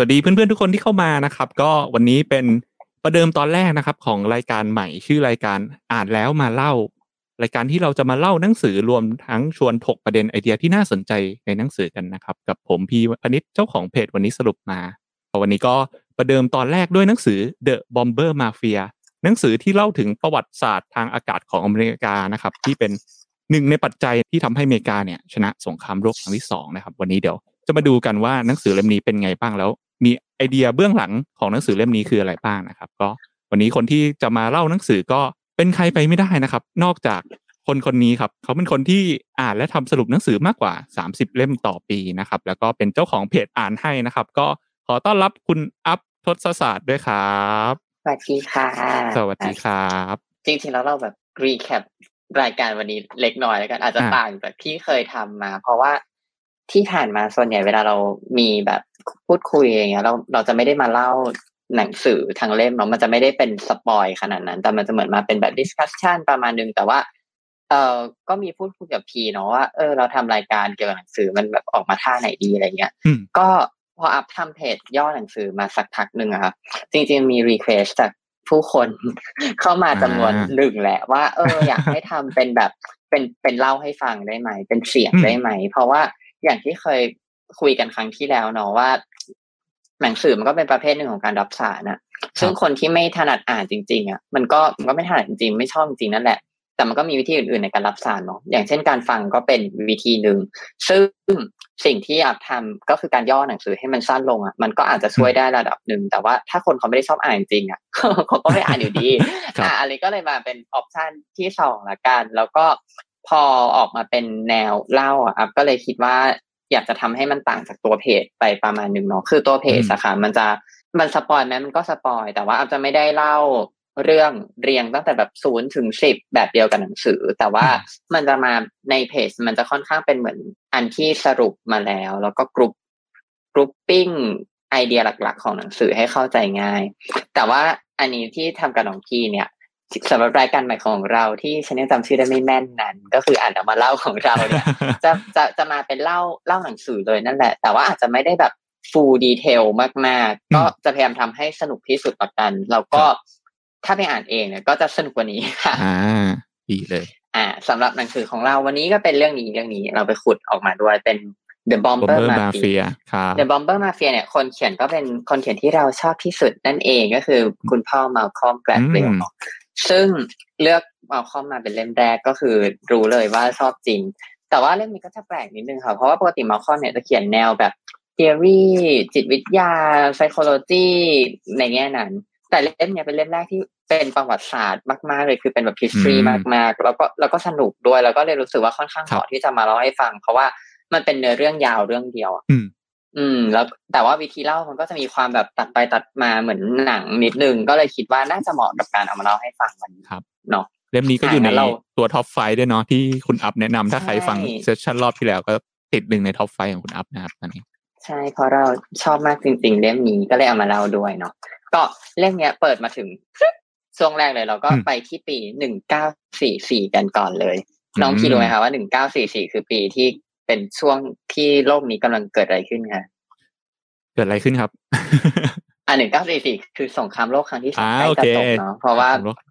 สวัสดีเพื่อนๆทุกคนที่เข้ามานะครับ ก็วันนี้เป็นประเดิมตอนแรกนะครับ ของรายการใหม่ชื่อรายการอ่านแล้วมาเล่า รายการที่เราจะมาเล่าหนังสือรวมทั้งชวนถกประเด็นไอเดียที่น่าสนใจในหนังสือกันนะครับ กับผมพีพนิชเจ้าของเพจวันนี้สรุปมาวันนี้ก็ประเดิมตอนแรกด้วยหนังสือ The Bomber Mafia หนังสือที่เล่าถึงประวัติศาสตร์ทางอากาศของอเมริกานะครับ ที่เป็นหนึ่งในปัจจัยที่ทำให้อเมริกาเนี่ยชนะสงครามโลกครั้งที่สองนะครับ วันนี้เดี๋ยวจะมาดูกันว่าหนังสือเล่มนี้เป็นไงบ้างแล้ว ไอเดียเบื้องหลังของหนังสือเล่มนี้คืออะไรบ้างนะครับ ก็วันนี้คนที่จะมาเล่าหนังสือก็เป็นใครไปไม่ได้นะครับ นอกจากคนคนนี้ครับ เขาเป็นคนที่อ่านและทำสรุปหนังสือมากกว่า 30 เล่มต่อปีนะครับ แล้วก็เป็นเจ้าของเพจอ่านให้นะครับ ก็ขอต้อนรับคุณอัพทศศาสตร์ด้วยครับ สวัสดีค่ะ สวัสดีครับ จริงๆแล้วเราแบบรีแคปรายการวันนี้เล็กน้อยแล้วกันอาจจะต่างจากที่เคยทำมา เพราะว่า ที่ผ่านมาส่วนใหญ่เวลาเรามีแบบพูดคุยอย่างเงี้ยเราเราจะไม่ได้มาเล่าหนังสือทางเล่มเนาะมันจะไม่ได้เป็น spoil ขนาดนั้น แต่มันจะเหมือนมาเป็นแบบ discussion ประมาณนึงแต่ว่าเออก็มีพูดคุยกับพีเนาะว่าเออเราทำรายการเกี่ยวกับหนังสือมันแบบออกมาท่าไหนดีอะไรเงี้ย ก็พออัพทำเพจย่อหนังสือมาสักพักหนึ่งอะครับจริง ๆ มี request จากผู้คนเข้ามาจำนวนหนึ่งแหละว่า เออ อยากให้ทำเป็นแบบเป็นเป็นเล่าให้ฟังได้ไหม เป็นเสียงได้ไหม เพราะว่า อย่างที่เคยคุยกันครั้งที่แล้วเนาะว่า หนังสือมันก็เป็นประเภทหนึ่งของการรับสารนะซึ่งคนที่ไม่ถนัดอ่านจริง ๆอะมันก็มันก็ไม่ถนัดจริงๆไม่ชอบจริงนั่นแหละ แต่มันก็มีวิธีอื่นๆในการรับสารเนาะอย่างเช่นการฟังก็เป็นวิธีหนึ่งซึ่งสิ่งที่อยากทำก็คือการย่อหนังสือให้มันสั้นลงอะมันก็อาจจะช่วยได้ระดับหนึ่งแต่ว่าถ้าคนเขาไม่ได้ชอบอ่านจริงอะเขาก็ไม่อ่านอยู่ดีอะอะไรก็เลยมาเป็น option ที่สองละกัน แล้วก็ พอออกมาเป็นแนวเล่าอะก็เลยคิดว่าอยากจะทำให้มันต่างจากตัวเพจไปประมาณหนึ่งเนาะคือตัวเพจอะค่ะมันจะมัน spoil ไหมมันก็ spoil แต่ว่าอาจจะไม่ได้เล่าเรื่องเรียงตั้งแต่แบบศูนย์ถึงสิบแบบเดียวกับหนังสือ แต่ว่ามันจะมาในเพจมันจะค่อนข้างเป็นเหมือนอันที่สรุปมาแล้ว แล้วก็กรุ๊ปกรุ๊ปปิ้งไอเดียหลัก ๆ ของหนังสือให้เข้าใจง่าย แต่ว่าอันนี้ที่ทำกับน้องพี่เนี่ย สำหรับรายการใหม่ของเราที่ฉันยังจำชื่อได้ไม่แม่นนั้น ก็คืออ่านออกมาเล่าของเราเนี่ยจะจะจะมาเป็นเล่าเล่าหนังสือเลยนั่นแหละ แต่ว่าอาจจะไม่ได้แบบฟูลดีเทลมากๆ ก็จะพยายามทำให้สนุกที่สุดต่อกัน แล้วก็ถ้าไปอ่านเองเนี่ยก็จะสนุกกว่านี้ค่ะอ่าดีเลย อ่าสำหรับหนังสือของเราวันนี้ก็เป็นเรื่องนี้เรื่องนี้เราไปขุดออกมาด้วยเป็น The Bomber Mafia The Bomber Mafia เนี่ยคนเขียนก็เป็นคนเขียนที่เราชอบที่สุดนั่นเองก็คือคุณพ่อมาคอมแกรดเวล ซึ่งเลือกมาคอมมาเป็นเล่มแรกก็คือรู้เลยว่าชอบจริง แต่ว่าเล่มนี้ก็จะแปลกนิดนึงค่ะ เพราะว่าปกติมาคอมเนี่ยจะเขียนแนวแบบ theory จิตวิทยา psychology ในแง่นั้น แต่เล่มเนี้ยเป็นเล่มแรกที่เป็นประวัติศาสตร์มาก ๆ เลยคือเป็นแบบ history มาก ๆ แล้วก็แล้วก็สนุกด้วยแล้วก็เลยรู้สึกว่าค่อนข้างเหมาะที่จะมาเล่าให้ฟัง เพราะว่ามันเป็นเนื้อเรื่องยาวเรื่องเดียว อืม แล้วแต่ว่าวิธีเล่ามันก็จะมีความแบบตัดไปตัดมาเหมือนหนังนิดนึง ก็เลยคิดว่าน่าจะเหมาะกับการเอามาเล่าให้ฟังวันนี้ครับเนาะเล่มนี้ก็อยู่ในตัว top five ด้วยเนาะที่คุณอัพแนะนำถ้าใครฟัง session รอบที่แล้วก็ติดหนึ่งใน top five ของคุณอัพนะครับตอนนี้ ใช่เพราะเราชอบมากจริง ๆ เล่มนี้ก็เลยเอามาเล่าด้วยเนาะก็เล่มเนี้ยเปิดมาถึงช่วงแรกเลยเราก็ไปที่ปีหนึ่งเก้าสี่สี่กันก่อนเลย น้องพี่รู้ไหมคะว่าหนึ่งเก้าสี่สี่คือปีที่ เป็นช่วงที่โลกนี้กำลังเกิดอะไรขึ้นคะเกิดอะไรขึ้นครับอ่าหนึ่งเก้าสี่สี่คือสงครามโลกครั้งที่สองใกล้จะจบเนาะเพราะว่า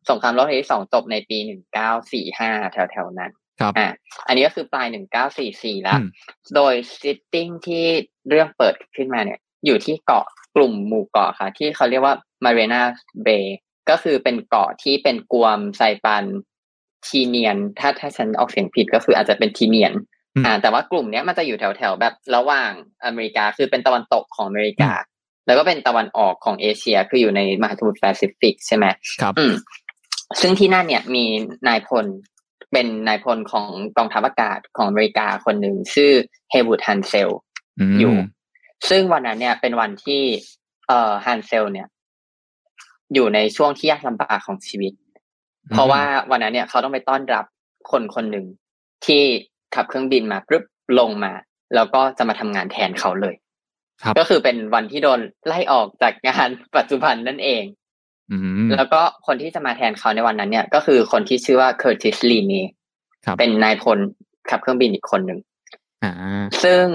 สงครามโลกครั้งที่สองจบในปีหนึ่งเก้าสี่ห้าแถวๆนั้นครับอ่าอันนี้ก็คือปลายหนึ่งเก้าสี่สี่แล้ว โดยซิตติ้งที่เรื่องเปิดขึ้นมาเนี่ย อยู่ที่เกาะกลุ่มหมู่เกาะค่ะ ที่เขาเรียกว่ามาเรนาเบย์ก็คือเป็นเกาะที่เป็นกวมไซปันทีเนียน ถ้าถ้าฉันออกเสียงผิดก็คืออาจจะเป็นทีเนียน อ่าแต่ว่ากลุ่มเนี้ยมันจะอยู่แถวแถวแบบระหว่างอเมริกาคือเป็นตะวันตกของอเมริกา แล้วก็เป็นตะวันออกของเอเชีย คืออยู่ในมหาสมุทรแปซิฟิกใช่ไหมครับอืมซึ่งที่นั่นเนี่ยมีนายพลเป็นนายพลของกองทัพอากาศของอเมริกาคนหนึ่งชื่อเฮวูดฮันเซลอยู่ ซึ่งวันนั้นเนี่ยเป็นวันที่ เอ่อฮันเซล เนี่ย อยู่ในช่วงที่ยากลำบากของชีวิต เพราะว่าวันนั้นเนี่ยเขาต้องไปต้อนรับคนคนหนึ่งที่ ขับเครื่องบินมาปุ๊บลงมา แล้วก็จะมาทำงานแทนเขาเลยก็คือเป็นวันที่โดนไล่ออกจากงานปัจจุบันนั่นเองแล้วก็คนที่จะมาแทนเขาในวันนั้น เนี่ย ก็คือคนที่ชื่อว่าเคอร์ติสลีเมย์เป็นนายพลขับเครื่องบินอีกคนหนึ่งซึ่ง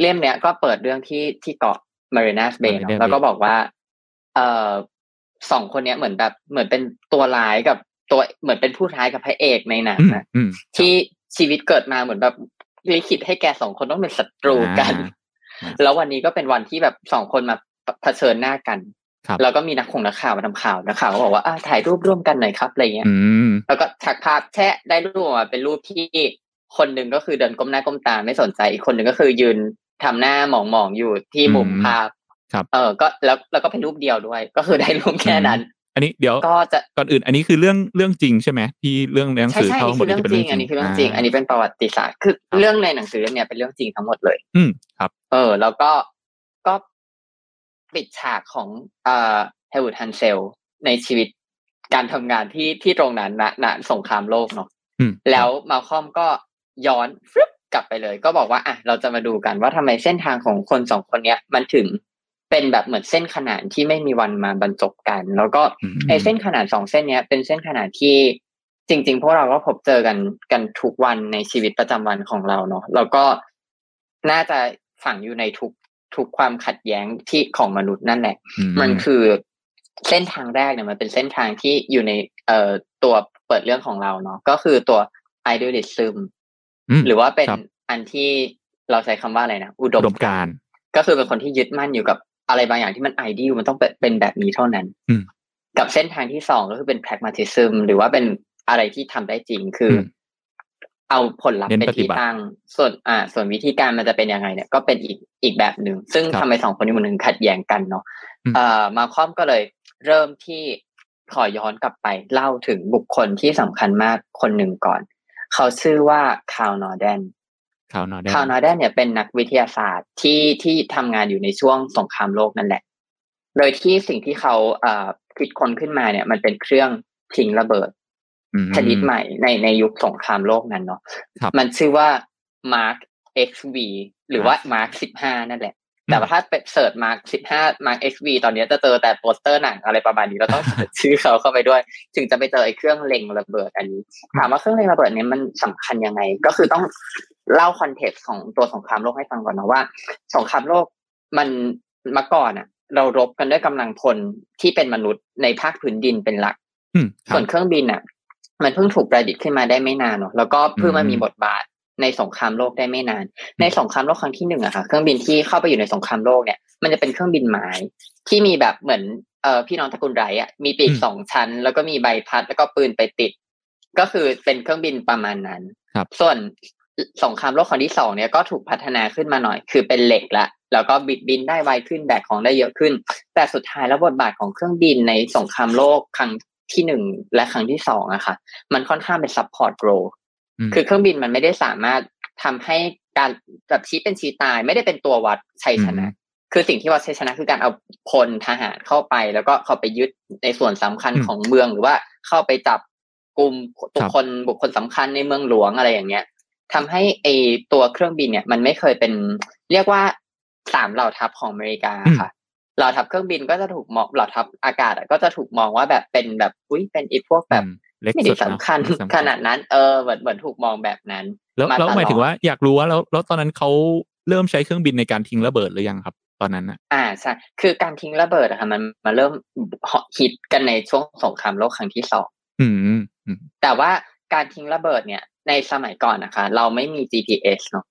เล่มเนี้ยก็เปิดเรื่องที่ที่เกาะมารีนาสเบย์แล้วก็บอกว่า เอ่อสองคนเนี้ยเหมือนแบบเหมือนเป็นตัวร้ายกับตัวเหมือนเป็นผู้ร้ายกับพระเอกในหนังนะที่ ชีวิตเกิดมาเหมือนแบบลิขิตให้แกสองคนต้องเป็นศัตรูกัน แล้ววันนี้ก็เป็นวันที่แบบสองคนมาเผชิญหน้ากันแล้วก็มีนักคงนักข่าวมาทำข่าวนักข่าวก็บอกว่าถ่ายรูปร่วมกันหน่อยครับอะไรเงี้ยแล้วก็ถักภาพแช่ได้รูปมาเป็นรูปที่คนหนึ่งก็คือเดินก้มหน้าก้มตาไม่สนใจอีกคนหนึ่งก็คือยืนทำหน้าหมองๆอยู่ที่มุมภาพครับเออก็แล้วแล้วก็เป็นรูปเดียวด้วย ก็คือได้รูปแค่นั้น อันนี้เดี๋ยวก็จะก่อนอื่น อันนี้คือเรื่องเรื่องจริงใช่ไหมที่เรื่องในหนังสือเขาหมดจะเป็นเรื่องจริง อันนี้คือเรื่องจริง อันนี้เป็นประวัติศาสตร์คือเรื่องในหนังสือเรื่องนี้เป็นเรื่องจริงทั้งหมดเลย อืมครับ เออ แล้วก็ก็ปิดฉากของเอ่อเฮวูดฮันเซลในชีวิตการทำงานที่ที่ตรงนั้นณณสงครามโลกเนาะแล้วมาคอมก็ย้อนฟึบกลับไปเลย ก็บอกว่าอะเราจะมาดูกันว่าทำไมเส้นทางของคนสองคนเนี้ย มันถึง เป็นแบบเหมือนเส้นขนานที่ไม่มีวันมาบรรจบกัน แล้วก็ไอ้เส้นขนานสองเส้นเนี้ยเป็นเส้นขนานที่จริง ๆ พวกเราก็พบเจอกันกันทุกวันในชีวิตประจำวันของเราเนาะแล้วก็น่าจะฝังอยู่ในทุกทุกความขัดแย้งที่ของมนุษย์นั่นแหละ มันคือเส้นทางแรกเนี่ยมันเป็นเส้นทางที่อยู่ในเอ่อตัวเปิดเรื่องของเราเนาะก็คือตัว idealism หรือว่าเป็นอันที่เราใช้คำว่าอะไรนะอุดมการ ก็คือเป็นคนที่ยึดมั่นอยู่กับ อะไรบางอย่างที่มันไอเดียมันต้องเป็นแบบนี้เท่านั้นกับเส้นทางที่สองก็คือเป็น pragmatism หรือว่าเป็นอะไรที่ทำได้จริงคือ เอาผลลัพธ์เป็นที่ตั้งส่วน อ่า ส่วนวิธีการมันจะเป็นยังไงเนี่ยก็เป็นอีกอีกแบบหนึ่งซึ่งทำไมสองคนนี้มันถึงขัดแย้งกันเนาะเอ่อมัลคอมก็เลย เริ่มที่ขอย้อนกลับไปเล่าถึงบุคคลที่สำคัญมากคนหนึ่งก่อน เขาชื่อว่าคาวนอร์แดน คาวนอร์แดนคาวนอร์แดนเนี่ยเป็นนักวิทยาศาสตร์ที่ที่ทำงานอยู่ในช่วงสงครามโลกนั่นแหละ โดยที่สิ่งที่เขาเอ่อคิดค้นขึ้นมาเนี่ย มันเป็นเครื่องทิ้งระเบิดชนิดใหม่ในในยุคสงครามโลกนั้นเนาะมันชื่อว่า Mark XV หรือว่า Mark 15 นั่นแหละ แต่ว่าถ้าไป search Mark สิบห้า Mark XV ตอนนี้จะเจอแต่โปสเตอร์หนังอะไรประมาณนี้เราต้องชื่อเขาเข้าไปด้วย ถึงจะไปเจอไอ้เครื่องเล็งระเบิดอันนี้ถามว่าเครื่องเล็งระเบิดนี้มันสำคัญยังไง ก็คือต้องเล่า context ของตัวสงครามโลกให้ฟังก่อนนะว่า สงครามโลกมันมาก่อนอะ เรารบกันด้วยกำลังพลที่เป็นมนุษย์ในภาคพื้นดินเป็นหลักส่วนเครื่องบินอะ มันเพิ่งถูกประดิษฐ์ขึ้นมาได้ไม่นานเนาะแล้วก็เพิ่งมามีบทบาท ในสงครามโลกได้ไม่นาน ในสงครามโลกครั้งที่หนึ่งอะค่ะ เครื่องบินที่เข้าไปอยู่ในสงครามโลกเนี่ย มันจะเป็นเครื่องบินไม้ที่มีแบบเหมือนเอ่อพี่น้องตระกูลไรอะมีปีกสองชั้น แล้วก็มีใบพัดแล้วก็ปืนไปติด ก็คือเป็นเครื่องบินประมาณนั้นครับส่วนสงครามโลกครั้งที่สองเนี่ยก็ถูกพัฒนาขึ้นมาหน่อย คือเป็นเหล็กละแล้วก็บิดบินได้ไวขึ้นแบกของได้เยอะขึ้น แต่สุดท้ายแล้วบทบาทของเครื่องบินในสงครามโลกครั้งที่หนึ่งและครั้งที่สองอะค่ะ มันค่อนข้างเป็น support role คือเครื่องบินมันไม่ได้สามารถทำให้การแบบชี้เป็นชี้ตาย ไม่ได้เป็นตัววัดชัยชนะ คือสิ่งที่วัดชัยชนะคือการเอาพลทหารเข้าไป แล้วก็เข้าไปยึดในส่วนสำคัญของเมืองหรือว่าเข้าไปจับกลุ่มบุคคลบุคคลสำคัญในเมืองหลวงอะไรอย่างเงี้ยทำให้ไอตัวเครื่องบินเนี่ย มันไม่เคยเป็น เรียกว่าสามเหล่าทัพของอเมริกาค่ะเหล่าทัพเครื่องบินก็จะถูกมองเหล่าทัพอากาศก็จะถูกมองว่าแบบเป็นแบบอุ้ยเป็นอีพวกแบบ ไม่ได้สำคัญขนาดนั้น เออเหมือนเหมือนถูกมองแบบนั้น แล้วแล้วหมายถึงว่าอยากรู้ว่าแล้วแล้วตอนนั้นเขาเริ่มใช้เครื่องบินในการทิ้งระเบิดหรือยังครับตอนนั้นอะอ่าใช่คือการทิ้งระเบิดอะค่ะมันมาเริ่มฮิตกันในช่วงสงครามโลกครั้งที่สองอืมแต่ว่าการทิ้งระเบิดเนี่ย ในสมัยก่อนนะคะ เราไม่มี GPS เนาะ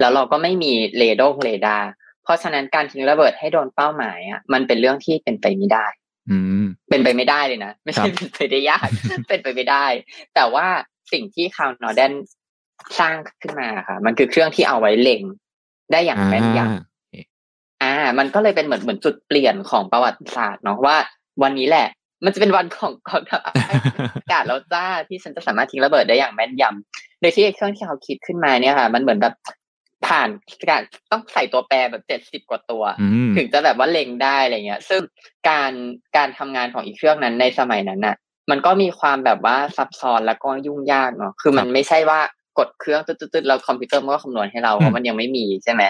แล้วเราก็ไม่มีเรดงเรดาร์เพราะฉะนั้นการทิ้งระเบิดให้โดนเป้าหมายอะมันเป็นเรื่องที่เป็นไปไม่ได้ เป็นไปไม่ได้เลยนะไม่ใช่เป็นไปได้ยาก เป็นไปไม่ได้ แต่ว่าสิ่งที่คาวนอร์แดนสร้างขึ้นมาค่ะ มันคือเครื่องที่เอาไว้เล็งได้อย่างแม่นยำอ่า มันก็เลยเป็นเหมือนเหมือนจุดเปลี่ยนของประวัติศาสตร์เนาะว่า วันนี้แหละ มันจะเป็นวันของกองทัพอากาศแล้วจ้าที่ฉันจะสามารถทิ้งระเบิดได้อย่างแม่นยำโดยที่เครื่องที่เขาคิดขึ้นมาเนี่ยค่ะ มันเหมือนแบบ ผ่านการต้องใส่ตัวแปรแบบเจ็ดสิบกว่าตัว ถึงจะแบบว่าเล็งได้อะไรเงี้ย ซึ่งการการทำงานของอีกเครื่องนั้นในสมัยนั้นน่ะ มันก็มีความแบบว่าซับซ้อนแล้วก็ยุ่งยากเนาะคือมันไม่ใช่ว่ากดเครื่องตึ๊ดๆแล้วคอมพิวเตอร์มันก็คำนวณให้เราเพราะมันยังไม่มีใช่ไหม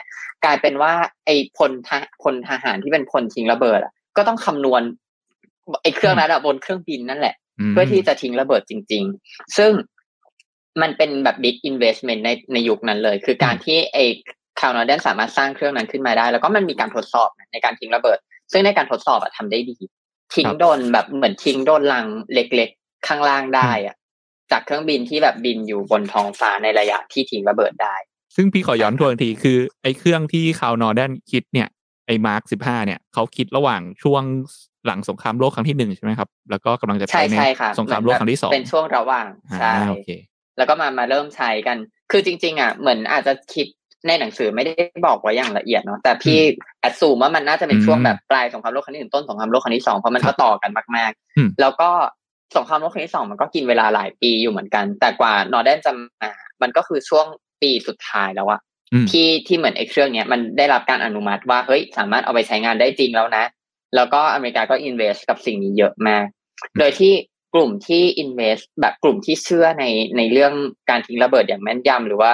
กลายเป็นว่าไอ้พลทพลทหารที่เป็นพลทิ้งระเบิดอะก็ต้องคำนวณไอ้เครื่องนั้นบนเครื่องบินนั่นแหละ เพื่อที่จะทิ้งระเบิดจริง ๆ ซึ่ง มันเป็นแบบ big investment ในในยุคนั้นเลย คือการที่ไอ้คาวนอร์เดนสามารถสร้างเครื่องนั้นขึ้นมาได้ แล้วก็มันมีการทดสอบในการทิ้งระเบิด ซึ่งในการทดสอบอะทำได้ดี ทิ้งโดนแบบเหมือนทิ้งโดนลังเล็กๆ ข้างล่างได้อะจากเครื่องบินที่แบบบินอยู่บนท้องฟ้าในระยะที่ทิ้งระเบิดได้ ซึ่งพี่ขอย้อนทวนทีคือไอ้เครื่องที่คาวนอร์แดนคิดเนี่ยไอ้มาร์คสิบห้าเนี่ยเขาคิดระหว่างช่วงหลังสงครามโลกครั้งที่หนึ่งใช่ไหมครับ แล้วก็กำลังจะใช้ในสงครามโลกครั้งที่สองเป็นช่วงระหว่างใช่ แล้วก็มามาเริ่มใช้กัน คือจริง ๆ อะ เหมือนอาจจะคิดในหนังสือไม่ได้บอกไว้อย่างละเอียดเนาะแต่พี่แอดซูมว่ามันน่าจะเป็นช่วงแบบปลายสงครามโลกครั้งที่หนึ่งต้นสงครามโลกครั้งที่สองเพราะมันก็ต่อกันมากๆ แล้วก็สงครามโลกครั้งที่สองมันก็กินเวลาหลายปีอยู่เหมือนกัน แต่กว่านอร์เดนจะมามันก็คือช่วงปีสุดท้ายแล้วอะที่ที่เหมือนไอ้เครื่องเนี้ยมันได้รับการอนุมัติว่าเฮ้ยสามารถเอาไปใช้งานได้จริงแล้วนะ แล้วก็อเมริกาก็อินเวสกับสิ่งนี้เยอะมาก โดยที่ กลุ่มที่อินเวสแบบกลุ่มที่เชื่อในในเรื่องการทิ้งระเบิดอย่างแม่นยำหรือว่า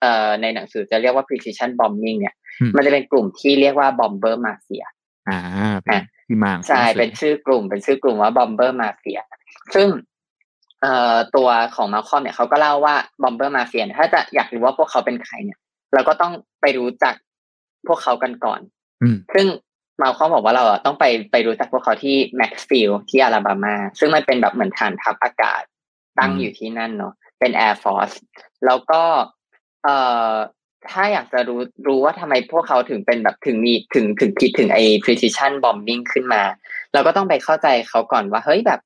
เอ่อในหนังสือจะเรียกว่า precision bombing เนี่ย มันจะเป็นกลุ่มที่เรียกว่า bomber mafia อ่าพี่มาใช่เป็นชื่อกลุ่ม เป็นชื่อกลุ่มว่า bomber mafia ซึ่งเอ่อตัวของมาคอมเนี่ยเขาก็เล่าว่า bomber mafia ถ้าจะอยากรู้ว่าพวกเขาเป็นใครเนี่ย เราก็ต้องไปรู้จักพวกเขากันก่อน ซึ่ง มาคอมบอกว่าเราต้องไปไปรู้จักพวกเขาที่แม็กซ์ฟิลที่อลาบามา ซึ่งมันเป็นแบบเหมือนฐานทัพอากาศตั้งอยู่ที่นั่นเนาะเป็น Air Force แล้วก็เอ่อถ้าอยากจะรู้รู้ว่าทำไมพวกเขาถึงเป็นแบบถึงมีถึงถึงคิดถึงไอ้ precision bombing ขึ้นมา เราก็ต้องไปเข้าใจเขาก่อนว่า เฮ้ยแบบ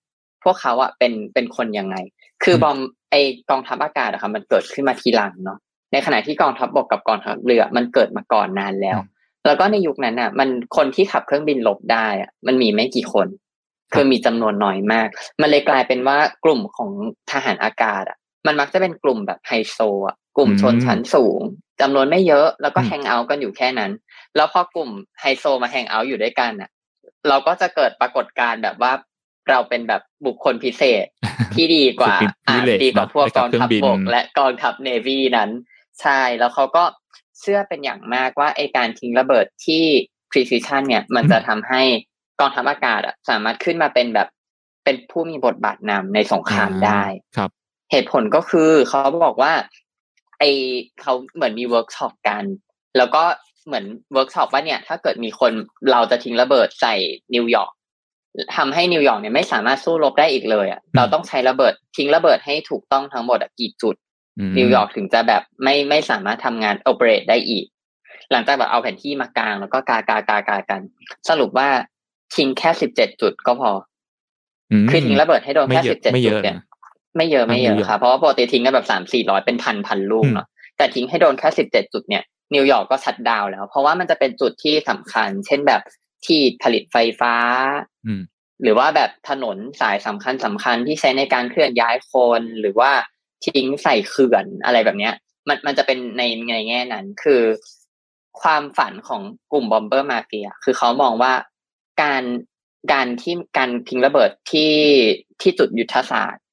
พวกเขาอะเป็นเป็นคนยังไง คือบอมไอกองทัพอากาศอะค่ะมันเกิดขึ้นมาทีหลังเนาะในขณะที่กองทัพบบกกับกองทัพเรือมันเกิดมาก่อนนานแล้ว แล้วก็ในยุคนั้นอะ มันคนที่ขับเครื่องบินลบได้อะมันมีไม่กี่คนคือมีจำนวนน้อยมาก มันเลยกลายเป็นว่ากลุ่มของทหารอากาศอะ มันมักจะเป็นกลุ่มแบบไฮโซอะกลุ่มชนชั้นสูงจำนวนไม่เยอะแล้วก็แฮงเอาท์กันอยู่แค่นั้น แล้วพอกลุ่มไฮโซมาแฮงเอาท์อยู่ด้วยกันอะ เราก็จะเกิดปรากฏการณ์แบบว่าเราเป็นแบบบุคคลพิเศษที่ดีกว่าดีกว่าพวกกองทัพบกและกองทัพเนวีนั้น ใช่แล้วเขาก็ เชื่อเป็นอย่างมากว่าไอการทิ้งระเบิดที่ precision เนี่ย มันจะทำให้กองทัพอากาศสามารถขึ้นมาเป็นแบบเป็นผู้มีบทบาทนำในสงครามได้ครับ เหตุผลก็คือเขาบอกว่า ไอเขาเหมือนมีเวิร์กช็อปกัน แล้วก็เหมือนเวิร์กช็อปว่าเนี่ย ถ้าเกิดมีคนเราจะทิ้งระเบิดใส่นิวยอร์กทำให้นิวยอร์กเนี่ยไม่สามารถสู้รบได้อีกเลยอะเราต้องใช้ระเบิดทิ้งระเบิดให้ถูกต้องทั้งหมดกี่จุด นิวยอร์กถึงจะแบบไม่ไม่สามารถทำงาน operate ได้อีก หลังจากแบบเอาแผนที่มากางแล้วก็กากากากากัน สรุปว่าทิ้งแค่สิบเจ็ดจุดก็พอคือทิ้งระเบิดให้โดนแค่สิบเจ็ดจุดเนี่ยไม่เยอะไม่เยอะค่ะเพราะว่าปกติทิ้งกันแบบสามสี่ร้อยเป็นพันพันลูกเนาะแต่ทิ้งให้โดนแค่สิบเจ็ดจุดเนี่ยนิวยอร์กก็ shut down แล้ว เพราะว่ามันจะเป็นจุดที่สำคัญ เช่นแบบที่ผลิตไฟฟ้าหรือว่าแบบถนนสายสำคัญสำคัญที่ใช้ในการเคลื่อนย้ายคนหรือว่า ทิ้งใส่เขื่อนอะไรแบบเนี้ย มันมันจะเป็นในในแง่นั้น คือ ความฝันของกลุ่ม Bomber Mafia คือเขามองว่าการการที่การทิ้งระเบิดที่ที่จุดยุทธศาสตร์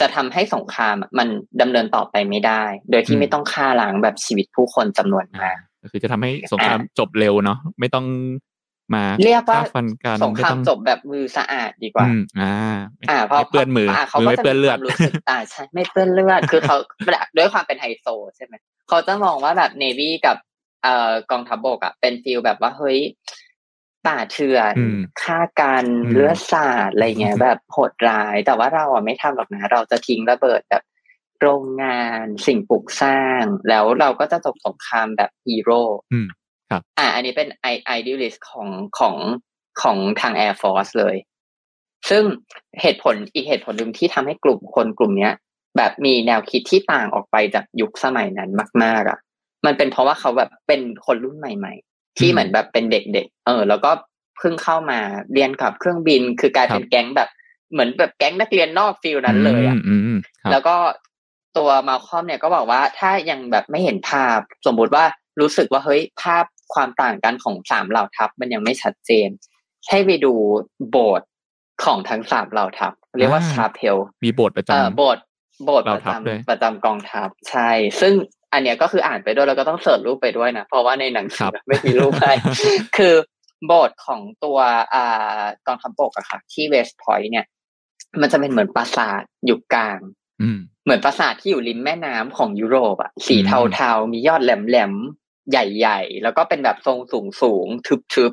จะทำให้สงครามมันดำเนินต่อไปไม่ได้ โดยที่ไม่ต้องฆ่าล้างแบบชีวิตผู้คนจำนวนมากคือจะทำให้สงครามจบเร็วเนาะไม่ต้อง มาเรียกว่าฟันกันสงครามจบแบบมือสะอาดดีกว่าอ่า อ่าเพราะเปื้อนมือมือไม่เปื้อนเลือดอ่าใช่ไม่เปื้อนเลือดคือเขาด้วยความเป็นไฮโซใช่ไหมเขาจะมองว่าแบบเนวีกับเอ่อกองทัพบกอะเป็น feel แบบว่าเฮ้ยป่าเถื่อนฆ่ากันเลือดสาดอะไรเงี้ยแบบโหดร้าย แต่ว่าเราอะไม่ทำหรอกนะ เราจะทิ้งระเบิดแบบโรงงานสิ่งปลูกสร้าง แล้วเราก็จะจบสงครามแบบฮีโร่ ครับอ่า อันนี้เป็นไอ idealist ของของของทาง Air Force เลย ซึ่งเหตุผลอีกเหตุผลหนึ่งที่ทำให้กลุ่มคนกลุ่มเนี้ย แบบมีแนวคิดที่ต่างออกไปจากยุคสมัยนั้นมาก ๆอะ มันเป็นเพราะว่าเขาแบบเป็นคนรุ่นใหม่ ๆ ที่เหมือนแบบเป็นเด็กๆเออ แล้วก็เพิ่งเข้ามาเรียนขับเครื่องบิน คือกลายเป็นแก๊งแบบเหมือนแบบแก๊งนักเรียนนอกฟิลนั้นเลยอะแล้วก็ตัวมาคอมเนี่ยก็บอกว่าถ้ายังแบบไม่เห็นภาพ สมมุติว่ารู้สึกว่าเฮ้ยภาพ ความต่างกันของสามเหล่าทัพมันยังไม่ชัดเจน ให้ไปดูโบสถ์ของทั้งสามเหล่าทัพ เรียกว่าชาเพลมีโบสถ์ประจำโบสถ์โบสถ์ประจำประจำกองทัพใช่ ซึ่งอันเนี้ยก็คืออ่านไปด้วยแล้วก็ต้องเสิร์ชรูปไปด้วยนะ เพราะว่าในหนังสือไม่มีรูปให้คือโบสถ์ของตัวอ่ากองทัพบกอะค่ะ ที่เวสต์พอยต์เนี่ย มันจะเป็นเหมือนปราสาทอยู่กลางเหมือนปราสาทที่อยู่ริมแม่น้ำของยุโรปอะสีเทาๆ มียอดแหลม ใหญ่ๆ แล้วก็เป็นแบบทรงสูงสูงทึบ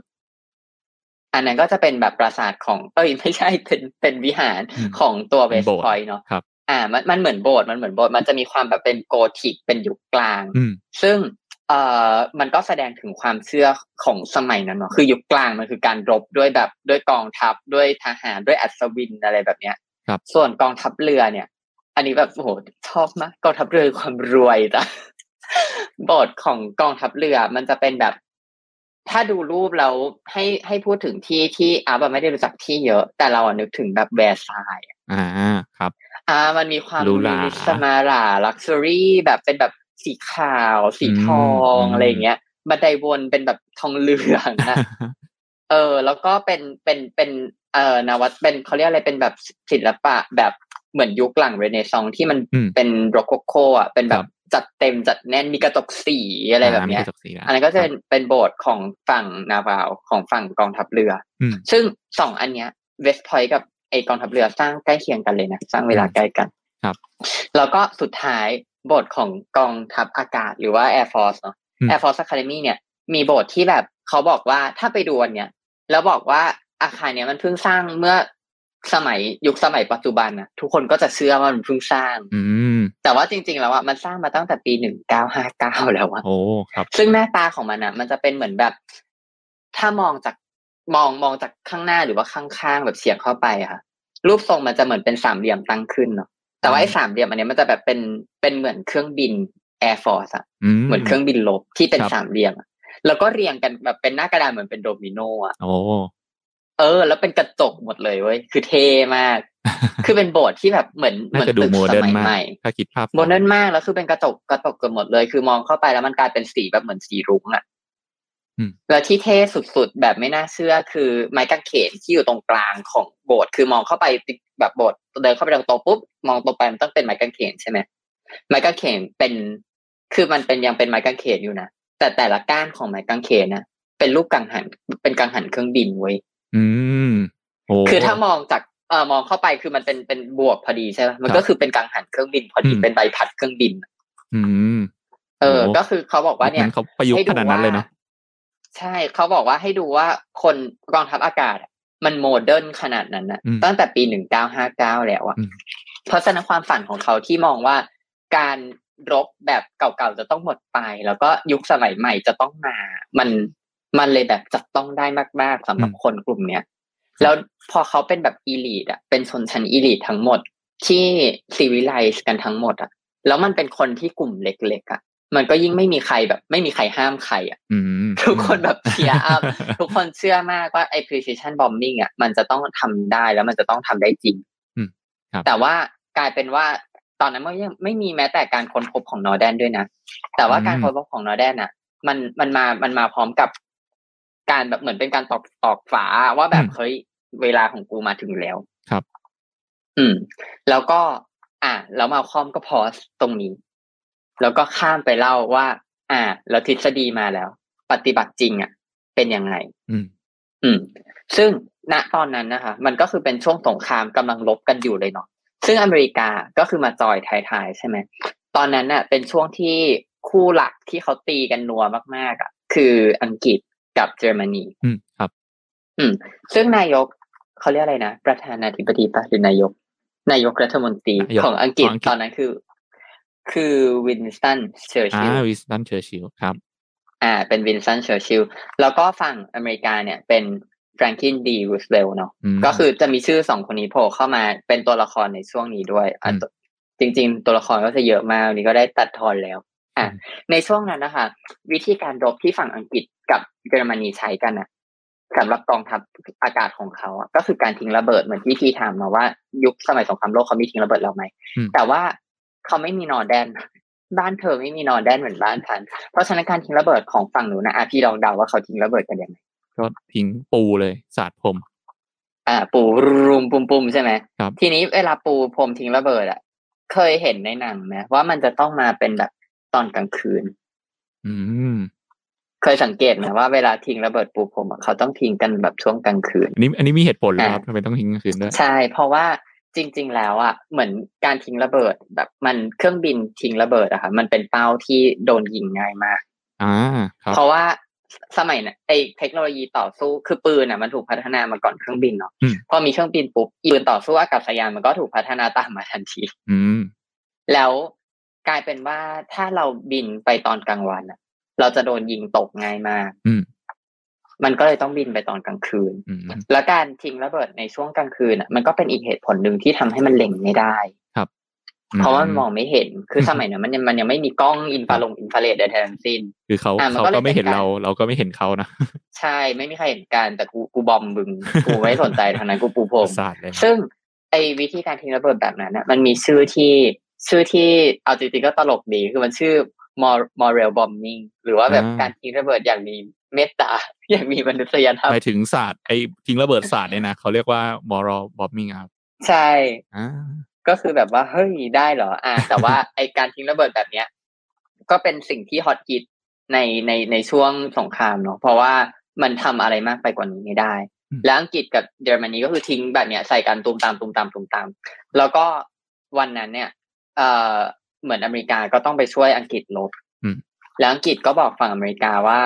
ๆ อันนั้นก็จะเป็นแบบปราสาทของ เอ้ย ไม่ใช่เป็นเป็นวิหารของตัวเวสต์พอยต์เนาะครับ อ่า มันมันเหมือนโบสถ์มันเหมือนโบสถ์มันจะมีความแบบเป็นโกธิกเป็นยุคกลางอืมซึ่งเอ่อมันก็แสดงถึงความเชื่อของสมัยนั้นเนาะคือยุคกลางมันคือการรบด้วยแบบด้วยกองทัพด้วยทหารด้วยอัศวินอะไรแบบเนี้ยครับ ส่วนกองทัพเรือเนี่ย อันนี้แบบโอ้โหชอบมากกองทัพเรือความรวยจ้ะโบสถ์ของกองทัพเรือมันจะเป็นแบบ ถ้าดูรูปแล้วให้ให้พูดถึงที่ที่อาแบบไม่ได้รู้จักที่เยอะ แต่เราอะนึกถึงแบบแวร์ซายน์อะอ่าครับ อ่า มันมีความหรูหราลิสมาราลักชัวรี่แบบเป็นแบบสีขาว สีทองอืมอะไรอย่างเงี้ยบันไดวนเป็นแบบทองเหลืองอะเออ แล้วก็เป็นเป็นเป็นเอ่อนวัตเป็นเขาเรียกอะไรเป็นแบบศิลปะแบบ เหมือนยุคหลังเรเนซองส์ที่มันอืมเป็นโรโคโคอะเป็นแบครับบจัดเต็มจัดแน่นมีกระจกสีอะไรแบบเนี้ยามีกระจกสีแล้วอันนั้นก็จะเป็นเป็นโบสถ์ของฝั่งนาวาวของฝั่งกองทัพเรืออืมซึ่งสองอันเนี้ยเวสพอยต์กับไอกองทัพเรือสร้างใกล้เคียงกันเลยนะสร้างเวลาใกล้กันครับ แล้วก็สุดท้ายโบสถ์ของกองทัพอากาศหรือว่า Air Force เนาะอืม Air Force Academy เนี่ย มีโบสถ์ที่แบบเขาบอกว่าถ้าไปดูอันเนี้ยแล้วบอกว่าอาคารเนี้ยมันเพิ่งสร้างเมื่อ สมัยยุคสมัยปัจจุบันนะทุกคนก็จะเชื่อว่ามันเพิ่งสร้าง อืมแต่ว่าจริง ๆ แล้วอะมันสร้างมาตั้งแต่ปีหนึ่งเก้าห้าเก้าแล้วอะโอ้ครับ ซึ่งหน้าตาของมันอะ มันจะเป็นเหมือนแบบ ถ้ามองจากมองมองจากข้างหน้าหรือว่าข้างๆแบบเฉียงเข้าไปอะค่ะ รูปทรงมันจะเหมือนเป็นสามเหลี่ยมตั้งขึ้นเนาะแต่ว่าไอ้สามเหลี่ยมอันเนี้ยมันจะแบบเป็นเป็นเหมือนเครื่องบิน Air Force อะอืมเหมือนเครื่องบินลบที่เป็นครับสามเหลี่ยมอะแล้วก็เรียงกันแบบเป็นหน้ากระดานเหมือนเป็นโดมิโนอะโอ้ เออ แล้วเป็นกระจกหมดเลยเว้ยคือเท่มาก คือเป็นโบสถ์ที่แบบเหมือนเหน่ามือนจะดูตึกโมสเดิร์นมัยมากใหม่ถ้าคิดภาพโมเดิร์นมากแล้วคือเป็นกระจกกระจกเกือบหมดเลย คือมองเข้าไปแล้วมันกลายเป็นสีแบบเหมือนสีรุ้งอะอืมแล้วที่เท่สุดๆ แบบไม่น่าเชื่อคือไม้กางเขนที่อยู่ตรงกลางของโบสถ์คือมองเข้าไปแบบโบสถ์เดินเข้าไปตรงโต๊ะปุ๊บมองตรงไปมันต้องเป็นไม้กางเขนใช่ไหมไม้กางเขนเป็น คือมันเป็นยังเป็นไม้กางเขนอยู่นะแต่แต่ละก้านของไม้กางเขนนะเป็นรูปกังหันเป็นกังหันเครื่องบินเว้ย อืมโอ้คือถ้ามองจากเอ่อมองเข้าไปคือมันเป็นเป็นบวกพอดีใช่ไหมมันครับก็คือเป็นกังหันเครื่องบินพอดีอืมเป็นใบพัดเครื่องบิน อืม เออโอ้ก็คือเขาบอกว่าเนี่ยมันเขาประยุกต์ขนาดนั้นเลยเนาะใช่เขาบอกว่าให้ดูว่าคนกองทัพอากาศอะมัน modern ขนาดนั้นนะอืมตั้งแต่ปีหนึ่งเก้าห้าเก้าแล้วอะอืมเพราะฉะนั้นความฝันของเขาที่มองว่าการรบแบบเก่าๆจะต้องหมดไป แล้วก็ยุคสมัยใหม่จะต้องมา มัน มันเลยแบบจับต้องได้มาก ๆสำหรับคนกลุ่มเนี้ยแล้วพอเขาเป็นแบบ elite อะเป็นชนชั้น elite ทั้งหมด ที่ civilize กันทั้งหมดอะแล้วมันเป็นคนที่กลุ่มเล็กๆอะมันก็ยิ่งไม่มีใครแบบ ไม่มีใครห้ามใครอะอืมทุกคนแบบ cheer up ทุกคนเชื่อมากว่าไอ้ precision bombing อะมันจะต้องทำได้แล้วมันจะต้องทำได้จริงอืมครับแต่ว่ากลายเป็นว่าตอนนั้นมันยังไม่มีแม้แต่การค้นพบของนอร์แดนด้วยนะ แต่ว่าการค้นพบของนอร์แดนอะ มันมันมามันมาพร้อมกับ การแบบเหมือนเป็นการตอกตอกฝาว่าแบบอืมเฮ้ยเวลาของกูมาถึงแล้วครับ อืม แล้วก็ อ่าแล้วมาคอมก็พอสตรงนี้ แล้วก็ข้ามไปเล่าว่า อ่าแล้วทฤษฎีมาแล้ว ปฏิบัติจริงอะ เป็นยังไง อืม อืม ซึ่งณตอนนั้นนะคะมันก็คือเป็นช่วงสงครามกำลังรบกันอยู่เลยเนาะซึ่งอเมริกาก็คือมาจอยท้ายๆใช่ไหมตอนนั้นน่ะ เป็นช่วงที่คู่หลักที่เขาตีกันนัวมากๆอะ คืออังกฤษ กับเยอรมนีอืมครับ อืม ซึ่งนายกเขาเรียกอะไรนะ ประธานาธิบดีปะหรือนายก นายกรัฐมนตรีนายกของอังกฤษของอังกฤษตอนนั้นคือ คือวินสตันเชอร์อ่าชิลวิสตันเชอร์ชิลครับ อ่า เป็นวินสตันเชอร์ชิลแล้วก็ฝั่งอเมริกาเนี่ยเป็นแฟรงคลินดีรูสเวลเนาะอืมก็คือจะมีชื่อสองคนนี้โผล่เข้ามาเป็นตัวละครในช่วงนี้ด้วยอะอืมตัวจริง ๆ ตัวละครก็จะเยอะมากวันนี้ก็ได้ตัดทอนแล้วอะอืมในช่วงนั้นนะคะ วิธีการรบที่ฝั่งอังกฤษ กับเยอรมนีใช้กันอะสำหรับกองทัพอากาศของเขาอะก็คือการทิ้งระเบิดเหมือนที่พี่ถามมาว่า ยุคสมัยสงครามโลกเขามีทิ้งระเบิดเราไหมอืมแต่ว่าเขาไม่มีนอร์แดน บ้านเธอไม่มีนอร์แดนเหมือนบ้านฉันเพราะฉะนั้นการทิ้งระเบิดของฝั่งหนูนะอะพี่ลองเดาว่าเขาทิ้งระเบิดกันยังไงก็ทิ้งปูเลยสาดผมอ่า ปูรุมปุมปุมใช่ไหมครับทีนี้เวลาปูพรมทิ้งระเบิดอะ เคยเห็นในหนังไหมว่ามันจะต้องมาเป็นแบบตอนกลางคืน อืม เคยสังเกตไหมว่าเวลาทิ้งระเบิดปูพรมอะเขาต้องทิ้งกันแบบช่วงกลางคืนอันนี้อันนี้มีเหตุผลเลยอ่าครับทำไมต้องทิ้งกลางคืนด้วยใช่ เพราะว่าจริง ๆ แล้วอะเหมือนการทิ้งระเบิดแบบมันเครื่องบินทิ้งระเบิดอะค่ะมันเป็นเป้าที่โดนยิงง่ายมากอ่าครับเพราะว่าสมัยน่ะไอเทคโนโลยีต่อสู้คือปืนอะมันถูกพัฒนามาก่อนเครื่องบินเนาะอืมพอมีเครื่องบินปุ๊บปืนต่อสู้อากาศยานมันก็ถูกพัฒนาตามมาทันทีอืมแล้วกลายเป็นว่าถ้าเราบินไปตอนกลางวันอะ เราจะโดนยิงตกง่ายมากอืมมันก็เลยต้องบินไปตอนกลางคืนอืมแล้วการทิ้งระเบิดในช่วงกลางคืนอะ มันก็เป็นอีกเหตุผลหนึ่งที่ทำให้มันเล็งไม่ได้เพราะว่ามันมองไม่เห็น คือสมัยนั้นมันยังมันยังไม่มีกล้องอินฟราลงอินฟราเรดใดๆทั้งสิ้น คือเขาอะมันเขาก็เลยก็ไม่เห็นเป็นการเรา เราก็ไม่เห็นเขานะ ใช่ ไม่มีใครเห็นกันแต่กูกูบอมบึง กูไม่สนใจทางนั้นกูปูพรมศาสตร์เลยซึ่งไอ้วิธีการทิ้งระเบิดแบบนั้นน่ะ มันมีชื่อที่ชื่อที่เอาจริงๆก็ตลกดี คือมันชื่อ mor- moral bombing หรือว่าแบบการทิ้งระเบิดอย่างมีเมตตาอย่างมีมนุษยธรรมหมายถึงศาสตร์ไอ้ทิ้งระเบิดศาสตร์เนี่ยนะเขาเรียกว่า moral bombing ครับใช่อ่าก็คือแบบว่าเฮ้ยได้เหรอ อ่า แต่ว่าไอการทิ้งระเบิดแบบเนี้ย ก็เป็นสิ่งที่ฮอตฮิตในในในช่วงสงครามเนาะเพราะว่ามันทำอะไรมากไปกว่านี้ไม่ได้ แล้วอังกฤษกับเยอรมนีก็คือทิ้งแบบเนี้ยใส่กันตูมตามตูมตามตูมตาม แล้วก็วันนั้นเนี่ย เอ่อ เหมือนอเมริกาก็ต้องไปช่วยอังกฤษลบอืมแล้วอังกฤษก็บอกฝั่งอเมริกาว่า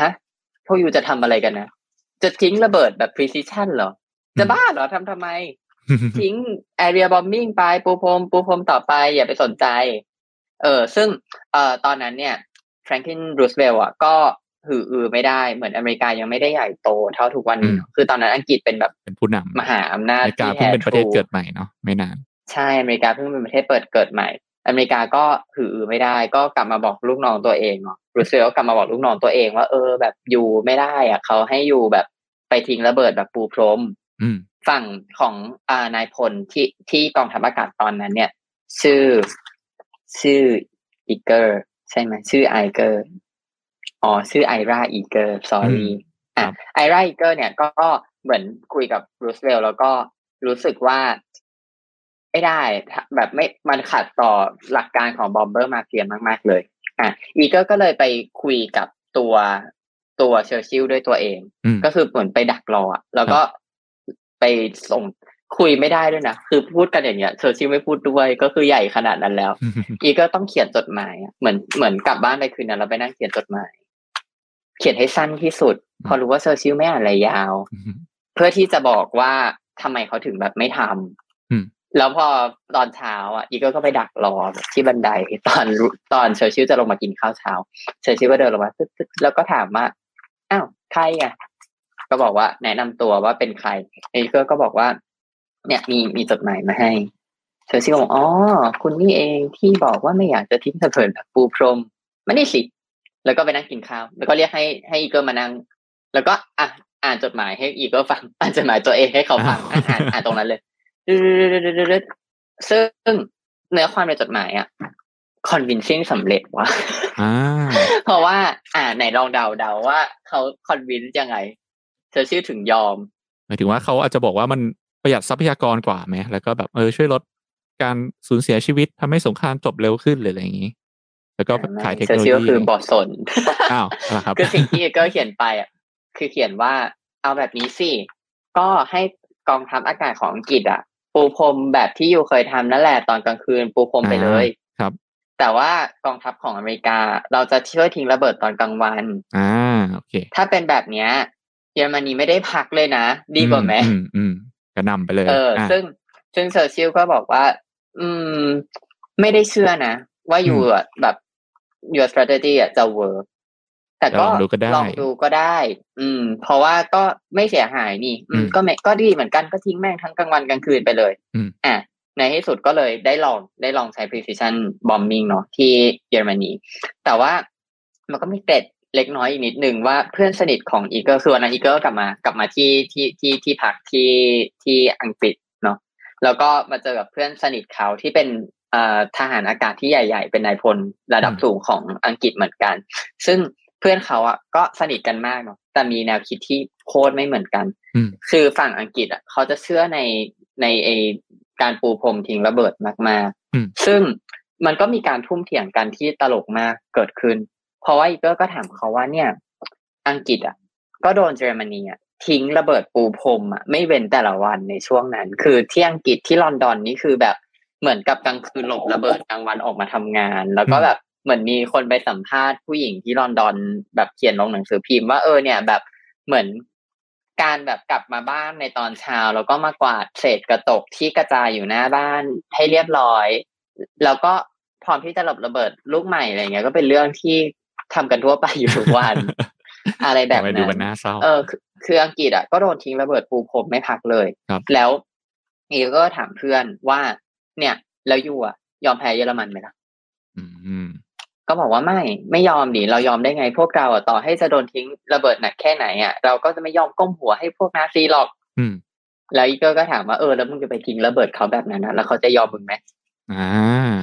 ฮะพวกยูจะทำอะไรกันนะจะทิ้งระเบิดแบบ precision เหรอ จะบ้าเหรอทำทำไม ทิ้ง area bombing ไปปูพรมปูพรมต่อไป อย่าไปสนใจ เออซึ่งเอ่อตอนนั้นเนี่ยแฟรงคลินรูสเวลล์อะก็หืออือไม่ได้เหมือนอเมริกายังไม่ได้ใหญ่โตเท่าทุกวันนี้เนอะคือตอนนั้นอังกฤษเป็นแบบเป็นผู้นำมหาอำนาจอเมริกาที่เพิ่งเป็นประเทศแท้ทรูเกิดใหม่เนาะไม่นาน ใช่อเมริกาเพิ่งเป็นประเทศเปิดเกิดใหม่ อเมริกาก็หืออือไม่ได้ ก็กลับมาบอกลูกน้องตัวเองเนาะรูสเวลล์ก็กลับมาบอกลูกน้องตัวเองว่าเออแบบอยู่ไม่ได้อะเขาให้อยู่แบบไปทิ้งระเบิดแบบปูพรมอืมฝั่งของอ่านายพลที่ที่กองทัพอากาศตอนนั้น เนี่ย ชื่อชื่ออีเกอร์ ใช่ไหมชื่อไอเกอร์อ๋อชื่อไอราอีเกอร์ sorry ครับอะไอราอีเกอร์เนี่ยก็เหมือนคุยกับรูสเวลล์แล้วก็รู้สึกว่า ไม่ได้แบบไม่มันขัดต่อหลักการของ Bomber Mafia มาก ๆ เลยอะอีเกอร์ก็เลยไปคุยกับตัวตัวเชอร์ชิลด้วยตัวเองอืมก็คือเหมือนไปดักรออะแล้วก็ไปส่งคุยไม่ได้ด้วยนะคือพูดกันอย่างเงี้ยเชอร์ชิลไม่พูดด้วยก็คือใหญ่ขนาดนั้นแล้ว อีก็ต้องเขียนจดหมายอะเหมือนเหมือนกลับบ้านไปคืนนั้นเราไปนั่งเขียนจดหมาย เขียนให้สั้นที่สุด พอรู้ว่าเชอร์ชิลไม่อ่านอะไรยาว เพื่อที่จะบอกว่าทำไมเขาถึงแบบไม่ทำอืม แล้วพอตอนเช้าอะอีก็ก็ไปดักรอที่บันไดตอนตอนเชอร์ชิลจะลงมากินข้าวเช้า เชอร์ชิลก็เดินลงมาตึ๊ดแล้วก็ถามว่าอ้าวใครอะ ก็บอกว่าแนะนำตัวว่าเป็นใครอีก็ก็บอกว่า เนี่ยมีมีจดหมายมาให้ เชอร์ชิลก็บอกอ๋อคุณนี่เองที่บอกว่าไม่อยากจะทิ้งระเบิดแบบปูพรมไหนมานี่สิแล้วก็ไปนั่งกินข้าว แล้วก็เรียกให้ให้อีเกอร์มานั่ง แล้วก็อะอ่านจดหมายให้อีเกอร์ฟัง อ่านจดหมายตัวเองให้เขาฟังอ่านอ่านตรงนั้นเลย ซึ่งเนื้อความในจดหมายอะ convincing สำเร็จว่ะเพราะว่า อ่าไหนลองเดาเดาว่าเขา convince ยังไง เธอชื่อถึงยอม หมายถึงว่าเขาอาจจะบอกว่ามันประหยัดทรัพยากรกว่าไหม แล้วก็แบบเออช่วยลดการสูญเสียชีวิตทำให้สงครามจบเร็วขึ้นหรืออะไรอย่างนี้ แล้วก็ขายเทคโนโลชื่อก็ยีคือบอสนอ้าวครับคือสิ่งที่เอเกอร์เขียนไปอะคือเขียนว่าเอาแบบนี้สิ ก็ให้กองทัพอากาศของอังกฤษอะ ปูพรมแบบที่ยูเคยทำนั่นแหละตอนกลางคืน ปูพรมไปเลยครับ แต่ว่ากองทัพของอเมริกา เราจะช่วยทิ้งระเบิดตอนกลางวันอ่าโอเค ถ้าเป็นแบบเนี้ยเยอรมนีไม่ได้พักเลยนะ ดีกว่าไหมอืมอืมกระหนำไปเลยเอออะซึ่งซึ่งเซอร์ชิลก็บอกว่า อืม ไม่ได้เชื่อนะ ว่าอยู่อะแบบ your strategy อะจะ work แต่ก็ลองดูก็ได้ลองดูก็ได้ อืม เพราะว่าก็ไม่เสียหายนี่ อืมอืมก็ไม่ก็ดีเหมือนกันก็ทิ้งแม่งทั้งกลางวันกลางคืนไปเลยอืมอะในที่สุดก็เลยได้ลองได้ลองใช้ precision bombing เนาะที่เยอรมนี แต่ว่ามันก็มีเกร็ดเล็กน้อยอีกนิดนึงว่าเพื่อนสนิทของอีเกิลคือวันนั้นอีเกิลกลับมากลับมาที่ที่ที่ที่พักที่ที่อังกฤษเนาะแล้วก็มาเจอกับเพื่อนสนิทเขาที่เป็นเอ่อทหารอากาศที่ใหญ่ ๆ เป็นนายพลระดับอืมสูงของอังกฤษเหมือนกัน ซึ่งเพื่อนเขาอะก็สนิทกันมากเนาะแต่มีแนวคิดที่โคตรไม่เหมือนกันอืมคือฝั่งอังกฤษอะเขาจะเชื่อในในไอการปูพรมทิ้งระเบิดมากๆอืมซึ่งมันก็มีการทุ่มเถียงกันที่ตลกมากเกิดขึ้น เพราะว่าอีเกอร์ก็ถามเขาว่าเนี่ย อังกฤษอะ ก็โดนเยอรมนีอะทิ้งระเบิดปูพรมอะไม่เว้นแต่ละวันในช่วงนั้น คือที่อังกฤษที่ลอนดอนนี่คือแบบเหมือนกับกลางคืนหลบระเบิดกลางวันออกมาทำงาน แล้วก็แบบ เหมือนมีคนไปสัมภาษณ์ผู้หญิงที่ลอนดอนแบบเขียนลงหนังสือพิมพ์ว่าเออเนี่ยแบบเหมือนการแบบกลับมาบ้านในตอนเช้าแล้วก็มากวาดเศษกระตกที่กระจายอยู่หน้าบ้านให้เรียบร้อย แล้วก็พร้อมที่จะหลบระเบิดลูกใหม่อะไรเงี้ยก็เป็นเรื่องที่ทำกันทั่วไปอยู่ทุกวัน อะไรแบบทำไมนั้ดูนมันน่าเศร้าเออคือคืออังกฤษอะก็โดนทิ้งระเบิดปูพรมไม่พักเลยครับแล้วอีก็ถามเพื่อนว่า เนี่ย แล้วยูอะ ยอมแพ้เยอรมันไหมล่ะอืม ก็บอกว่าไม่ไม่ยอมดิเรายอมได้ไงพวกเราอะต่อให้จะโดนทิ้งระเบิดหนักแค่ไหนอะเราก็จะไม่ยอมก้มหัวให้พวกนาซีหรอก อืม แล้วอีเกอร์ก็ถามว่าเออแล้วมึงจะไปทิ้งระเบิดเขาแบบนั้นนะแล้วเขาจะยอมมึงไหมอ่า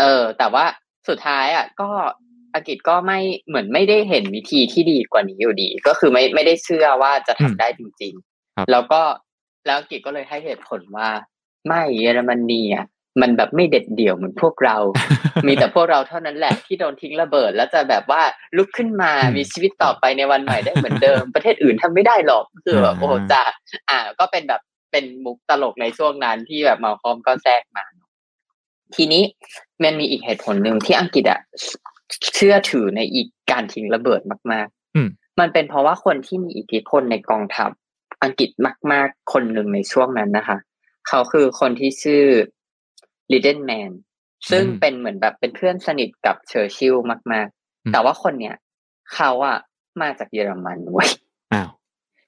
เออ แต่ว่าสุดท้ายอะ ก็อังกฤษก็ไม่เหมือนไม่ได้เห็นวิธีที่ดีกว่านี้อยู่ดี ก็คือไม่ไม่ได้เชื่อว่าจะทำได้จริงครับๆแล้วก็แล้วอังกฤษก็เลยให้เหตุผลว่า ไม่เยอรมนีอะ มันแบบไม่เด็ดเดี่ยวเหมือนพวกเรา มีแต่พวกเราเท่านั้นแหละที่โดนทิ้งระเบิด แล้วจะแบบว่าลุกขึ้นมาอืมมีชีวิตต่อไปในวันใหม่ได้เหมือนเดิม ประเทศอื่นทำไม่ได้หรอกคือแบบอ่าโอ้โหจ้าอ่า ก็เป็นแบบเป็นมุกตลกในช่วงนั้นที่แบบมาคอมก็แทรกมา ทีนี้มันมีอีกเหตุผลหนึ่งที่อังกฤษอะเชื่อถือในอีกการทิ้งระเบิดมากอืมๆมันเป็นเพราะว่าคนที่มีอิทธิพลในกองทัพอังกฤษมาก ๆ คนหนึ่งในช่วงนั้นนะคะ เขาคือคนที่ชื่อ ลินเดแมนซึ่งอืมเป็นเหมือนแบบเป็นเพื่อนสนิทกับเชอร์ชิลมากอืมๆแต่ว่าคนเนี้ยเขาอะมาจากเยอรมันเว้ยอ้าว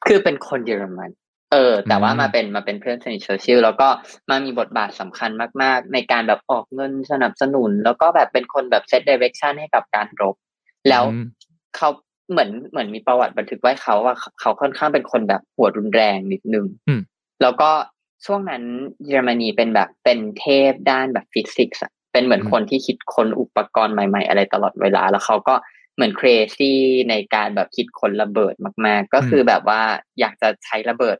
คือเป็นคนเยอรมัน เออ แต่ว่าอืมมาเป็นมาเป็นเพื่อนสนิทเชอร์ชิลแล้วก็มามีบทบาทสำคัญมาก ๆ ในการแบบออกเงินสนับสนุน แล้วก็แบบเป็นคนแบบ set direction ให้กับการรบ แล้วอืมเขาเหมือนเหมือนมีประวัติบันทึกไว้เขาว่าเขาค่อนข้างเป็นคนแบบหัวรุนแรงนิดนึงอืมแล้วก็ ช่วงนั้นเยอรมนีเป็นแบบเป็นเทพด้านแบบฟิสิกส์อะเป็นเหมือนคนที่คิดค้นอุปกรณ์ใหม่ ๆ อะไรตลอดเวลา แล้วเขาก็เหมือน crazy ในการแบบคิดค้นระเบิดมาก ๆ ก็คือแบบว่าอยากจะใช้ระเบิด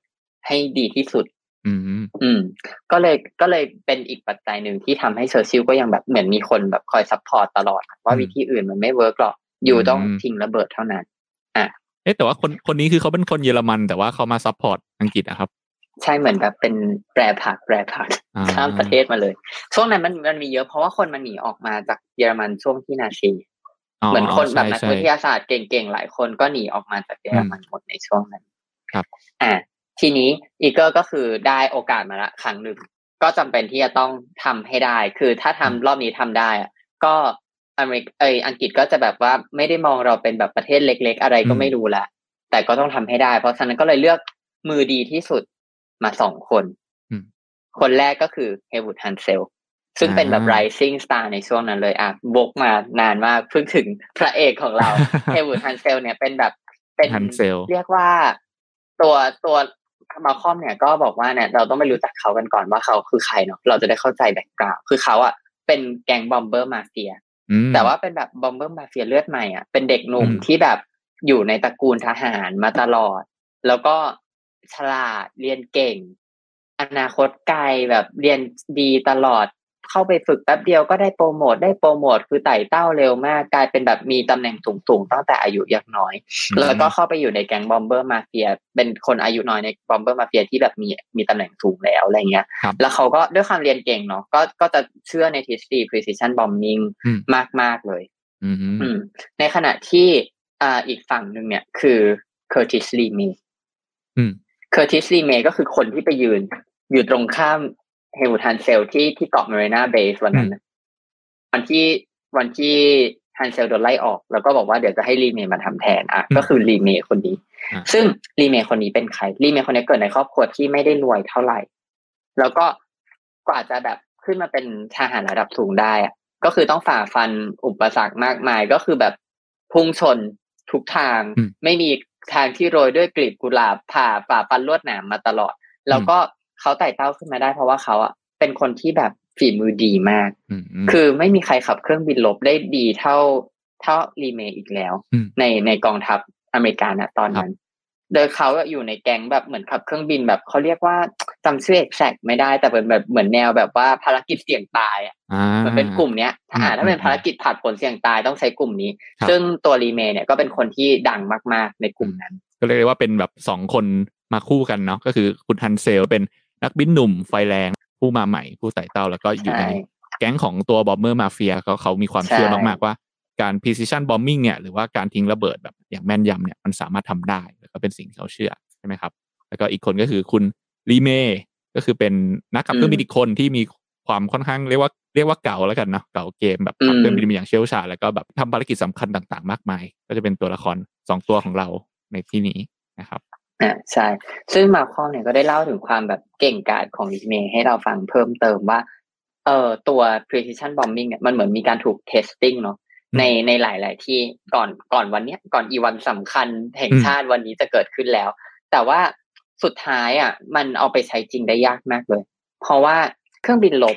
ให้ดีที่สุด อืมอืมก็เลยก็เลยเป็นอีกปัจจัยหนึ่งที่ทำให้เชอร์ชิลก็ยังแบบเหมือนมีคนแบบคอย support ตลอด ว่าอืมวิธีอื่นมันไม่ work หรอกอยู่ต้องอืมทิ้งระเบิดเท่านั้นเอ๊ะแต่ว่าคนคนนี้คือเขาเป็นคนเยอรมัน แต่ว่าเขามา support อังกฤษอะครับ ใช่เหมือนแบบเป็นแปรพักตร์แปรพักตร์อ่าข้ามประเทศมาเลย ช่วงนั้นมันมันมีเยอะเพราะว่าคนมันหนีออกมาจากเยอรมันช่วงที่นาซีเหมือนคนแบบใช่ใช่นักวิทยาศาสตร์เก่งๆหลายคนก็หนีออกมาจากเยอรมันหมดในช่วงนั้น ครับ อ่า ทีนี้อีเกอร์ก็คือได้โอกาสมาละครั้งหนึ่งก็จำเป็นที่จะต้องทำให้ได้ คือถ้าทำรอบนี้ทำได้อะก็อเมริกาเอ๊ยอังกฤษก็จะแบบว่าไม่ได้มองเราเป็นแบบประเทศเล็ก ๆ อะไรก็ไม่รู้ละแต่ก็ต้องทำให้ได้ เพราะฉะนั้นก็เลยเลือกมือดีที่สุด มาสองคนอืมคนแรกก็คือเฮวูดฮันเซลซึ่งเป็นแบบอ่า rising star ในช่วงนั้นเลยอะบกมานานมากเพิ่งถึงพระเอกของเราเฮวูดฮันเซลเนี่ยเป็นแบบเป็น Hansel เรียกว่าตัวตัวมัลคอล์มเนี่ยก็บอกว่าเนี่ยเราต้องไปรู้จักเขากันก่อนว่าเขาคือใครเนาะเราจะได้เข้าใจ background คือเขาอะเป็นแก๊ง Bomber Mafia อืมแต่ว่าเป็นแบบ Bomber Mafia เลือดใหม่อะเป็นเด็กหนุ่มอืมที่แบบอยู่ในตระกูลทหารมาตลอด แล้วก็ ฉลาดเรียนเก่ง อนาคตไกลแบบเรียนดีตลอดเข้าไปฝึกแป๊บเดียวก็ได้โปรโมทได้โปรโมทคือไต่เต้าเร็วมากกลายเป็นแบบมีตำแหน่งสูงๆตั้งแต่อายุยังน้อย แล้วก็เข้าไปอยู่ในแก๊ง Bomber Mafia เป็นคนอายุน้อยใน Bomber Mafia ที่แบบมีมีตำแหน่งสูงแล้วอะไรเงี้ยครับแล้วเขาก็ด้วยความเรียนเก่งเนาะก็ก็จะเชื่อในทฤษฎี precision bombing อืมมากมากๆเลยอืมอืมในขณะที่อ่าอีกฝั่งหนึ่งเนี่ยคือเคอร์ติสลี เมย์อืมเคอร์ติสลีเมย์ก็คือคนที่ไปยืน อยู่ตรงข้ามเฮย์วูดฮันเซลที่ที่เกาะมาเรียนา base วันนั้นน่ะวันที่วันที่ฮันเซลโดนไล่ออก แล้วก็บอกว่าเดี๋ยวจะให้ลีเมย์มาทำแทนอะอืมก็คือลีเมย์คนนี้อ่าซึ่งลีเมย์คนนี้เป็นใครลีเมย์คนนี้เกิดในครอบครัวที่ไม่ได้รวยเท่าไหร่ แล้วก็กว่าจะแบบขึ้นมาเป็นทหารระดับสูงได้อะก็คือต้องฝ่าฟันอุปสรรคมากมายก็คือแบบพุ่งชนทุกทางอืมไม่มี ทางที่โรยด้วยกลีบกุหลาบผ่าฝ่าฟันลวดหนามมาตลอด แล้วก็เขาไต่เต้าขึ้นมาได้ เพราะว่าเขาอะเป็นคนที่แบบฝีมือดีมากอืมอืมคือไม่มีใครขับเครื่องบินลบได้ดีเท่าเท่าลีเมย์อีกแล้วอืมในในกองทัพอเมริกันอะตอนนั้น โดยเขาอะอยู่ในแก๊งแบบเหมือนขับเครื่องบินแบบเขาเรียกว่าจำชื่อเอกแซกไม่ได้ แต่เป็นแบบเหมือนแนวแบบว่าภารกิจเสี่ยงตายอะอ่ามันเป็นกลุ่มเนี้ยถ้าอ่าอืมถ้าเป็นภารกิจผาดโผนเสี่ยงตายต้องใช้กลุ่มนี้ครับซึ่งตัวลีเมย์เนี่ยก็เป็นคนที่ดังมากๆในกลุ่มนั้น ก็เรียกได้ว่าเป็นแบบสองคนมาคู่กันเนาะก็คือคุณฮันเซลเป็นนักบินหนุ่มไฟแรงผู้มาใหม่ผู้ไต่เต้าแล้วก็อยู่ในใช่แก๊งของตัว Bomber Mafia เขาเขามีความเชื่อใช่มากๆว่า การ precision bombing เนี่ยหรือว่าการทิ้งระเบิดแบบอย่างแม่นยำเนี่ยมันสามารถทำได้แล้วก็เป็นสิ่งที่เขาเชื่อใช่ไหมครับ แล้วก็อีกคนก็คือคุณลีเมย์ก็คือเป็นนักขับเครื่องบินอีกคนที่มีความค่อนข้างเรียกว่าเรียกว่าเก๋าแล้วกันเนาะเก๋าเกมแบบขับเครื่องบินมาอย่างเชี่ยวชาญแล้วก็แบบทำภารกิจสำคัญต่างๆ มากมาย ก็จะเป็นตัวละครสองตัวของเราในที่นี้นะครับอ่าใช่ ซึ่งมัลคอมเนี่ยก็ได้เล่าถึงความแบบเก่งกาจของลีเมย์ให้เราฟังเพิ่มเติมว่าเอ่อตัว precision bombing เนี่ยมันเหมือนมีการถูก testing เนาะอืม ในในหลาย ๆ ที่ก่อนก่อนวันเนี้ยก่อนอีวันสำคัญแห่งอืมชาติวันนี้จะเกิดขึ้นแล้ว แต่ว่าสุดท้ายอะ มันเอาไปใช้จริงได้ยากมากเลย เพราะว่าเครื่องบินหลบ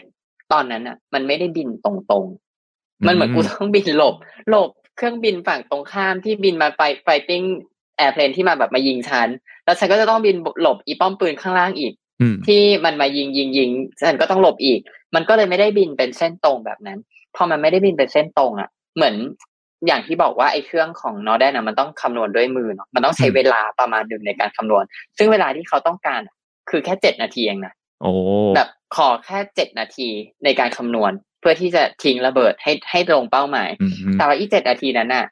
ตอนนั้นอะ มันไม่ได้บินตรงๆ มันเหมือนกูต้องบินหลบ หลบเครื่องบินฝั่งตรงข้ามที่บินมาไฟไฟติ้งแอร์เพลนที่มาแบบมายิงฉัน แล้วฉันก็จะต้องบินหลบอีป้อมปืนข้างล่างอีกอืมที่มันมายิงยิงยิงฉันก็ต้องหลบอีก มันก็เลยไม่ได้บินเป็นเส้นตรงแบบนั้น พอมันไม่ได้บินเป็นเส้นตรงอะ เหมือนอย่างที่บอกว่าไอ้เครื่องของนอร์แดนอะมันต้องคำนวณด้วยมือเนาะมันต้องใช้อืมเวลาประมาณหนึ่งในการคำนวณ ซึ่งเวลาที่เขาต้องการอะคือแค่เจ็ดนาทีเองนะโอ้แบบขอแค่เจ็ดนาทีในการคำนวณ เพื่อที่จะทิ้งระเบิดให้ให้ตรงเป้าหมายอืมแต่ว่าอีเจ็ดนาทีนั้นน่ะ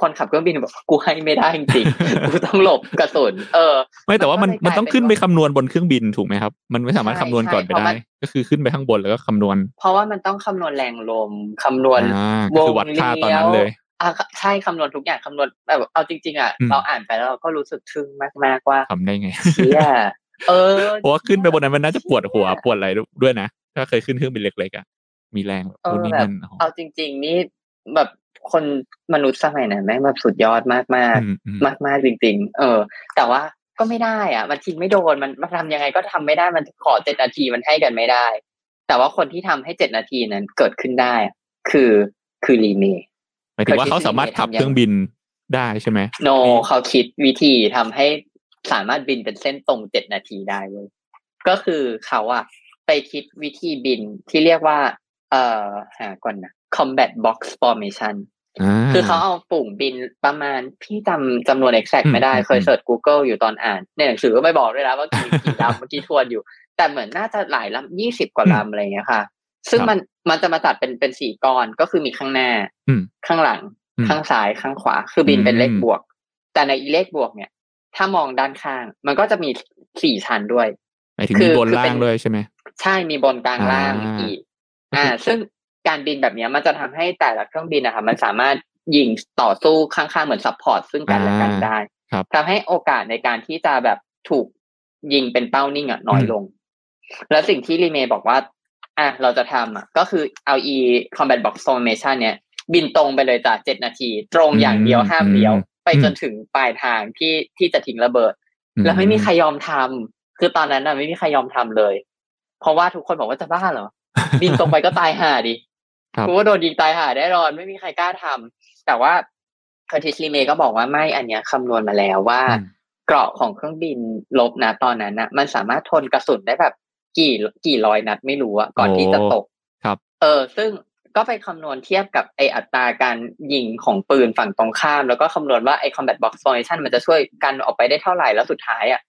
คนขับเครื่องบินบอกกูให้ไม่ได้จริงๆกูต้องหลบกระสุนเออ ไม่แต่ว่ามันมันก็เลยมันต้องขึ้นกไปลายเป็นคำนวณบนเครื่องบินถูกไหมครับ มันไม่สามารถใช่คำนวณก่อนไปใช่เพราะได้มันก็คือขึ้นไปข้างบนแล้วก็คำนวณ เพราะว่ามันต้องคำนวณแรงลมคำนวณอ่าก็คือวัดค่าตอนนั้นเลยอะใช่คำนวณทุกอย่างคำนวณแบบเอาจริง ๆอะอืมเราอ่านไปแล้วเราก็รู้สึกทึ่งมากๆว่าทำได้ไงเชี่ยเออเพราะว่าขึ้นไปบนนั้นมันน่าจะปวดหัวปวดอะไรด้วยนะถ้าเคยขึ้นเครื่องบินเล็กๆอะมีแรงแบบเออนู่นนี่แบบนั่นอ๋อเอาจริง ๆ นี่แบบ คนมนุษย์สมัยนั้นแม่งแบบสุดยอดมากอืมอืมๆมากๆจริง ๆ เออ แต่ว่าก็ไม่ได้อะ มันทิ้งไม่โดนมันมันทำยังไงก็ทำไม่ได้มันขอเจ็ดนาทีมันให้กันไม่ได้ แต่ว่าคนที่ทำให้เจ็ดนาทีนั้นเกิดขึ้นได้อะคือคือรีเมย์หมายถึงว่าเขาสามารถขับเครื่องบินได้ใช่ไหมโนเขาคิดวิธีทำให้สามารถบินเป็นเส้นตรงเจ็ดนาทีได้เลยก็คือเขาอะไปคิดวิธีบินที่เรียกว่า เอ่อหาก่อนนะ combat box formation อ่าคือเขาเอาปุ่มบินประมาณพี่จำจำนวน exact อืมไม่ได้อืมเคยเสิร์ช Google อยู่ตอนอ่านในหนังสือก็ไม่บอกด้วยนะว่ากี่กี่ลำเมื่อกี้ทวนอยู่ แต่เหมือนน่าจะหลายลำยี่สิบกว่าลำอะไรอย่างเงี้ยค่ะ ซึ่งครับมันมันจะมาตัดเป็นเป็นสี่ก้อนก็คือมีข้างหน้าอืมข้างหลังอืมข้างซ้ายข้างขวา คือบินเป็นเลขอืมบวก แต่ในอีเลขบวกเนี่ย ถ้ามองด้านข้าง มันก็จะมีสี่ชั้นด้วยหมายถึงคืมีอบนคือล่าเป็งนด้วยใช่ไหมใช่มีบนกลางล่างอ่าอีก อ่า ซึ่งการบินแบบเนี้ยมันจะทำให้แต่ละเครื่องบินนะคะมันสามารถยิงต่อสู้ข้างๆ เหมือน support ซึ่งกันและกันได้ครับทำให้โอกาสในการที่จะแบบถูกยิงเป็นเป้านิ่งอะน้อยลง แล้วสิ่งที่ลีเมย์บอกว่า อะเราจะทำอะ ก็คือเอาอี combat box formation เนี่ย บินตรงไปเลยจ้ะเจ็ดนาที ตรงอย่างเดียวอืมห้ามเลี้ยวอืมไปจนถึงปลายทางที่ที่จะทิ้งระเบิด แล้วไม่มีใครยอมทำคือตอนนั้นน่ะไม่มีใครยอมทำเลย เพราะว่าทุกคนบอกว่าจะบ้าเหรอ บินตรงไปก็ตายห่าดิครับกูว่าโดนยิงตายห่าแน่นอนไม่มีใครกล้าทำแต่ว่าเคอร์ติสลีเมย์ก็บอกว่าไม่อันเนี้ยคำนวณมาแล้วว่าอืมเกราะของเครื่องบินรบนะตอนนั้นนะมันสามารถทนกระสุนได้แบบกี่กี่ร้อยนัดไม่รู้อะก่อนที่จะตกครับ เออ ซึ่งก็ไปคำนวณเทียบกับไออัตราการยิงของปืนฝั่งตรงข้าม แล้วก็คำนวณว่าไอ combat box formation มันจะช่วยกันออกไปได้เท่าไหร่แล้วสุดท้ายอะ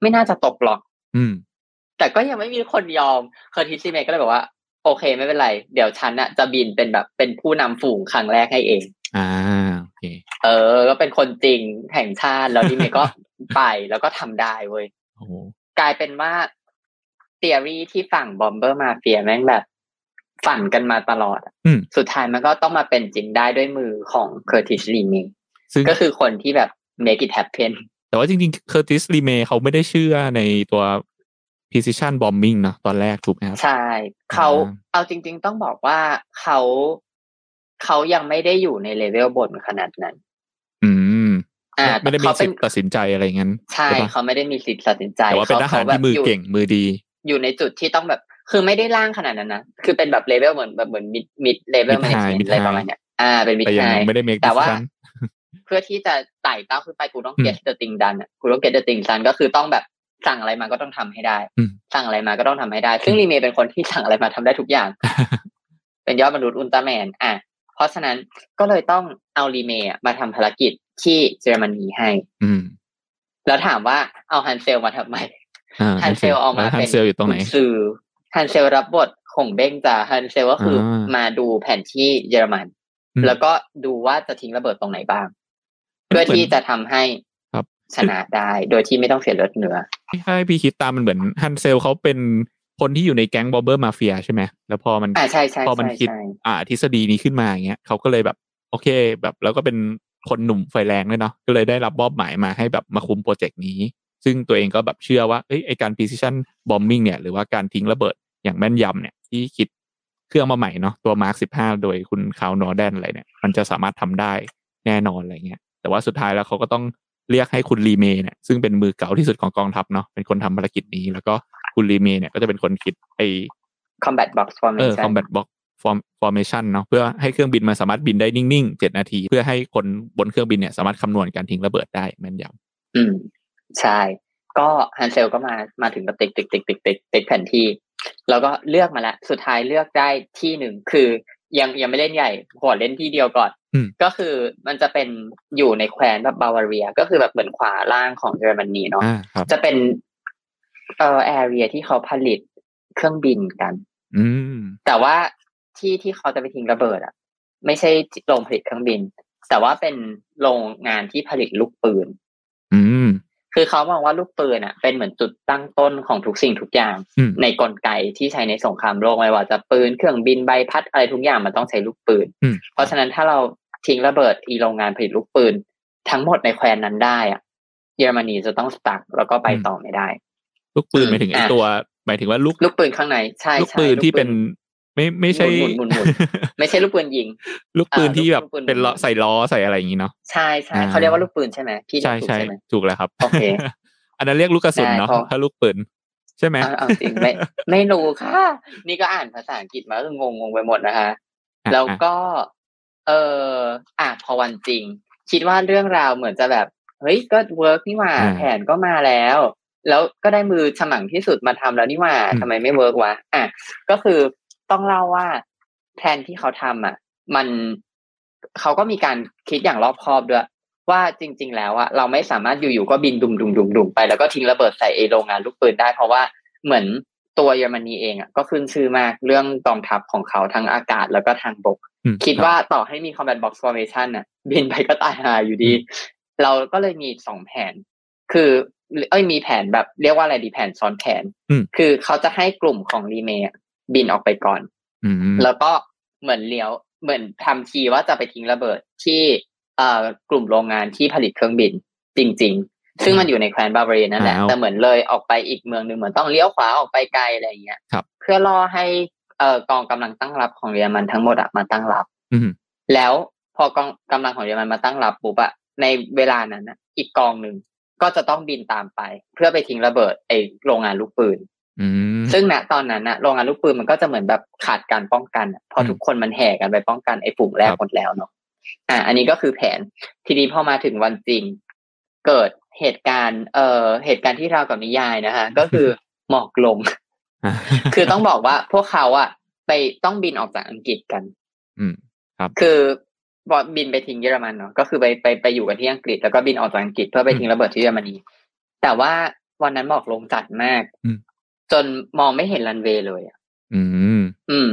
ไม่น่าจะตกหรอก อืม แต่ก็ยังไม่มีคนยอมเคอร์ติสลีเมย์ก็เลยบอกว่า โอเคไม่เป็นไร เดี๋ยวฉันอะจะบินเป็นแบบเป็นผู้นำฝูงครั้งแรกให้เอง อ่าโอเค เออ ก็เป็นคนจริงแห่งชาติแล้วลีเมย์ก็ไปแล้วก็ทำได้เว้ยโอ้โหกลายเป็นว่า theory ที่ฝั่ง Bomber Mafia แม่งแบบฝันกันมาตลอดอะอืมสุดท้ายมันก็ต้องมาเป็นจริงได้ด้วยมือของเคอร์ติสลีเมย์ซึ่งก็คือคนที่แบบ make it happen แต่ว่าจริงๆเคอร์ติสลีเมย์เขาไม่ได้เชื่อในตัว precision bombing นะตอนแรกถูกไหมครับ ใช่เขาอ่าเอาจริง ๆ ต้องบอกว่าเขาเขายังไม่ได้อยู่ในเลเวลบนขนาดนั้น อืม อ่าไม่ได้มีเขาสิเป็ทนธิ์ตัดสินใจอะไรงั้น ใช่ปะเขาไม่ได้มีสิทธิ์ตัดสินใจแต่ว่าเป็นทหารขที่มืออยู่เก่งมือดี อยู่ในจุดที่ต้องแบบ คือไม่ได้ล่างขนาดนั้นนะคือเป็นแบบเลเวลเหมือนแบบเหมือนมิดมิดเลเวล Mid แม high เนจ mid อะไรประมาณ high เนี้ยอ่า เป็นมิดแต่ยังไฮไม่ได้ make แต่ว่า decision เพื่อที่จะไต่เต้าขึ้นไปกูต้องอืม get the thing done อะกูต้อง get the thing done ก็คือต้องแบบ สั่งอะไรมาก็ต้องทำให้ได้อืมสั่งอะไรมาก็ต้องทำให้ได้ ซึ่งรีเมย์เป็นคนที่สั่งอะไรมาทำได้ทุกอย่าง เป็นยอดมนุษย์อุลตร้าแมน อะ เพราะฉะนั้นก็เลยต้องเอารีเมย์อะมาทำภารกิจที่เยอรมนีให้ อืมแล้วถามว่าเอาฮันเซลมาทำไมอ่าฮันเซลเอามาแล้วฮัเป็นนเซลอยู่ตรงไหนกุญซือฮันเซลรับบทของเบ้งจะฮันเซลก็คืออามาดูแผนที่เยอรมันอืมแล้วก็ดูว่าจะทิ้งระเบิดตรงไหนบ้างเพื่อที่จะทำให้ครับ ชนะได้โดยที่ไม่ต้องเสียเลือดเนื้อใช่พี่คิดตามมันเหมือนฮันเซลเขาเป็นคนที่อยู่ในแก๊ง Bomber Mafia ใช่ไหมแล้วพอมันอ่าใช่ใช่พอมันใช่คิดใช่อ่าทฤษฎีนี้ขึ้นมาอย่างเงี้ยเขาก็เลยแบบ โอเค แบบแล้วก็เป็นคนหนุ่มไฟแรงด้วยเนาะก็เลยได้รับมอบหมายมาให้แบบมาคุมโปรเจกต์นี้ ซึ่งตัวเองก็แบบเชื่อว่าเอ้ยไอการ precision bombing เนี่ยหรือว่าการทิ้งระเบิดอย่างแม่นยำเนี่ยที่คิดเครื่องมาใหม่เนาะตัวมาร์คสิบห้าโดยคุณคาร์ลนอร์เดนอะไรเนี่ย มันจะสามารถทำได้แน่นอนอะไรเงี้ยแต่ว่าสุดท้ายแล้วเขาก็ต้อง เรียกให้คุณลีเมย์เนี่ยซึ่งเป็นมือเก๋าที่สุดของกองทัพเนาะเป็นคนทำภารกิจนี้ แล้วก็คุณลีเมย์เนี่ยก็จะเป็นคนคิดไอ combat box เออ formation combat box form formation เนาะเพื่อให้เครื่องบินมันสามารถบินได้นิ่งๆเจ็ดนาที เพื่อให้คนบนเครื่องบินเนี่ยสามารถคำนวณการทิ้งระเบิดได้แม่นยำอืมใช่ ก็ฮันเซลก็มามาถึงก็ติ๊กติ๊กติ๊กติ๊กติ๊กติ๊กแผนที่แล้วก็เลือกมาแล้วสุดท้ายเลือกได้ที่หนึ่งคือยังยังไม่เล่นใหญ่ขอเล่นที่เดียวก่อนอืม ก็คือมันจะเป็นอยู่ในแคว้นแบบบาวาเรีย ก็คือแบบเหมือนขวาล่างของเยอรมนีเนาะอ่าครับจะเป็นเอ่อแอเรียที่เขาผลิตเครื่องบินกัน อืมแต่ว่าที่ที่เขาจะไปทิ้งระเบิดอะ ไม่ใช่โรงผลิตเครื่องบิน แต่ว่าเป็นโรงงานที่ผลิตลูกปืน อืมคือเขามองว่าลูกปืนอะ เป็นเหมือนจุดตั้งต้นของทุกสิ่งทุกอย่างอืมในกลไกที่ใช้ในสงครามโลกไม่ว่าจะปืนเครื่องบินใบพัดอะไรทุกอย่างมันต้องใช้ลูกปืนอืมเพราะฉะนั้นถ้าเรา ทิ้งระเบิดอีโรงงานผลิตลูกปืน ทั้งหมดในแคว้นนั้นได้อะเยอรมนีจะต้องสตักแล้วก็ไปต่อไม่ได้ ลูกปืนอืมหมายถึงไอ้อะตัวหมายถึงว่าลูกลูกปืนข้างในใช่ลูกใช่ปืนที่เป็นลูกไม่ไม่ใช่หมุนหมุนหมุนไม่ใช่ลูกปืนยิง ลูกปืนที่แบบลูกปืนเป็นล้อใส่ล้อใส่อะไรอย่างงี้เนาะใช่ใช่อ่าเขาเรียกว่าลูกปืนใช่ไหมพี่ใช่ถูกใช่ใช่ไหมถูกแล้วครับโอเคอันนั้นเรียกลูกกระสุนเนาะได้เพราะถ้าลูกปืนใช่ไหมเอาเอาจริงไม่ไม่รู้ค่ะ นี่ก็อ่านภาษาอังกฤษมาก็งงงงไปหมดนะคะอะแล้วอะก็ เอออะพอวันจริง คิดว่าเรื่องราวเหมือนจะแบบเฮ้ยก็ work นี่หว่าอ่าแผนก็มาแล้ว แล้วก็ได้มือฉมังที่สุดมาทำแล้วนี่หว่าอืมทำไมไม่ work วะอะก็คือต้องเล่าว่าแผนที่เขาทำอะ มันเขาก็มีการคิดอย่างรอบคอบด้วยว่าจริง ๆ แล้วอะเราไม่สามารถอยู่ๆก็บินดุมดุมดุมดุมไปแล้วก็ทิ้งระเบิดใส่ไอโรงงานลูกปืนได้เพราะว่าเหมือน ตัวเยอรมนีเองอะก็ขึ้นชื่อมากเรื่องกองทัพของเขาทั้งอากาศแล้วก็ทางบกอืมคิดรับว่าต่อให้มี combat box formation น่ะ บินไปก็ตายหาอยู่ดี เราก็เลยมีสองแผน คือ เอ้ยมีแผนแบบเรียกว่าอะไรดีแผนซ้อนแผนอืมคือเขาจะให้กลุ่มของรีเมย์อะบินออกไปก่อนอืมแล้วก็เหมือนเลี้ยวเหมือนทำทีว่าจะไปทิ้งระเบิดที่เอ่อกลุ่มโรงงานที่ผลิตเครื่องบินจริงๆ ซึ่งมันอยู่ในแคว้นบาเวเรียนั่นแหละอ้าวแต่เหมือนเลยออกไปอีกเมืองหนึ่งเหมือนต้องเลี้ยวขวาออกไปไกลอะไรอย่างเงี้ยครับเพื่อล่อให้เอ่อกองกำลังตั้งรับของเยอรมันทั้งหมดอะมาตั้งรับอืมแล้วพอกองกำลังของเยอรมันมาตั้งรับปุ๊บอะในเวลานั้นนะอีกกองหนึ่งก็จะต้องบินตามไป เพื่อไปทิ้งระเบิดไอโรงงานลูกปืนอืมซึ่งณตอนนั้นนะโรงงานลูกปืนมันก็จะเหมือนแบบขาดการป้องกันอะเพอืราะมทุกคนมันแห่กันไปป้องกันไอ้ฝูงแรกครับหมดแล้วเนาะอะอันนี้ก็คือแผน ทีนี้พอมาถึงวันจริง เกิด เหตุการณ์ เอ่อเหตุการณ์ที่เราวกับนิยายนะคะก็คือหมอกลงอะคือต้องบอกว่าพวกเขาอะไปต้องบินออกจากอังกฤษกัน อืม ครับ คือบินไปทิ้งเยอรมันเนาะก็คือไปไปไปอยู่กันที่อังกฤษ แล้วก็บินออกจากอังกฤษเพื่อไปทิ้งระเบิดที่เยอรมนี แต่ว่าวันนั้นหมอกลงจัดมากอืมจนมองไม่เห็นรันเวย์เลยอะอืม อืม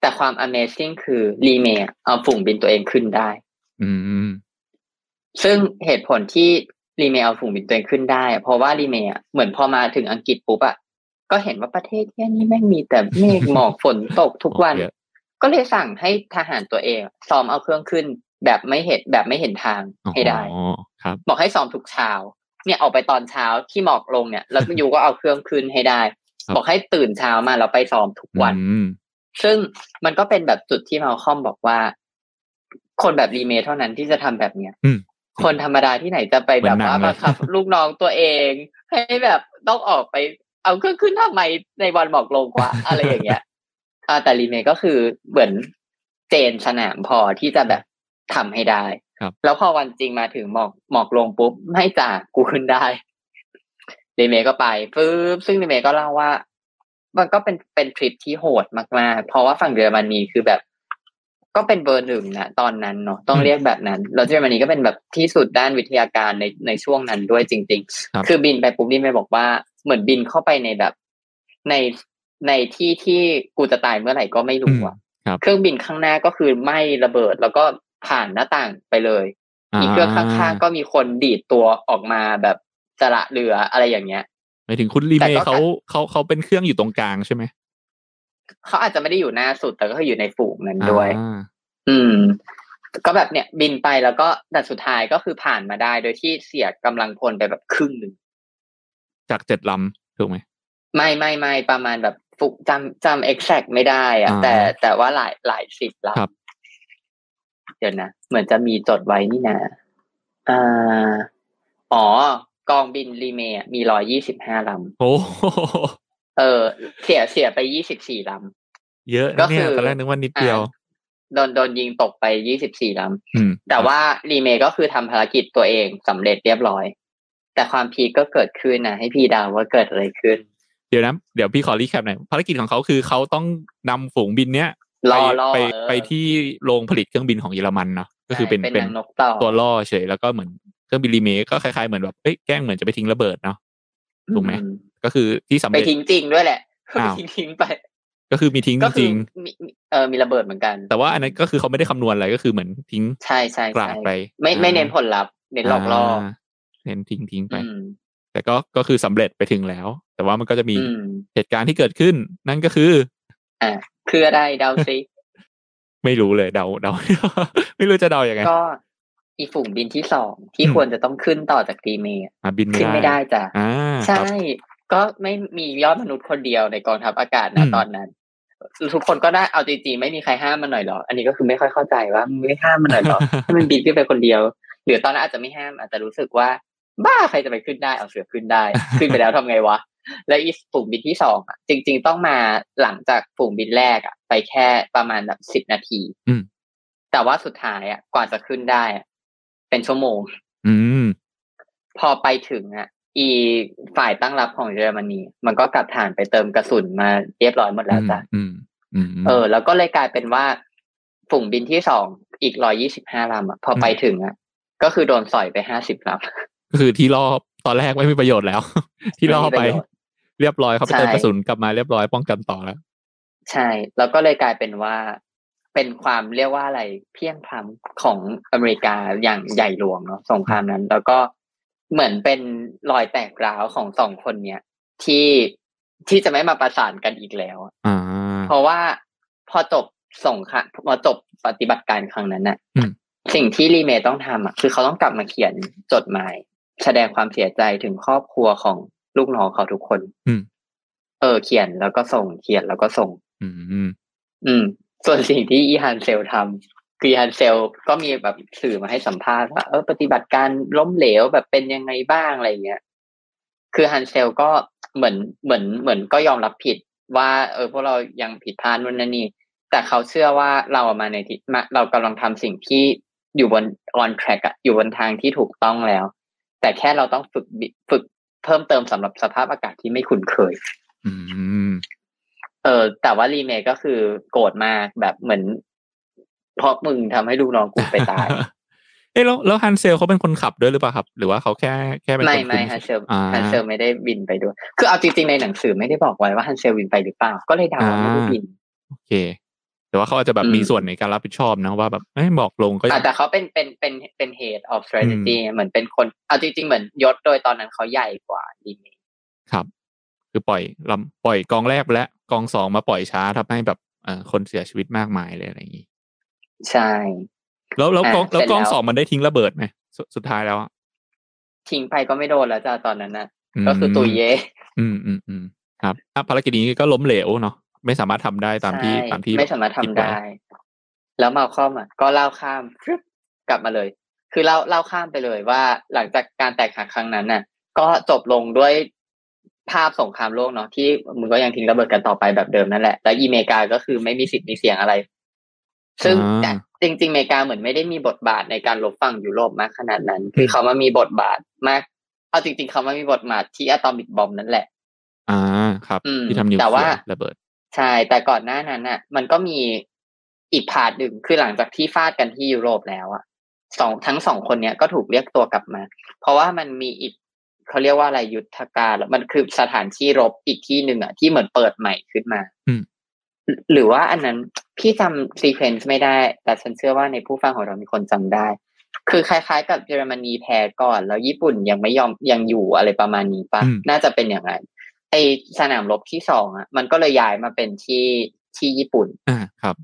แต่ความ Amazing คือรีเมย์เอาฝูงบินตัวเองขึ้นได้ อืม ซึ่งเหตุผลที่ รีเมย์เอาฝูงบินตัวเองขึ้นได้อะเพราะว่ารีเมย์อะเหมือนพอมาถึงอังกฤษปุ๊บอะก็เห็นว่าประเทศที่นี่แม่งมีแต่เมฆหมอกฝนตกทุกวันเยอะก็เลยสั่งให้ทหารตัวเอง ซ้อมเอาเครื่องขึ้น แบบไม่เห็นแบบไม่เห็นทางให้ได้อ๋อครับบอกให้ซ้อมทุกเช้า เนี่ยออกไปตอนเช้าที่หมอกลงเนี่ยแล้วก็ยูก็เอาเครื่องขึ้นให้ได้ครับบอกให้ตื่นเช้ามาแล้วไปซ้อมทุกวันอืมซึ่งมันก็เป็นแบบจุดที่มาคอมบอกว่า คนแบบลีเมย์เท่านั้นที่จะทำแบบเนี้ยอืม คนธรรมดาที่ไหนจะไปแบบว่าเหมือนงหนังเลยคับ ลูกน้องตัวเอง ให้แบบต้องออกไป เอาเครื่องขึ้นทำไมในวันหมอกลงกว่าอะไรอย่างเงี้ยอ่าแต่ลีเมย์ก็คือเหมือนเจนสนามพอที่จะแบบทำให้ได้ครับ แล้วพอวันจริงมาถึงหมอกหมอกลงปุ๊บไม่จ่ากูขึ้นได้ลีเมย์ก็ไปปึ๊บซึ่งลีเมย์ก็เล่าว่า มันก็เป็นเป็นทริปที่โหดมากๆ เพราะว่าฝั่งเยอรมนีคือแบบ ก็เป็นเบอร์หนึ่งนะตอนนั้นเนาะต้องอืมเรียกแบบนั้นแล้วเยอรมนีก็เป็นแบบที่สุดด้านวิทยาการในในช่วงนั้นด้วยจริงครับๆคือบินไปปุ๊บนี่ไปบอกว่าเหมือนบินเข้าไปในแบบ ในในที่ที่กูจะตายเมื่อไหร่ก็ไม่รู้อะครับเครื่องบินข้างหน้าก็คือไหม้ระเบิด แล้วก็ผ่านหน้าต่างไปเลยอีกเครื่องข้างๆก็มีคนดีดตัวออกมาแบบสละเรืออะไรอย่างเงี้ยหมายถึงคุณรีแต่เมก็ย์เขาเขาเขาเป็นเครื่องอยู่ตรงกลางใช่ไหม เขาอาจจะไม่ได้อยู่หน้าสุด แต่ก็คืออยู่ในฝูงนั้นด้วยอ่าอืม ก็แบบเนี่ย บินไปแล้วก็แต่สุดท้ายก็คือผ่านมาได้ โดยที่เสียกำลังพลไปแบบครึ่งหนึ่งจากเจ็ดลำถูกไหมไม่ไม่ไม่ประมาณแบบฟุกจำจำ exact ไม่ได้อะอ่าแต่แต่ว่าหลายหลายสิบลครับำเดี๋ยวนะเหมือนจะมีจดไว้นี่นะอ่าอ๋อกองบินรีเมย์อะมีร้อยยี่สิบห้าลโอ้โหำ เออ เสียเสียไปยี่สิบสี่ลำเยอะก็นะเนี่คืยอตอนแรกนึกว่านิดเดียวโดนโดนยิงตกไปยี่สิบสี่ลำอืมแต่ว่ารีเมคก็คือทำภารกิจตัวเองสำเร็จเรียบร้อย แต่ความพีคก็เกิดขึ้นนะให้พี่เดาวว่าเกิดอะไรขึ้น เดี๋ยวนะเดี๋ยวพี่ขอรีแคปหน่อยภารกิจของเขาคือเขาต้องนำฝูงบินเนี้ยรไปอรอไปเออไปที่โรงผลิตเครื่องบินของเยอรมันเนาะก็คือเป็นเป็นเป็นนางนกต่อตัวล่อเฉยแล้วก็เหมือนเครื่องบินรีเมคก็คล้ายๆเหมือนแบบเอ้ยแกล้งเหมือนจะไปทิ้งระเบิดเนาะถูกไหมอื ก็คือที่สำไปเร็จทิ้งจริงด้วยแหละอ้าวทิ้งทิ้งไป ก็คือมีทิ้งก็จคืริงมีมีเออมีระเบิดเหมือนกันๆแต่ว่าอันนั้นก็คือเขาไม่ได้คำนวณอะไรก็คือเหมือนทิ้งใช่ใช่กราใช่ดไป ไม่ไม่อ่าเน้นผลลัพธ์เน้นหลอกล่อาเน้นทิ้งทิ้งไปอืมแต่ก็ก็คือสำเร็จไปถึงแล้ว แต่ว่ามันก็จะมีอืมเหตุการณ์ที่เกิดขึ้น นั่นก็คืออ่าคืออะไรเดาซิไม่รู้เลยเดาเดาไม่รู้จะเดาอย่างไงก็อีฝูงบินที่สองที่อืมควรจะต้องขึ้นต่อจากรีเมคอะบินไม่ขึ้นได้ไม่ได้จ้ะอ่าคใช่รับ ก็ไม่มียอดมนุษย์คนเดียวในกองทัพอากาศอืนะมตอนนั้น ทุกคนก็ได้เอาจริงๆไม่มีใครห้ามมันหน่อยหรอ อันนี้ก็คือไม่ค่อยเข้าใจว่ามึงไม่ห้ามมันหน่อยหรอให้มันบินขึ้นไปคนเดียว หรือตอนนั้นอาจจะไม่ห้ามอาจจะรู้สึกว่า บ้าใครจะไปขึ้นได้เอาเสือขึ้นได้ ขึ้นไปแล้วทำไงวะแล้วอีฝูงบินที่สองอะจริง ๆ ต้องมาหลังจากฝูงบินแรกอะ ไปแค่ประมาณแบบสิบนาทีอืมแต่ว่าสุดท้ายอะกว่าจะขึ้นได้อะเป็นชั่วโมงอืมพอไปถึงอะ อีฝ่ายตั้งรับของเยอรมนีมันก็กลับฐานไปเติมกระสุนมาเรียบร้อยหมดแล้วจ้ะอืมอืมมเออ แล้วก็เลยกลายเป็นว่าฝูงบินที่สองอีกร้อยยี่สิบห้าลำอะพอไปถึงอะ ก็คือโดนสอยไปห้าสิบลำก็คือที่รอบตอนแรกไม่มีประโยชน์แล้ว ที่รอบไปไม่มีประโยชน์เรียบร้อยเขาไปใช่เติมกระสุนกลับมาเรียบร้อยป้องกันต่อแล้ว ใช่ แล้วก็เลยกลายเป็นว่าเป็นความเรียกว่าอะไรเพียงพล้ำของอเมริกาอย่างใหญ่หลวงเนาะสงครามนั้น แล้วก็ เหมือนเป็นรอยแตกร้าวของสองคนเนี้ยที่ที่จะไม่มาประสานกันอีกแล้วอะอ่าเพราะว่าพอจบสงครามพอจบปฏิบัติการครั้งนั้นน่ะอืมสิ่งที่รีเมย์ต้องทำอะคือเขาต้องกลับมาเขียนจดหมาย แสดงความเสียใจถึงครอบครัวของลูกน้องเขาทุกคนอืมเออ เขียนแล้วก็ส่งเขียนแล้วก็ส่ง อืม อืม ส่วนสิ่งที่อีฮันเซลทำ คืออีฮันเซลก็มีแบบสื่อมาให้สัมภาษณ์ว่าเออปฏิบัติการล้มเหลวแบบเป็นยังไงบ้างอะไรเงี้ย คือฮันเซลก็เหมือนเหมือนเหมือนก็ยอมรับผิดว่า เออพวกเรายังผิดพลาดนู่นนั่นนี่แต่เขาเชื่อว่าเราอะมาในทิศมาเรากำลังทำสิ่งที่อยู่บน on track อะอยู่บนทางที่ถูกต้องแล้ว แต่แค่เราต้องฝึกบิฝึกเพิ่มเติมสำหรับสภาพอากาศที่ไม่คุ้นเคยอืมเออแต่ว่ารีเมคก็คือโกรธมากแบบเหมือน เพราะมึงทำให้ลูกน้องกูไปตาย เอ้แล้วแล้วฮันเซลเขาเป็นคนขับด้วยหรือเปล่าครับ หรือว่าเขาแค่แค่เป็นไม่คนคุไม่มฮันเซลอ่าฮันเซลไม่ได้บินไปด้วย คือเอาจริงๆในหนังสือไม่ได้บอกไว้ว่าฮันเซลบินไปหรือเปล่า ก็เลยเดาว่าไม่ได้บินโอเค แต่ว่าเขาอาจจะแบบอืมมีส่วนในการรับผิดชอบนะว่าแบบเอ้ยบอกลงก็แต่แต่เขาเป็นเป็นเป็นเป็น head of strategy เหมือนเป็นคนเอาจริงๆเหมือนยศโดยตอนนั้นเขาใหญ่กว่ารีเมคครับ คือปล่อยลำปล่อยกองแรกไปแล้วกองสองมาปล่อยช้าทำให้แบบเอ่อคนเสียชีวิตมากมายเลยอะไรอย่างนี้ ใช่ แล้วแล้วอะกองแล้วเสร็จกองแล้วสองมันได้ทิ้งระเบิดไหมสสุดท้ายแล้วอะทิ้งไปก็ไม่โดนแล้วจ้าตอนนั้นนะมก็คือตุยเย่อืมอืมอืมครับอะภารกิจนี้ก็ล้มเหลวเนาะไม่สามารถทำได้ตามที่ใช่ตามที่ไม่สามารถทำคิว้ได้ แล้วมาคอมอะ ก็เล่าข้ามฟึบกลับมาเลย คือเล่าเล่าข้ามไปเลยว่า หลังจากการแตกหักครั้งนั้นน่ะ ก็จบลงด้วยภาพสงครามโลกเนาะที่มึงก็ยังทิ้งระเบิดกันต่อไปแบบเดิมนั่นแหละ แล้วอีเมริกาก็คือไม่มีสิทธิ์มีเสียงอะไร ซึ่งอ่าจริงๆอเมริกาเหมือนไม่ได้มีบทบาทในการรบฝั่งยุโรปมากขนาดนั้น คือเขามามีบทบาทมาก เอาจริง ๆ เขามามีบทบาทที่ atomic bomb นั่นแหละ อ่าครับอืมที่ทำนิวเคลียร์แต่ว่าระเบิดใช่แต่ก่อนหน้านั้นน่ะ มันก็มีอีก part หนึ่งคือหลังจากที่ฟาดกันที่ยุโรปแล้วอะสองทั้งสองคนเนี้ยก็ถูกเรียกตัวกลับมา เพราะว่ามันมีอีกเขาเรียกว่าอะไรยุทธการมันคือสถานที่รบอีกที่หนึ่งอะที่เหมือนเปิดใหม่ขึ้นมาอืมหรือว่าอันนั้น พี่จำซีเควนซ์ไม่ได้ แต่ฉันเชื่อว่าในผู้ฟังของเรามีคนจำได้ คือคล้ายๆ กับเยอรมนีแพ้ก่อน แล้วญี่ปุ่นยังไม่ยอมยังอยู่อะไรประมาณนี้ปะอืมน่าจะเป็นอย่างนั้นไอสนามรบที่สองอะ มันก็เลยย้ายมาเป็นที่ที่ญี่ปุ่นอ่าครับ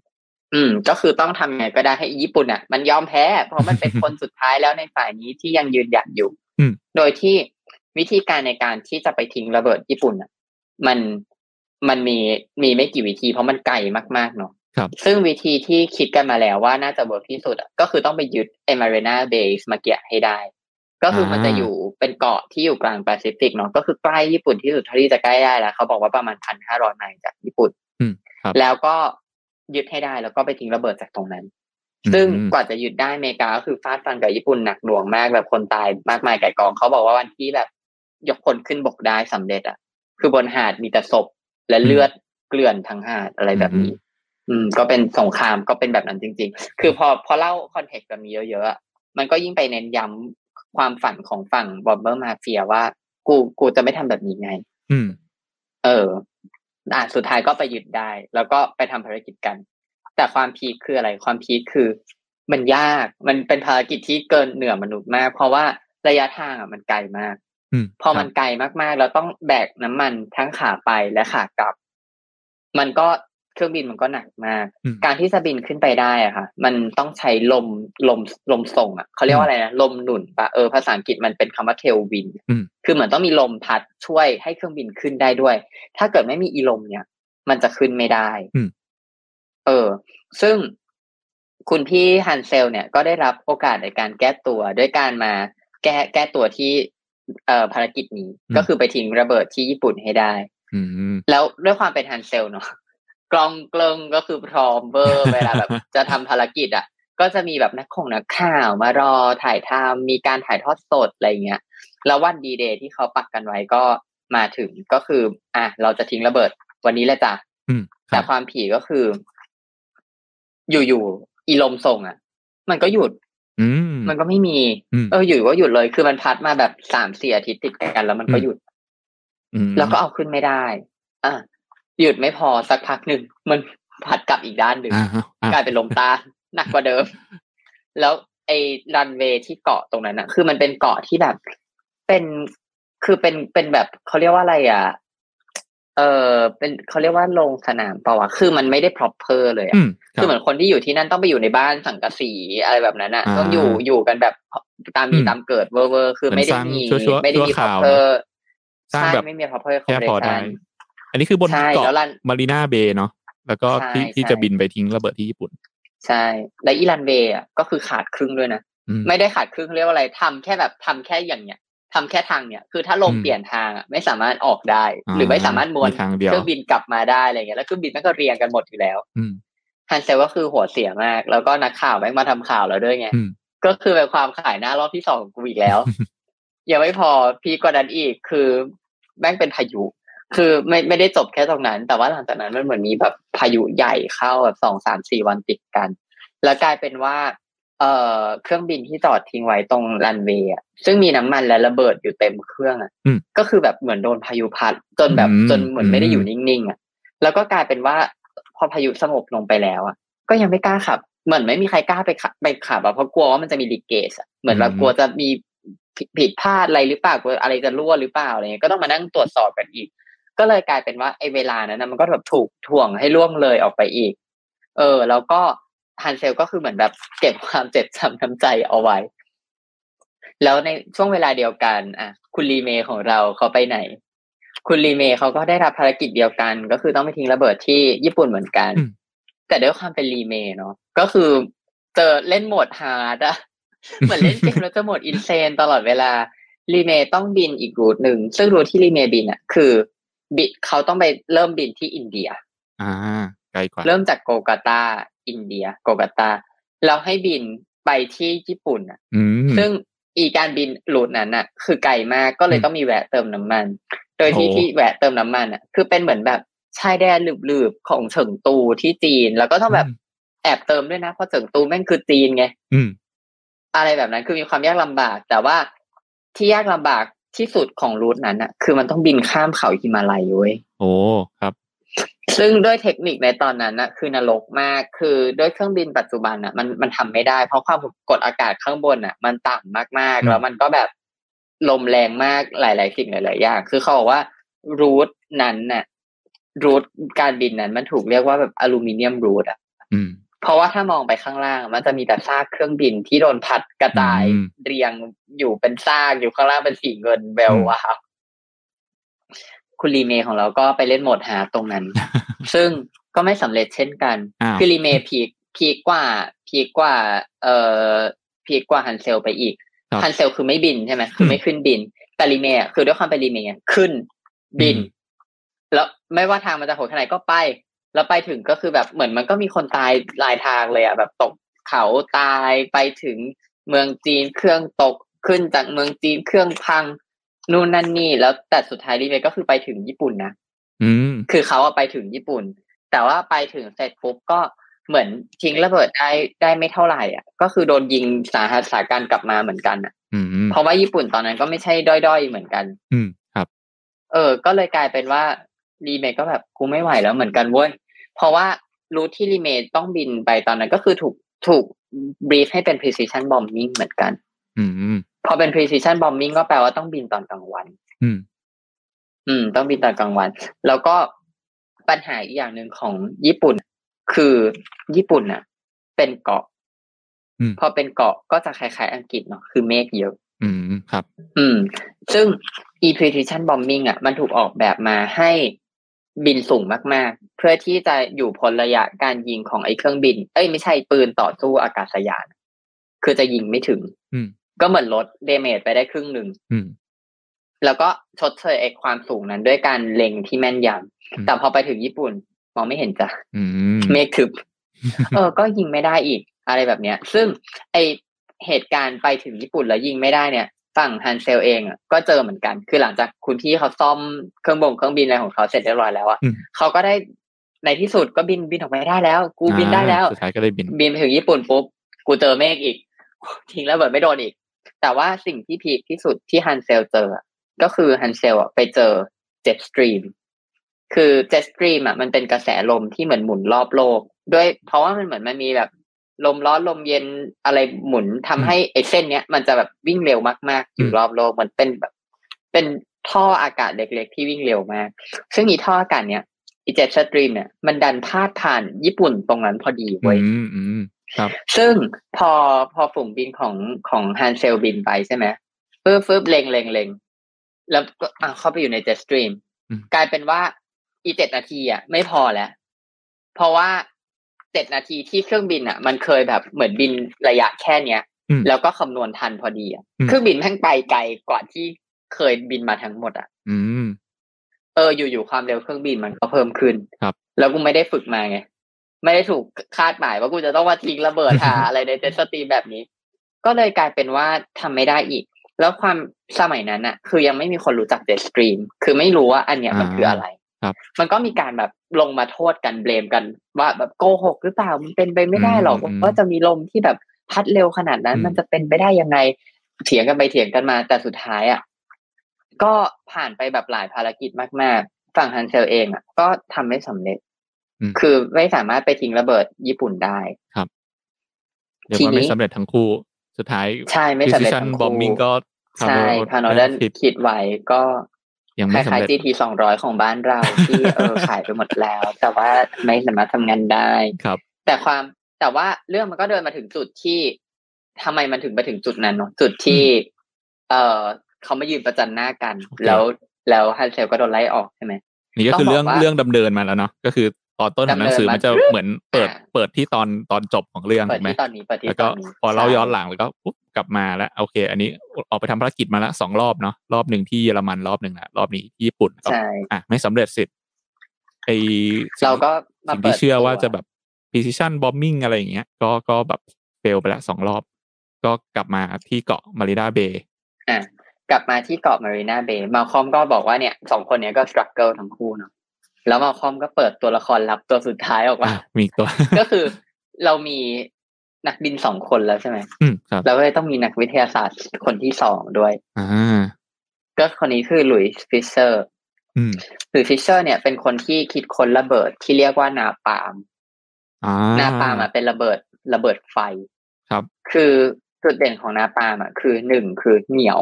อืม ก็คือต้องทำไงก็ได้ให้ญี่ปุ่นอะ มันยอมแพ้ เพราะมันเป็นคนสุดท้ายแล้วในฝ่ายนี้ที่ยังยืนหยัดอยู่อืมโดยที่วิธีการในการที่จะไปทิ้งระเบิดญี่ปุ่นอะ มันมันมีมีไม่กี่วิธี เพราะมันไกลมากๆเนาะ ครับซึ่งวิธีที่คิดกันมาแล้วว่าน่าจะ work ที่สุดอะก็คือต้องไปยึดเอมารีนา base มาเกียให้ได้ ก็คือมันจะอยู่เป็นเกาะที่อยู่กลางแปซิฟิกเนาะก็คือใกล้ญี่ปุ่นที่สุดเท่าที่จะใกล้ได้แล้วเขาบอกว่าประมาณพันห้าร้อยไมล์จากญี่ปุ่นอืมครับแล้วก็ยึดให้ได้แล้วก็ไปทิ้งระเบิดจากตรงนั้น ซึ่งอืมกว่าจะยึดได้อเมริกาก็คือฟาดฟันกับญี่ปุ่นหนักหน่วงมากแบบคนตายมากมายก่ายกองเขาบอกว่าวันที่แบบยกคนขึ้นบกได้สำเร็จอะคือบนหาดมีแต่ศพและเลือดเกลื่อนทั้งหาดอะไรแบบนี้ อืม ก็เป็นสงครามก็เป็นแบบนั้นจริง ๆ คือพอพอเล่า context แบบนี้เยอะๆอะมันก็ยิ่งไปเน้นย้ำความฝันของฝั่ง Bomber Mafia ว่า กูกูจะไม่ทำแบบนี้ไง อืม เอออะสุดท้ายก็ไปยึดได้ แล้วก็ไปทำภารกิจกัน แต่ความ peak คืออะไรความ peak คือ มันยากมันเป็นภารกิจที่เกินเหนือมนุษย์มาก เพราะว่าระยะทางอะมันไกลมากอืมพอมันไกลมากๆแล้วต้องแบกน้ำมันทั้งขาไปและขากลับ มันก็ เครื่องบินมันก็หนักมากอืมการที่จะบินขึ้นไปได้อะค่ะ มันต้องใช้ลมลมลมส่งอะเขาเรียกว่าอะไรนะลมหนุนปะเออภาษาอังกฤษมันเป็นคำว่าเทลวินอืมคือเหมือนต้องมีลมพัดช่วยให้เครื่องบินขึ้นได้ด้วย ถ้าเกิดไม่มีอีลมเนี่ย มันจะขึ้นไม่ได้อืมเออ ซึ่งคุณพี่ฮันเซล เนี่ยก็ได้รับโอกาสในการแก้ตัวด้วยการมา แก้แก้ตัวที่เอ่อภารกิจนี้ ก็คือไปทิ้งระเบิดที่ญี่ปุ่นให้ได้อืมแล้วด้วยความเป็นฮันเซลเนาะ กล้องเกล้งก็คือพร้อมเบอร์เวลาแบบจะทำภารกิจอะ ก็จะมีแบบนักข่งนักข่าวมารอถ่ายทำมีการถ่ายทอดสดอะไรเงี้ยแล้ววันดีเดย์ที่เขาปักกันไว้ก็มาถึงก็คือ อะเราจะทิ้งระเบิด วันนี้แหละจ้ะอืมคแต่รับความผีก็คือ อยู่ๆอีลมส่งอะ มันก็หยุดอืมมันก็ไม่มีอืมเอออยู่ก็หยุดเลย คือมันพัดมาแบบสามสี่อาทิตย์ติดกันแล้วมันก็หยุดอืมแล้วก็เอาขึ้นไม่ได้ อะ หยุดไม่พอสักพักหนึ่งมันผัดกลับอีกด้านหนึ่งอ่าฮะอะกลายเป็นลมต้านหนักกว่าเดิม แล้วไอ้รันเวย์ที่เกาะตรงนั้นอะคือมันเป็นเกาะที่แบบเป็นคือเป็นเป็นแบบเขาเรียกว่าอะไรอะ เออเป็นเขาเรียกว่าโรงสนามเปล่าวะคือมันไม่ได้ proper เลยอะอืมคคือเหมือนคนที่อยู่ที่นั่นต้องไปอยู่ในบ้านสังกะสีอะไรแบบนั้นอะอ่าต้องอยู่อยู่กันแบบตามมีอืมตามเกิดเวอร์เวอร์คือไม่ได้มีเหมือนสร้างชั่วๆไม่ได้มีชั่วคราว proper สร้างใช่แบบไม่มี proper แค่พอได้ accommodation อันนี้คือบนใช่เกาะแล้วรันมารีนาเบย์เนาะแล้วก็ที่ใช่ที่ใช่จะบินไปทิ้งระเบิดที่ญี่ปุ่น ใช่ และอีรันเวย์อะก็คือขาดครึ่งด้วยนะอืมไม่ได้ขาดครึ่งเรียกว่าอะไรทำแค่แบบทำแค่อย่างเนี้ยทำแค่ทางเนี้ยคือถ้าลมอืมเปลี่ยนทางอะไม่สามารถออกได้อ่าหรือไม่สามารถม้วนมีทางเดียวเครื่องบินกลับมาได้อะไรเงี้ยแล้วเครื่องบินมันก็เรียงกันหมดอยู่แล้วอืมฮันเซลก็คือหัวเสียมาก แล้วก็นักข่าวแม่งมาทำข่าวแล้วด้วยไงอืมก็คือเป็นความขายหน้ารอบที่สองของกูอีกแล้วยังไม่พอพีคกว่านั้นอีกคือแม่งเป็นพายุ คือไม่ไม่ได้จบแค่ตรงนั้น แต่ว่าหลังจากนั้นมันเหมือนมีแบบพายุใหญ่เข้าแบบสองสามสี่วันติดกัน แล้วกลายเป็นว่า เอ่อเครื่องบินที่จอดทิ้งไว้ตรงรันเวย์อะซึ่งมีน้ำมันและระเบิดอยู่เต็มเครื่องอะอืมก็คือแบบเหมือนโดนพายุพัด จนแบบอืมจนเหมือนไม่ได้อยู่นิ่งๆอะแล้วก็กลายเป็นว่า พอพายุสงบลงไปแล้วอะ ก็ยังไม่กล้าขับ เหมือนไม่มีใครกล้าไปขับไปขับอะเพราะกลัวว่ามันจะมีลีกเกจอะเหมือนแบบอืมกลัวจะมีผิดผิดพลาดอะไรหรือเปล่ากลัวอะไรจะรั่วหรือเปล่าอะไรเงี้ยก็ต้องมานั่งตรวจสอบกันอีก ก็เลยกลายเป็นว่าไอ้เวลานั้นนะมันก็แบบถูกถ่วงให้ล่วงเลยออกไปอีก เออ แล้วก็ฮันเซลก็คือเหมือนแบบเก็บความเจ็บช้ำน้ำใจเอาไว้ แล้วในช่วงเวลาเดียวกัน อะ คุณรีเมย์ของเราเขาไปไหน คุณรีเมย์เขาก็ได้รับภารกิจเดียวกัน ก็คือต้องไปทิ้งระเบิดที่ญี่ปุ่นเหมือนกันอืมแต่ด้วยความเป็นรีเมย์เนาะก็คือเจอเล่นโหมด hard อะเหมือนเล่นเกมแล้วจะโหมด insane ตลอดเวลารีเมย์ต้องบินอีก route หนึ่งซึ่ง route ที่รีเมย์บินอะคือ บิเขาต้องไปเริ่มบินที่อินเดีย อ่าไกลกว่าเริ่มจากโกกาตาอินเดีย โกกาตาแล้วให้บินไปที่ญี่ปุ่นอะอืมซึ่งอีการบินรูทนั้นน่ะ คือไกลมากก็เลยอืมต้องมีแวะเติมน้ำมัน โดยที่โอ้ที่แวะเติมน้ำมันอะ คือเป็นเหมือนแบบชายแดนหลืบๆของเฉิงตูที่จีน แล้วก็ต้องแบบแอบเติมด้วยนะเพราะเฉิงตูแม่งคือจีนไงอืมอะไรแบบนั้นคือมีความยากลำบาก แต่ว่าที่ยากลำบาก ที่สุดของรูทนั้นอะคือมันต้องบินข้ามเขาหิมาลัยเว้ยโอ้ครับ ซึ่งด้วยเทคนิคในตอนนั้นนะคือนรกมากคือด้วยเครื่องบินปัจจุบันอะมันมันทำไม่ได้ เพราะความกดอากาศข้างบนอะมันต่ำมากอืๆมแล้วมันก็แบบลมแรงมากหลาย ๆ สิ่งหลาย ๆ อย่าง คือเขาบอกว่ารูทนั้นน่ะรูทการบินนั้นมันถูกเรียกว่าแบบอลูมิเนียมรูทอะอืม เพราะว่าถ้ามองไปข้างล่าง มันจะมีแต่ซากเครื่องบินที่โดนพัดกระจายอืมเรียงอยู่เป็นซากอยู่ข้างล่างเป็นสีเงินแววอืมวาวคุณรีเมย์ของเราก็ไปเล่นโหมดหาตรงนั้น ซึ่งก็ไม่สำเร็จเช่นกันอ้าวคือรีเมย์ peak peak กว่า peak กว่า เอ่อ peak กว่าฮันเซลไปอีกครับฮันเซลคือไม่บินใช่ไหมคือไม่ขึ้นบิน แต่รีเมย์อะคือด้วยความเป็นรีเมย์อะขึ้นบินอืมแล้วไม่ว่าทางมันจะโหดแค่ไหนก็ไป แล้วไปถึงก็คือแบบเหมือนมันก็มีคนตายหลายทางเลยอะแบบตกเขาตายไปถึงเมืองจีนเครื่องตกขึ้นจากเมืองจีนเครื่องพังนู่นนั่นนี่แล้วแต่สุดท้ายรีเมย์ก็คือไปถึงญี่ปุ่นนะอืมคือเขาอะไปถึงญี่ปุ่น แต่ว่าไปถึงเสร็จปุ๊บก็เหมือนทิ้งระเบิดได้ได้ไม่เท่าไหร่อะ ก็คือโดนยิงสาหัสสาการกลับมาเหมือนกันอะอืมเพราะว่าญี่ปุ่นตอนนั้นก็ไม่ใช่ด้อยๆเหมือนกัน อืมครับ เออ ก็เลยกลายเป็นว่า รีเมคก็แบบกูไม่ไหวแล้วเหมือนกันเว้ยเพราะว่ารู้ที่รีเมคต้องบินไปตอนนั้นก็คือถูกถูกบรีฟให้เป็น precision bombing เหมือนกันอืมพอเป็น precision bombing ก็แปลว่าต้องบินตอนกลางวัน อืม อืม ต้องบินตอนกลางวัน แล้วก็ปัญหาอีกอย่างหนึ่งของญี่ปุ่น คือญี่ปุ่นน่ะ เป็นเกาะอืมพอเป็นเกาะก็จะคล้ายๆอังกฤษเนาะคือเมฆเยอะอืมครับ อืม ซึ่ง e precision bombing อะ มันถูกออกแบบมาให้ บินสูงมากๆ เพื่อที่จะอยู่พ้นระยะการยิงของไอ้เครื่องบิน เอ้ยไม่ใช่ปืนต่อสู้อากาศยาน คือจะยิงไม่ถึงอืมก็เหมือนลด damage ไปได้ครึ่งหนึ่งอืมแล้วก็ชดเชยไอ้ความสูงนั้นด้วยการเล็งที่แม่นยำอืมแต่พอไปถึงญี่ปุ่น มองไม่เห็นจ้ะอืมเมฆทึบเออ ก็ยิงไม่ได้อีก อะไรแบบเนี้ย ซึ่งไอเหตุการณ์ไปถึงญี่ปุ่นแล้วยิงไม่ได้เนี่ย ฝั่งฮันเซลเองอะก็เจอเหมือนกัน คือหลังจากคุณพี่เขาซ่อมเครื่องบงเครื่องบินอะไรของเขาเสร็จเรียบร้อยแล้วอะอืมเขาก็ได้ในที่สุดก็บินบินออกไปได้แล้ว กูบินได้แล้วสุดท้ายก็ได้บินบินไปถึงญี่ปุ่นปุ๊บกูเจอเมฆอีก ทิ้งแล้วเบิดไม่โดนอีก แต่ว่าสิ่งที่ peak ที่สุดที่ฮันเซลเจออะก็คือฮันเซลอะไปเจอ jet stream คือ jet stream อะมันเป็นกระแสลมที่เหมือนหมุนรอบโลก ด้วยเพราะว่ามันเหมือนมันมีแบบ ลมร้อนลมเย็นอะไรหมุนทำให้ไอ้เส้นเนี้ยมันจะแบบวิ่งเร็วมากๆอยู่อืมรอบโลกมันเป็นแบบ เป็นท่ออากาศเล็กๆที่วิ่งเร็วมาก ซึ่งอีท่ออากาศเนี้ยอี jet stream เนี่ยมันดันพาดผ่านญี่ปุ่นตรงนั้นพอดีเว้ยอืมอืมครับซึ่งพอพอฝูงบินของของฮันเซลบินไปใช่ไหมฟืบฟืบเล็งเล็งเล็งแล้วก็อะเข้าไปอยู่ใน jet stream อืมกลายเป็นว่าอีเจ็ดนาทีอะไม่พอแล้ว เพราะว่า เจ็ดนาทีที่เครื่องบินอะ มันเคยแบบเหมือนบินระยะแค่เนี้ยอืมแล้วก็คำนวณทันพอดีอะอืมเครื่องบินแม่งไปไกลกว่าที่เคยบินมาทั้งหมด อะ อืมเอออยู่ๆความเร็วเครื่องบินมันก็เพิ่มขึ้นครับ แล้วกูไม่ได้ฝึกมาไงไม่ได้ถูกคาดหมายว่ากูจะต้องมาทิ้งระเบิดห่าอะไรใน jet stream แบบนี้ ก็เลยกลายเป็นว่าทำไม่ได้อีก แล้วความสมัยนั้นอะคือยังไม่มีคนรู้จัก jet stream คือไม่รู้ว่าอันเนี้ยมันคืออะไรครับ มันก็มีการแบบลงมาโทษกัน blame กัน ว่าแบบโกหกหรือเปล่ามันเป็นไปไม่ได้หรอกอืมว่าจะมีลมที่แบบพัดเร็วขนาดนั้นอืมมันจะเป็นไปได้ยังไงเถียงกันไปเถียงกันมา แต่สุดท้ายอะก็ผ่านไปแบบหลายภารกิจมาก ๆ ฝั่งฮันเซลเองอะก็ทำไม่สำเร็จอืมคือไม่สามารถไปทิ้งระเบิดญี่ปุ่นได้เดี๋ยวทีว่านี้ไม่สำเร็จทั้งคู่สุดท้ายใช่ไม่สำเร็จ precision ทั้งคู่ bombing ก็ใช่พาโนดันผิดคิดไว้ก็ ยังคไม่สำล้ายเร็จๆ GT สองร้อยของบ้านเราที่เออขายไปหมดแล้ว แต่ว่าไม่สามารถทำงานได้ครับ แต่ความแต่ว่าเรื่องมันก็เดินมาถึงจุดที่ทำไมมันถึงไปถึงจุดนั้นเนาะจุดที่ เออเขามายืนประจันหน้ากันโอเคแล้วแล้วฮันเซลก็โดนไล่ออกใช่ไหมนี่ก็คือต้องบอกเรื่องว่าเรื่องดำเนินมาแล้วเนาะก็คือ ตอนต้นของหนังสือดำเนินมามันจะเหมือนเปิดอ่าเปิดที่ตอนตอนจบของเรื่องเปิดถูกไหมที่ตอนนี้เปิดที่แล้วตก็อนนี้พอเราใช่ย้อนหลังแล้วก็ปุ๊บกลับมาแล้วโอเค อันนี้ออกไปทำภารกิจมาละสองรอบเนาะรอบหนึ่งที่เยอรมันรอบหนึ่งละรอบนี้ที่ญี่ปุ่นก็ใช่อะไม่สำเร็จสิไอสิ่งเราก็มาเปิดสิ่งเปิที่เชื่อว่าตัวจะแบบ precision bombing อะไรอย่างเงี้ย ก็ก็แบบ fail ไปแล้วสองรอบ ก็กลับมาที่เกาะมาริดาเบย์อะกลับมาที่เกาะมารีนาเบย์มาคอมก็บอกว่าเนี่ยสองคนเนี้ยก็สครั g เกิลทั้งคู่เนาะ แล้วมาคอมก็เปิดตัวละครลับตัวสุดท้ายออกมาอะมีอีกตัว ก็คือเรามีนักบินสองคนแล้วใช่ไหมอืมครับเราก็เลยต้องมีนักวิทยาศาสตร์คนที่สองด้วยอ่าก็คนนี้คือหลุยส์ฟิชเชอร์อืมหลุยส์ฟิชเชอร์เนี่ยเป็นคนที่คิดค้นระเบิดที่เรียกว่านาปาล์มอ่านาปาล์มอะเป็นระเบิดระเบิดไฟ ครับ คือจุดเด่นของนาปาล์มอะคือหนึ่งคือเหนียว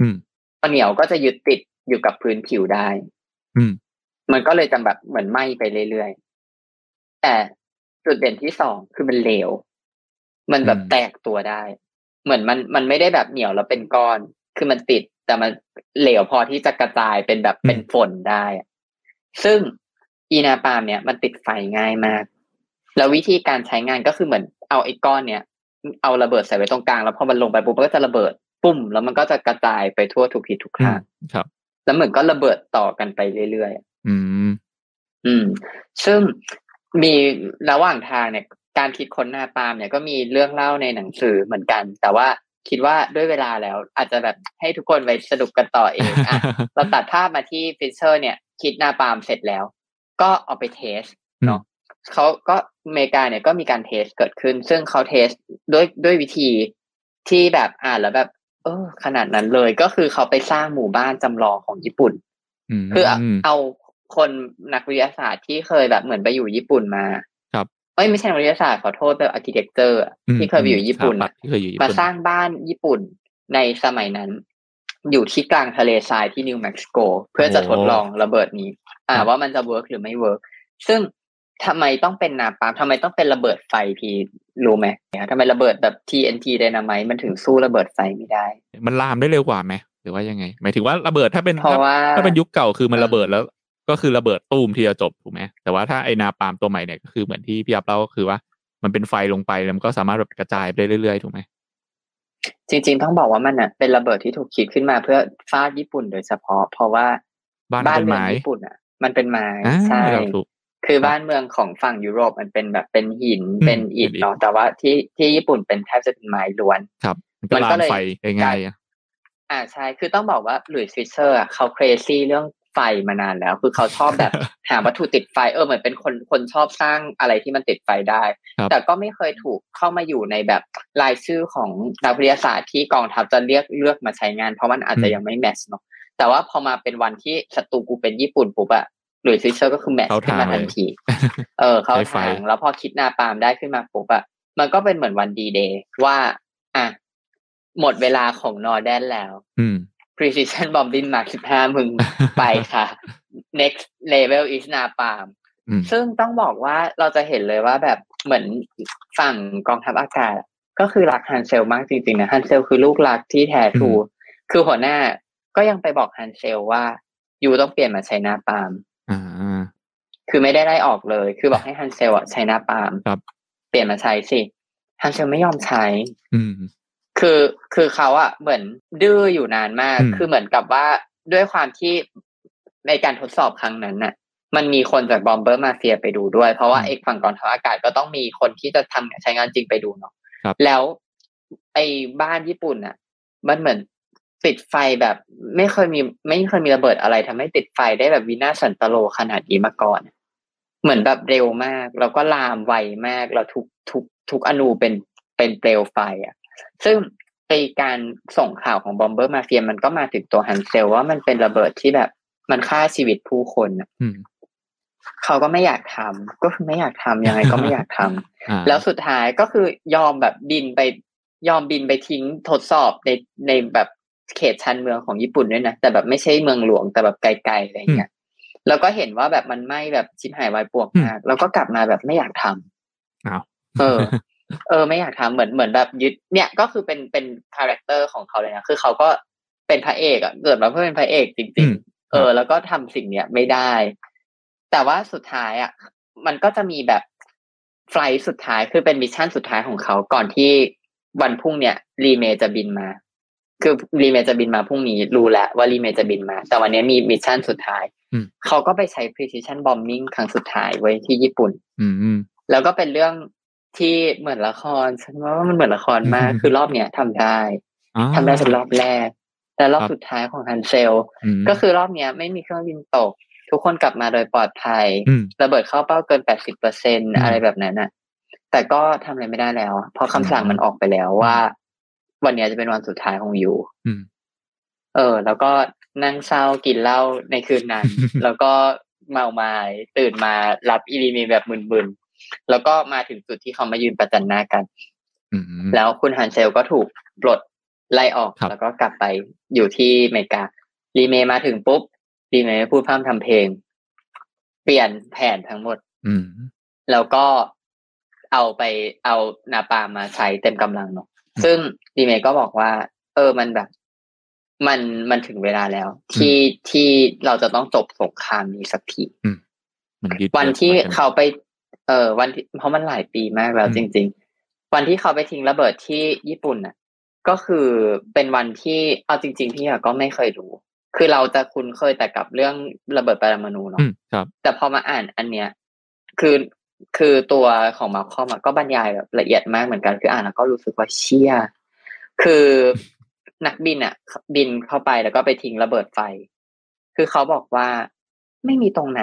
อืมพอเหนียวก็จะยึดติดอยู่กับพื้นผิวได้ อืม มันก็เลยจะแบบเหมือนไหม้ไปเรื่อยๆ แต่จุดเด่นที่สองคือมันเหลว มันแบบอืมแตกตัวได้ เหมือนมันมันไม่ได้แบบเหนียวแล้วเป็นก้อน คือมันติด แต่มันเหลวพอที่จะกระจายเป็นแบบเป็นฝนได้อะซึ่งอีนาปาล์มเนี่ยมันติดไฟง่ายมาก แล้ววิธีการใช้งานก็คือเหมือนเอาไอ้ก้อนเนี่ย เอาระเบิดใส่ไว้ตรงกลาง แล้วพอมันลงไปปุ๊บมันก็จะระเบิดปุ้ม แล้วมันก็จะกระจายไปทั่วทุกทิศทุกอืทามงครับ แล้วเหมือนก็ระเบิดต่อกันไปเรื่อยๆ อืม อืม ซึ่งมีระหว่างทางเนี่ย การคิดค้นหน้าปาล์มเนี่ยก็มีเรื่องเล่าในหนังสือเหมือนกัน แต่ว่าคิดว่าด้วยเวลาแล้วอาจจะแบบให้ทุกคนไปสนุกกันต่อเองอะเราตัดภาพมาที่ฟิชเชอร์ เนี่ย คิดหน้าปาล์มเสร็จแล้ว ก็เอาไป test เนาะเขาก็อเมริกาเนี่ยก็มีการ test เกิดขึ้น ซึ่งเขา test ด้วยด้วยวิธีที่แบบอ่านแล้วแบบ เออ ขนาดนั้นเลยก็คือเขาไปสร้างหมู่บ้านจำลองของญี่ปุ่นมคือเอาเอา คนนักวิทยาศาสตร์ที่เคยแบบเหมือนไปอยู่ญี่ปุ่นมา ครับเอ้ยไม่ใช่นักวิทยาศาสตร์ขอโทษเป็น architectureมที่เคยไปอยู่ญี่ปุ่นสถาปัตย์อะที่เคยอยู่ญี่ปุ่นมาสร้างบ้านญี่ปุ่นในสมัยนั้น อยู่ที่กลางทะเลทรายที่นิวเม็กซิโก เพื่อจะทดลองระเบิดนี้ อ่า ว่ามันจะ work หรือไม่ work ซึ่งทำไมต้องเป็นนาปาล์มทำไมต้องเป็นระเบิดไฟพี่รู้ไหมทำไมระเบิดแบบ TNT ไดนาไมต์มันถึงสู้ระเบิดไฟไม่ได้ มันลามได้เร็วกว่าไหมหรือว่ายังไง หมายถึงว่าระเบิดถ้าเป็นเพราะว่าถ้าเป็นยุคเก่าคือมันอ่าระเบิดแล้ว ก็คือระเบิดตูมทีเดียวจบถูกไหมแต่ว่าถ้าไอนาปาล์มตัวใหม่เนี่ยก็คือเหมือนที่พี่อับเล่าก็คือว่า มันเป็นไฟลงไปแล้วมันก็สามารถแบบกระจายไปได้เรื่อยๆถูกไหมจริง ๆ ต้องบอกว่ามันอะเป็นระเบิดที่ถูกคิดขึ้นมาเพื่อฟาดญี่ปุ่นโดยเฉพาะ เพราะว่าบ้านบ้านเป็นเมืองไม้ญี่ปุ่นอะ มันเป็นไม้อ่าใช่เราถูกคือบ้านเมืองของฝั่งยุโรปมันเป็นแบบเป็นหินอืมเป็นอิฐเป็นอิฐเนาะแต่ว่าที่ที่ญี่ปุ่นเป็นแทบจะเป็นไม้ล้วนครับมันก็มันก็เลยลามไฟได้ง่ายอะอ่าใช่ คือต้องบอกว่าหลุยส์ฟิชเชอร์อะเขา crazy เรื่อง ไฟมานานแล้ว คือเขาชอบแบบหาวัตถุติดไฟเออเหมือนเป็นคนคนชอบสร้างอะไรที่มันติดไฟได้ครับแต่ก็ไม่เคยถูกเข้ามาอยู่ในแบบรายชื่อของนักวิทยาศาสตร์ที่กองทัพจะเรียกเลือกมาใช้งาน เพราะมันอาจจะยังไม่ match เนาะแต่ว่าพอมาเป็นวันที่ศัตรูกูเป็นญี่ปุ่นปุ๊บอะหลุยส์ฟิชเชอร์ก็คือ match เข้าขึ้นทางมาทันเลยที เออเขาใช้ไฟทางแล้วพอคิดนาปาล์มได้ขึ้นมาปุ๊บอะมันก็เป็นเหมือนวันดีเดย์ว่า อะหมดเวลาของ Norden แล้ว อืม precision bombing mark 15 มึงไปค่ะ next level is นาปาล์มอืมซึ่งต้องบอกว่าเราจะเห็นเลยว่าแบบเหมือนฝั่งกองทัพอากาศ ก็คือรักฮันเซลมากจริงๆนะฮันเซลคือลูกรักที่แท้ trueคือหัวหน้าก็ยังไปบอกฮันเซลว่ายูต้องเปลี่ยนมาใช้นาปาล์มอ่าคือไม่ได้ไล่ออกเลย คือบอกให้ฮันเซลอะใช้นาปาล์มครับเปลี่ยนมาใช้สิฮันเซลไม่ยอมใช้อืม คือคือเขาอะเหมือนดื้ออยู่นานมากอืมคือเหมือนกับว่าด้วยความที่ในการทดสอบครั้งนั้นน่ะ มันมีคนจากบอมเบอร์มาเฟียไปดูด้วย เพราะว่าอืมเอกฝั่งกองทัพอากาศก็ต้องมีคนที่จะทำใช้งานจริงไปดูเนาะครับแล้วไอ้บ้านญี่ปุ่นอะมันเหมือนติดไฟแบบไม่เคยมี ไม่เคยมีระเบิดอะไรทำให้ติดไฟได้แบบวินาศสันตโลขนาดนี้มาก่อน เหมือนแบบเร็วมาก แล้วก็ลามไวมากแล้วทุกทุกทุกอนูเป็นเป็นเปลวไฟอะ ซึ่งไอการส่งข่าวของบอมเบอร์มาเฟียมันก็มาถึงตัวฮันเซลว่ามันเป็นระเบิดที่แบบมันฆ่าชีวิตผู้คนอะอืมเขาก็ไม่อยากทำก็คือไม่อยากทำยังไงก็ไม่อยากทำอ่าแล้วสุดท้ายก็คือยอมแบบบินไปยอมบินไปทิ้งทดสอบในในแบบเขตชานเมืองของญี่ปุ่นด้วยนะแต่แบบไม่ใช่เมืองหลวงแต่แบบไกลๆอะไรอย่างเงี้ยแล้วก็เห็นว่าแบบมันไหม้แบบชิบหายวายป่วงมากแล้วก็กลับมาแบบไม่อยากทำอ้าวเออ เออไม่อยากทำเหมือนเหมือนแบบยึดเนี่ยก็คือเป็นเป็น character ของเขาเลยนะคือเขาก็เป็นพระเอกอะเกิดมาเพื่อเป็นพระเอกจริงๆอืมเออ แล้วก็ทำสิ่งเนี้ยไม่ได้ แต่ว่าสุดท้ายอะมันก็จะมีแบบ flight สุดท้ายคือเป็น mission สุดท้ายของเขาก่อนที่วันพรุ่งเนี่ยรีเมย์จะบินมา คือรีเมย์จะบินมาพรุ่งนี้รู้แล้วว่ารีเมย์จะบินมา แต่วันนี้มี mission สุดท้ายอืมเขาก็ไปใช้ precision bombing ครั้งสุดท้ายไว้ที่ญี่ปุ่นอืมอืมแล้วก็เป็นเรื่อง ที่เหมือนละครฉันว่ามันเหมือนละครมากอืมคือรอบเนี้ยทำได้อ่าทำได้เป็นรอบแรก แต่ครับรอบสุดท้ายของฮันเซลก็คือรอบเนี้ยไม่มีเครื่องบินตก ทุกคนกลับมาโดยปลอดภัยอืมระเบิดเข้าเป้าเกินแปดสิบเปอร์เซ็นมอะไรแบบนั้นน่ะแต่ก็ทำอะไรไม่ได้แล้วอะเพราะคำสั่งอืมมันออกไปแล้วว่า วันเนี้ยจะเป็นวันสุดท้ายของยูอืมเออ แล้วก็นั่งเศร้ากินเหล้าในคืนนั้น แล้วก็เมาไม้ตื่นมารับอีลีเมแบบมึนๆ แล้วก็มาถึงจุดที่เขามายืนประจันหน้ากันอืมแล้วคุณฮันเซลก็ถูกปลดไล่ออกครับแล้วก็กลับไปอยู่ที่อเมริการีเมย์มาถึงปุ๊บรีเมย์พูดพร่ำทำเพลง เปลี่ยนแผนทั้งหมดอืมแล้วก็เอาไปเอานาปาล์มมาใช้เต็มกำลังเนาะซึ่งรีเมย์ก็บอกว่า เออมันแบบ มันมันถึงเวลาแล้ว ที่ที่เราจะต้องจบสงครามนี้สักทีมันยึดวันที่ใช่ไหมเขาไป เออวันที่เพราะมันหลายปีมากแล้วอืมจริง ๆ วันที่เขาไปทิ้งระเบิดที่ญี่ปุ่นน่ะ ก็คือเป็นวันที่เอาจริง ๆ พี่อะก็ไม่เคยรู้ คือเราจะคุ้นเคยแต่กับเรื่องระเบิดปรมาณูเนาะอืมครับ แต่พอมาอ่านอันเนี้ย คือคือตัวของมาคอมอะก็บรรยายแบบละเอียดมากเหมือนกันคืออ่านแล้วก็รู้สึกว่าเชี่ยคือนักบินอะบินเข้าไปแล้วก็ไปทิ้งระเบิดไฟ คือเขาบอกว่าไม่มีตรงไหน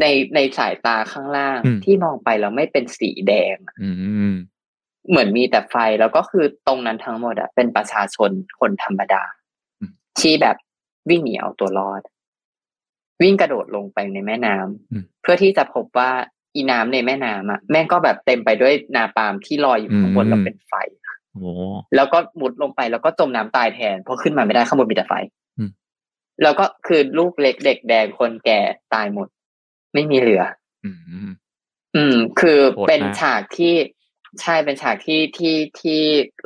ในในสายตาข้างล่างอืมที่มองไปแล้วไม่เป็นสีแดงอะอืมเหมือนมีแต่ไฟแล้วก็คือตรงนั้นทั้งหมดอะเป็นประชาชนคนธรรมดาอืมที่แบบวิ่งหนีเอาตัวรอด วิ่งกระโดดลงไปในแม่น้ำอืมเพื่อที่จะพบว่าอีน้ำในแม่น้ำอะแม่งก็แบบเต็มไปด้วยนาปาล์มที่ลอยอยู่ข้างบนอืมแล้วเป็นไฟโอ้แล้วก็มุดลงไปแล้วก็จมน้ำตายแทนเพราะขึ้นมาไม่ได้ข้างบนมีแต่ไฟอืมแล้วก็คือลูกเล็กเด็กแดงคนแก่ตายหมด ไม่มีเหลือ อืมอืมคือโหดเป็นมากฉากที่ใช่เป็นฉากที่ที่ที่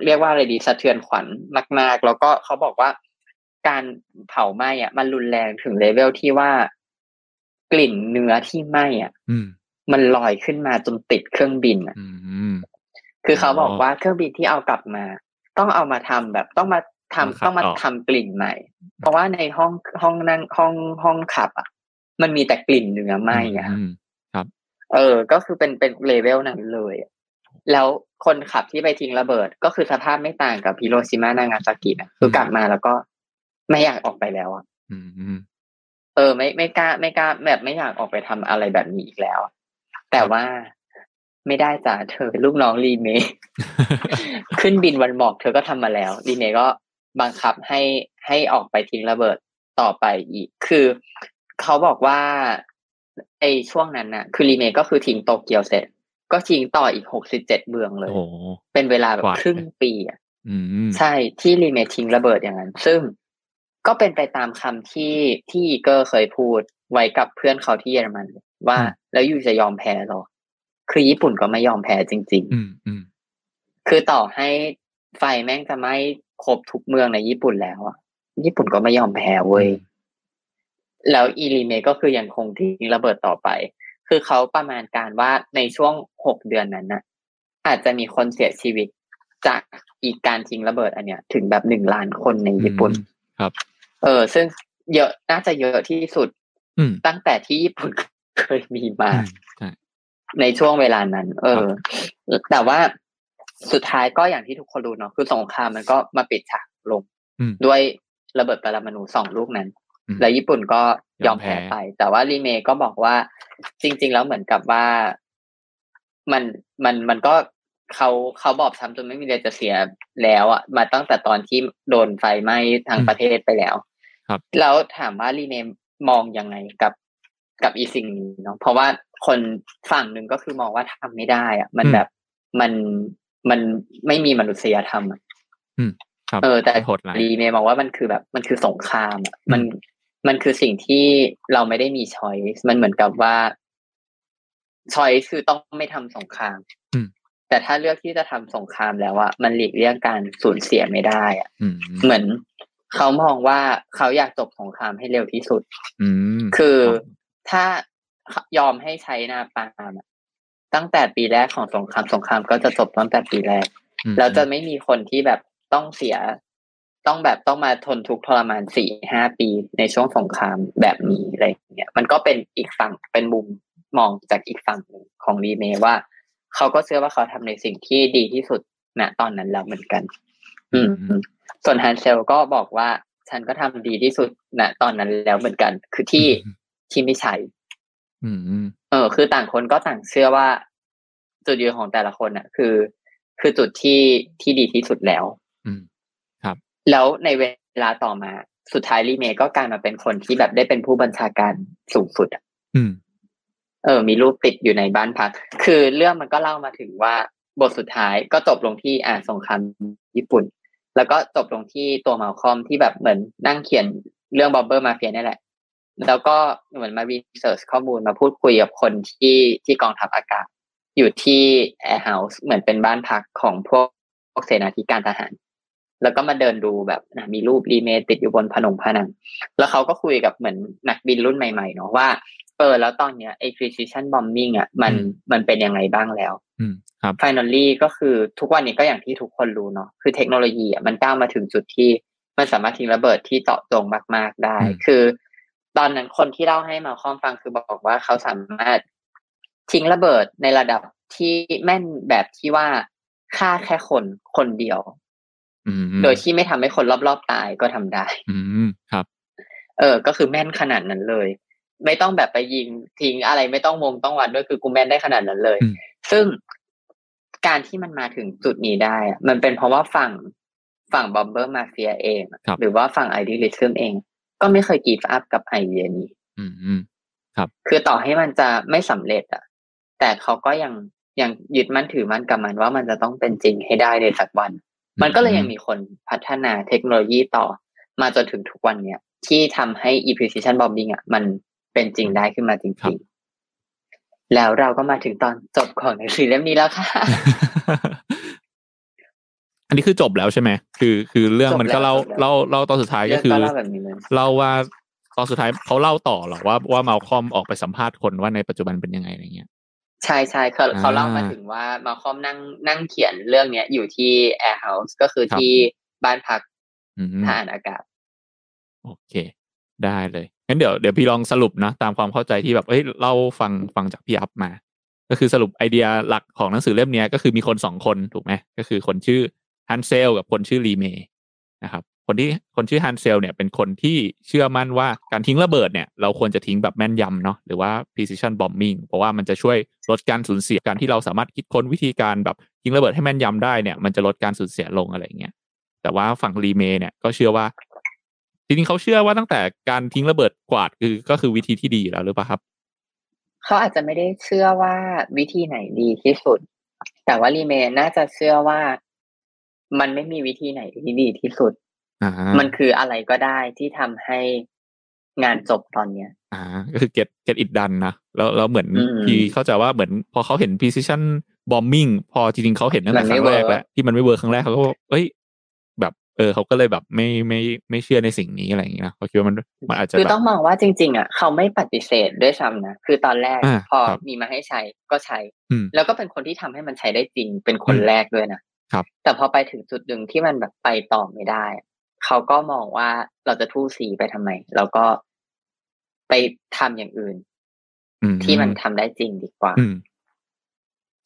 เรียกว่าอะไรดีสะเทือนขวัญมากๆ แล้วก็เขาบอกว่าการเผาไหม้อะ มันรุนแรงถึงเลเวลที่ว่ากลิ่นเนื้อที่ไหม้อะอืมมันลอยขึ้นมาจนติดเครื่องบินอะอืมคือเขาบอกอ๋อว่าเครื่องบินที่เอากลับมา ต้องเอามาทำแบบต้องมาทำมาขัดต้องมาออกทำกลิ่นใหม่ เพราะว่าในห้องห้องนั่งห้องห้องขับ อะ มันมีแต่กลิ่นเนื้อไหม้อะอืมเออ ก็คือเป็นเป็นเลเวลนั้นเลยอะแล้วคนขับที่ไปทิ้งระเบิด ก็คือสภาพไม่ต่างกับฮิโรชิมานางาซากินะคือกลับมาแล้วก็ไม่อยากออกไปแล้วอะอืมอืมเออ ไม่ไม่กล้า ไม่กล้า แบบไม่อยากออกไปทำอะไรแบบนี้อีกแล้วอะแต่ว่าไม่ได้จ้ะเธอลูกน้องรีเมย์ขึ้นบินวันหมอกเธอก็ทำมาแล้วรีเมย์ก็บังคับให้ให้ออกไปทิ้งระเบิดต่อไปอีก คือ เขาบอกว่าไอ้ช่วงนั้นน่ะ คือรีเมย์ก็คือทิ้งโตเกียวเสร็จ ก็ทิ้งต่ออีกหกสิบเจ็ดเมืองเลยโอ้โหเป็นเวลาแบบกว่าครึ่งปีอะอืมใช่ที่รีเมย์ทิ้งระเบิดอย่างนั้น ซึ่งก็เป็นไปตามคำที่ที่อีเกอร์เคยพูดไว้กับเพื่อนเขาที่เยอรมัน ว่าอืมแล้วอยู่จะยอมแพ้หรอ คือญี่ปุ่นก็ไม่ยอมแพ้จริงๆอืมอืมคือต่อให้ไฟแม่งจะไหม่ครบทุกเมืองในญี่ปุ่นแล้วอะญี่ปุ่นก็ไม่ยอมแพ้เว้ย แล้วอีรีเมก็คือยังคงทิ้งระเบิดต่อไป คือเขาประมาณการว่าในช่วงหกเดือนนั้นน่ะอาจจะมีคนเสียชีวิตจากอีกการทิ้งระเบิดอันเนี้ย ถึงแบบหนึ่งล้านคนในญี่ปุ่น ครับ เออ ซึ่งเยอะน่าจะเยอะที่สุดอืมตั้งแต่ที่ญี่ปุ่นเคยมีมาอืมใช่ในช่วงเวลานั้น เออ แต่ว่าสุดท้ายก็อย่างที่ทุกคนรู้เนาะคือสงครามมันก็มาปิดฉากลงอืมด้วยระเบิดปรมาณูสองลูกนั้นอืม และญี่ปุ่นก็ยยออมมแพ้แพ้ไป แต่ว่ารีเมย์ก็บอกว่า จริง ๆ แล้วเหมือนกับว่ามันมันมันก็เขาเขาบอบช้ำจนไม่มีอะไรจะเสียแล้วอะมาตั้งแต่ตอนที่โดนไฟไหม้ทั้งประเทศไปแล้ว ครับแล้วถามว่ารีเมย์มองยังไงกับกับอีสิ่งนี้เนาะเพราะว่าคนฝั่งหนึ่งก็คือมองว่าทำไม่ได้อะมันแบบมันมันไม่มีมนุษยธรรมอะอืมครับเออแต่โหดร้ายรีเมย์มองว่ามันคือแบบ มันคือสงครามอะอืมมัน มันคือสิ่งที่เราไม่ได้มีช้อยส์มันเหมือนกับว่าช้อยส์คือต้องไม่ทำสงครามอืมแต่ถ้าเลือกที่จะทำสงครามแล้วอะมันหลีกเลี่ยงการสูญเสียไม่ได้อะอืมเหมือนเขามองว่าเขาอยากจบสงครามให้เร็วที่สุดอืมคือถ้ายอมให้ใช้นาปาล์มอะตั้งแต่ปีแรกของสงครามสงครามก็จะจบตั้งแต่ปีแรกอืมแล้วจะไม่มีคนที่แบบต้องเสีย ต้องแบบต้องมาทนทุกข์ทรมานสี่ห้าปีในช่วงสงครามแบบนี้อะไรอย่างเงี้ยมันก็เป็นอีกฝั่งเป็นมุมมองจากอีกฝั่งหนึ่งของรีเมย์ว่าเขาก็เชื่อว่าเขาทำในสิ่งที่ดีที่สุดณตอนนั้นแล้วเหมือนกัน อืมส่วนฮันเซลก็บอกว่า ฉันก็ทำดีที่สุดณตอนนั้นแล้วเหมือนกัน คือที่ที่ไม่ใช่อืมอืมเออ คือต่างคนก็ต่างเชื่อว่า จุดยืนของแต่ละคนอะ คือ คือจุดที่ที่ดีที่สุดแล้วอืม แล้วในเวลาต่อมา สุดท้ายรีเมย์ก็กลายมาเป็นคนที่แบบได้เป็นผู้บัญชาการสูงสุดอะอืม เออ มีรูปติดอยู่ในบ้านพัก คือเรื่องมันก็เล่ามาถึงว่าบทสุดท้ายก็จบลงที่อ่าสงครามญี่ปุ่น แล้วก็จบลงที่ตัวมาลคอมที่แบบเหมือนนั่งเขียนเรื่อง Bomber Mafia นี่แหละ แล้วก็เหมือนมา research ข้อมูลมาพูดคุยกับคนที่ที่กองทัพอากาศ อยู่ที่ Air House เหมือนเป็นบ้านพักของพวกพวกเสนาธิการทหาร แล้วก็มาเดินดูแบบนะมีรูปรีเมย์ติดอยู่บนผนงผนังแล้วเขาก็คุยกับเหมือนนักบินรุ่นใหม่ๆเนาะว่าเออแล้วตอนเนี้ยไอ้ precision bombing อะมันอืมมันเป็นยังไงบ้างแล้วอืมครับ finally ก็คือทุกวันนี้ก็อย่างที่ทุกคนรู้เนาะคือเทคโนโลยีอะมันก้าวมาถึงจุดที่มันสามารถทิ้งระเบิดที่เจาะจงมาก ๆได้อืมคือ ตอนนั้นคนที่เล่าให้มาคอมฟังคือบอกว่าเขาสามารถทิ้งระเบิดในระดับที่แม่นแบบที่ว่าฆ่าแค่คนคนเดียวอืม โดยที่ไม่ทำให้คนรอบๆตายก็ทำได้ อืมครับ เออ ก็คือแม่นขนาดนั้นเลย ไม่ต้องแบบไปยิงทิ้งอะไรไม่ต้องวงต้องวัดด้วยคือกูแม่นได้ขนาดนั้นเลยอืมซึ่งการที่มันมาถึงจุดนี้ได้อะมันเป็นเพราะว่าฝั่งฝั่ง Bomber Mafia เองอะครับหรือว่าฝั่ง idealism เอง ก็ไม่เคย give up กับไอเดียนี้อืมอืมคือต่อให้มันจะไม่สำเร็จอะแต่เขาก็ยังยังยึดมั่นถือมั่นกับมันว่ามันจะต้องเป็นจริงให้ได้ในสักวัน มันก็เลยยังมีคนพัฒนาเทคโนโลยีต่อ มาจนถึงทุกวันเนี้ยที่ทำให้ e precision bombing อะมันเป็นจริงได้ขึ้นมาจครัริบงๆ แล้วเราก็มาถึงตอนจบของหนังสือเล่มนี้แล้วค่ะ อันนี้คือจบแล้วใช่ไหมคือ คือเรื่องมันก็เล่าจบแล้วเล่าเล่าตอนสุดท้ายก็เรื่องคือก็เล่าแบบนี้เลยเล่าว่าตอนสุดท้ายเขาเล่าต่อเหรอว่าว่ามาคอมออกไปสัมภาษณ์คนว่าในปัจจุบันเป็นยังไงอะไรเงี้ย ใช่ใช่เขาอ่าเขาเล่ามาถึงว่า Malcolm นั่งนั่งเขียนเรื่องเนี้ยอยู่ที่ Air House ก็คือครับที่บ้านพักอืมทหารอากาศ โอเค ได้เลยงั้นเดี๋ยวเดี๋ยวพี่ลองสรุปนะ ตามความเข้าใจที่แบบเอ้ยเล่าฟังฟังจากพี่อัพมา ก็คือสรุปไอเดียหลักของหนังสือเล่มเนี้ยก็คือมีคนสองคนถูกไหมก็คือคนชื่อ Hansell กับคนชื่อ LeMay นะครับ คนที่คนชื่อ Hansell เนี่ยเป็นคนที่เชื่อมั่นว่าการทิ้งระเบิดเนี่ยเราควรจะทิ้งแบบแม่นยำเนาะหรือว่า precision bombing เพราะว่ามันจะช่วยลดการสูญเสียการที่เราสามารถคิดค้นวิธีการแบบทิ้งระเบิดให้แม่นยำได้เนี่ยมันจะลดการสูญเสียลงอะไรเงี้ยแต่ว่าฝั่งรีเมย์เนี่ยก็เชื่อว่าจริงๆเขาเชื่อว่าตั้งแต่การทิ้งระเบิดกวาดคือก็คือวิธีที่ดีอยู่แล้วหรือเปล่าครับเขาอาจจะไม่ได้เชื่อว่าวิธีไหนดีที่สุด แต่ว่ารีเมย์น่าจะเชื่อว่ามันไม่มีวิธีไหนที่ดีที่สุด มันคืออะไรก็ได้ที่ทำให้งานจบตอนเนี้ย อ่า ก็คือ get get it done นะ แล้วแล้วเหมือนอืมพี่เข้าใจว่าเหมือนพอเขาเห็น precision bombing พอจริงๆเขาเห็นตั้งแต่มันครั้งแรกเวิร์กแล้วที่มันไม่ work ครั้งแรกเขาก็เอ้ย แบบเออเขาก็เลยแบบไม่ไม่ไม่เชื่อในสิ่งนี้อะไรอย่างเงี้ยนะเขาคิดว่ามันมันอาจจะคือแบบต้องมองว่าจริง ๆ อะ เขาไม่ปฏิเสธด้วยซ้ำนะคือตอนแรกอ่าพอครับมีมาให้ใช้ก็ใช้อืมแล้วก็เป็นคนที่ทำให้มันใช้ได้จริงเป็นคนอืมแรกด้วยนะครับ แต่พอไปถึงจุดหนึ่งที่มันแบบไปต่อไม่ได้ เขาก็มองว่าเราจะทู่สีไปทำไมแล้วก็ไปทำอย่างอื่นอืที่มันทำได้จริงดีกว่าอืม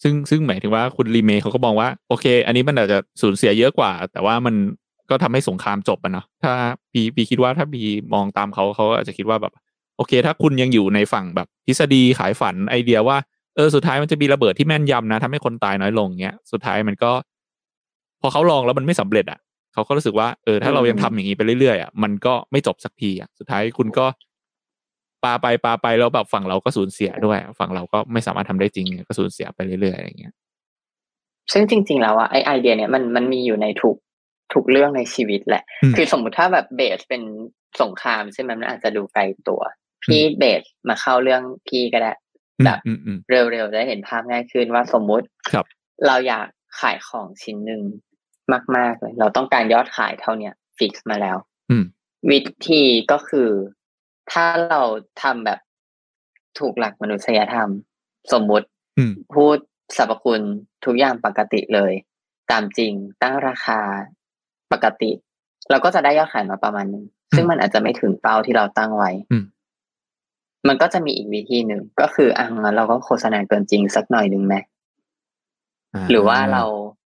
ซึ่งซึ่งหมายถึงว่าคุณรีเมย์เขาก็มองว่า โอเค อันนี้มันอาจจะสูญเสียเยอะกว่า แต่ว่ามันก็ทำให้สงครามจบอะเนาะถ้าพีพีคิดว่าถ้าพีมองตามเขาเขาอาจจะคิดว่าแบบ โอเค ถ้าคุณยังอยู่ในฝั่งแบบทฤษฎีขายฝันไอเดียว่าเออสุดท้ายมันจะมีระเบิดที่แม่นยำนะทำให้คนตายน้อยลงเงี้ยสุดท้ายมันก็ พอเขาลองแล้วมันไม่สำเร็จอะ เขาก็รู้สึกว่าเออถ้าเรายังทำอย่างนี้ไปเรื่อยๆอะมันก็ไม่จบสักทีอะสุดท้ายคุณก็ปาไปปาไปแล้วแบบฝั่งเราก็สูญเสียด้วย ฝั่งเราก็ไม่สามารถทำได้จริงก็สูญเสียไปเรื่อยๆอะไรเงี้ยซึ่งจริง ๆ แล้วอะไอไอเดียเนี่ยมันมันมีอยู่ในทุกทุกเรื่องในชีวิตแหละอืมคือสมมุติถ้าแบบเบสเป็นสงครามใช่ไหมมันอาจจะดูไกลตัว พี่เบสมาเข้าเรื่องพี่ก็ได้แบบอืมอืมเร็วๆจะได้เห็นภาพง่ายขึ้นว่าสมมุติครับ เราอยากขายของชิ้นหนึ่ง มาก ๆ เลย เราต้องการยอดขายเท่าเนี้ยฟิกซ์มาแล้วอืมวิธีก็คือ ถ้าเราทำแบบถูกหลักมนุษยธรรม สมมุติอืมพูดสรรพคุณทุกอย่างปกติเลย ตามจริงตั้งราคาปกติ เราก็จะได้ยอดขายมาประมาณนึงซึ่งมันอาจจะไม่ถึงเป้าที่เราตั้งไว้อืมมันก็จะมีอีกวิธีหนึ่งก็คืออะงั้นเราก็โฆษณาเกินจริงสักหน่อยหนึ่งไหมหรือว่าเราเออ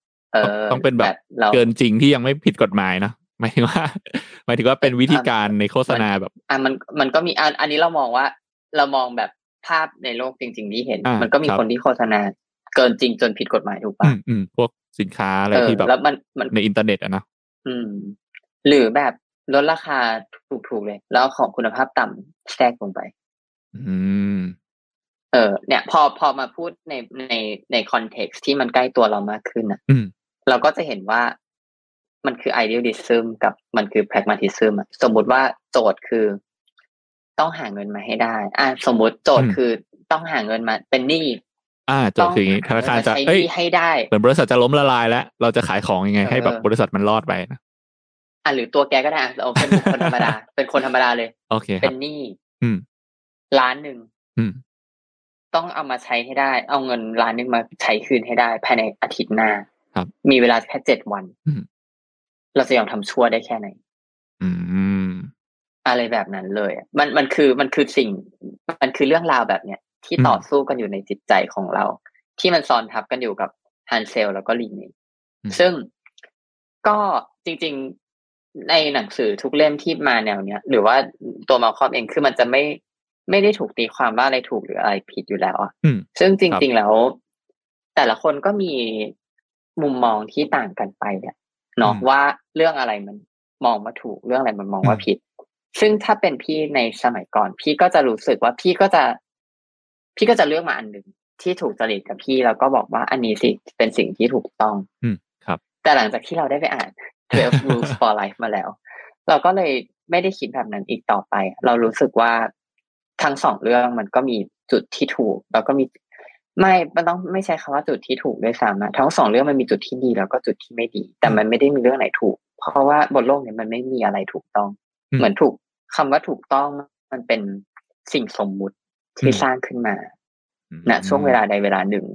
ต้องเป็นแบบเราเกินจริงที่ยังไม่ผิดกฎหมายนะหมายถึงว่าหมายถึงว่าเป็นวิธีการในโฆษณาแบบ อะมันมันก็มีอันอันนี้เรามองว่า เรามองแบบภาพในโลกจริง ๆ ที่เห็นอ่ามัมันก็มีครับคนที่โฆษณาเกินจริงจนผิดกฎหมายถูกอืปะมอืมพวกสินค้าอะไรเออที่แบบแล้วมันมันในอินเทอร์เน็ตอะนะอืม หรือแบบลดราคาถูกๆเลย แล้วเอาของคุณภาพต่ำแทรกลงไป อืม เออ เนี่ย พอพอมาพูดในในในคอนเท็กซ์ที่มันใกล้ตัวเรามากขึ้นอะอืม เราก็จะเห็นว่ามันคือ idealism กับมันคือ pragmatism อะสมมุติว่าโจทย์คือ ต้องหาเงินมาให้ได้ อ่าสมมุติโจทย์อืมคือต้องหาเงินมาเป็นหนี้อ่าโจทย์คืออย่างนี้ธนาคารจะใช้หเอ้ยนี้ให้ได้เหมือนบริษัทจะล้มละลายแล้ว เราจะขายของยังไง ให้แบบเออบริษัทมันรอดไปนะอะหรือตัวแกก็ได้อะเราเป็นบุคคลธรรมดา เป็นคนธรรมดาเลย โอเคคเป็รับนหนี้อืมล้านหนึ่งอืมต้องเอามาใช้ให้ได้ เอาเงินล้านหนึ่งมาใช้คืนให้ได้ภายในอาทิตย์หน้า ครับมีเวลาแค่เจ็ดวันอืมเราจะยอมทำชั่วได้แค่ไหน อืม อะไรแบบนั้นเลยอะมันมันคือมันคือสิ่ง มันคือเรื่องราวแบบเนี้ยที่อืมต่อสู้กันอยู่ในจิตใจของเรา ที่มันซ้อนทับกันอยู่กับฮันเซลแล้วก็ลีนเองซึ่งก็จริง ๆในหนังสือทุกเล่มที่มาแนวเนี้ย หรือว่าตัวมาคอมเองคือมันจะไม่ไม่ได้ถูกตีความว่าอะไรถูกหรืออะไรผิดอยู่แล้วอะอืมซึ่งจริง ๆแล้ว แต่ละคนก็มี มุมมองที่ต่างกันไปเนี่ยเนาะอืมว่าเรื่องอะไรมันมองว่าถูกเรื่องอะไรมันมองว่าอืมผิด ซึ่งถ้าเป็นพี่ในสมัยก่อน พี่ก็จะรู้สึกว่าพี่ก็จะ พี่ก็จะเลือกมาอันหนึ่งที่ถูกจริตกับพี่แล้วก็บอกว่าอันนี้สิเป็นสิ่งที่ถูกต้อง อืมครับ แต่หลังจากที่เราได้ไปอ่าน 12 rules for life มาแล้ว เราก็เลยไม่ได้คิดแบบนั้นอีกต่อไป เรารู้สึกว่าทั้งสองเรื่องมันก็มีจุดที่ถูก แล้วก็มี ไม่มันต้องไม่ใช้คำว่าจุดที่ถูกด้วยซ้ำอะทั้งสองเรื่องมันมีจุดที่ดีแล้วก็จุดที่ไม่ดี แต่มันไม่ได้มีเรื่องไหนถูก เพราะว่าบนโลกเนี้มันไม่มีอะไรถูกต้องอืมเหมือนถูกคำว่าถูกต้องมันเป็นสิ่งสมมุติที่อืมสร้างขึ้นมาอืมณช่วงเวลาใดเวลาหนึ่ง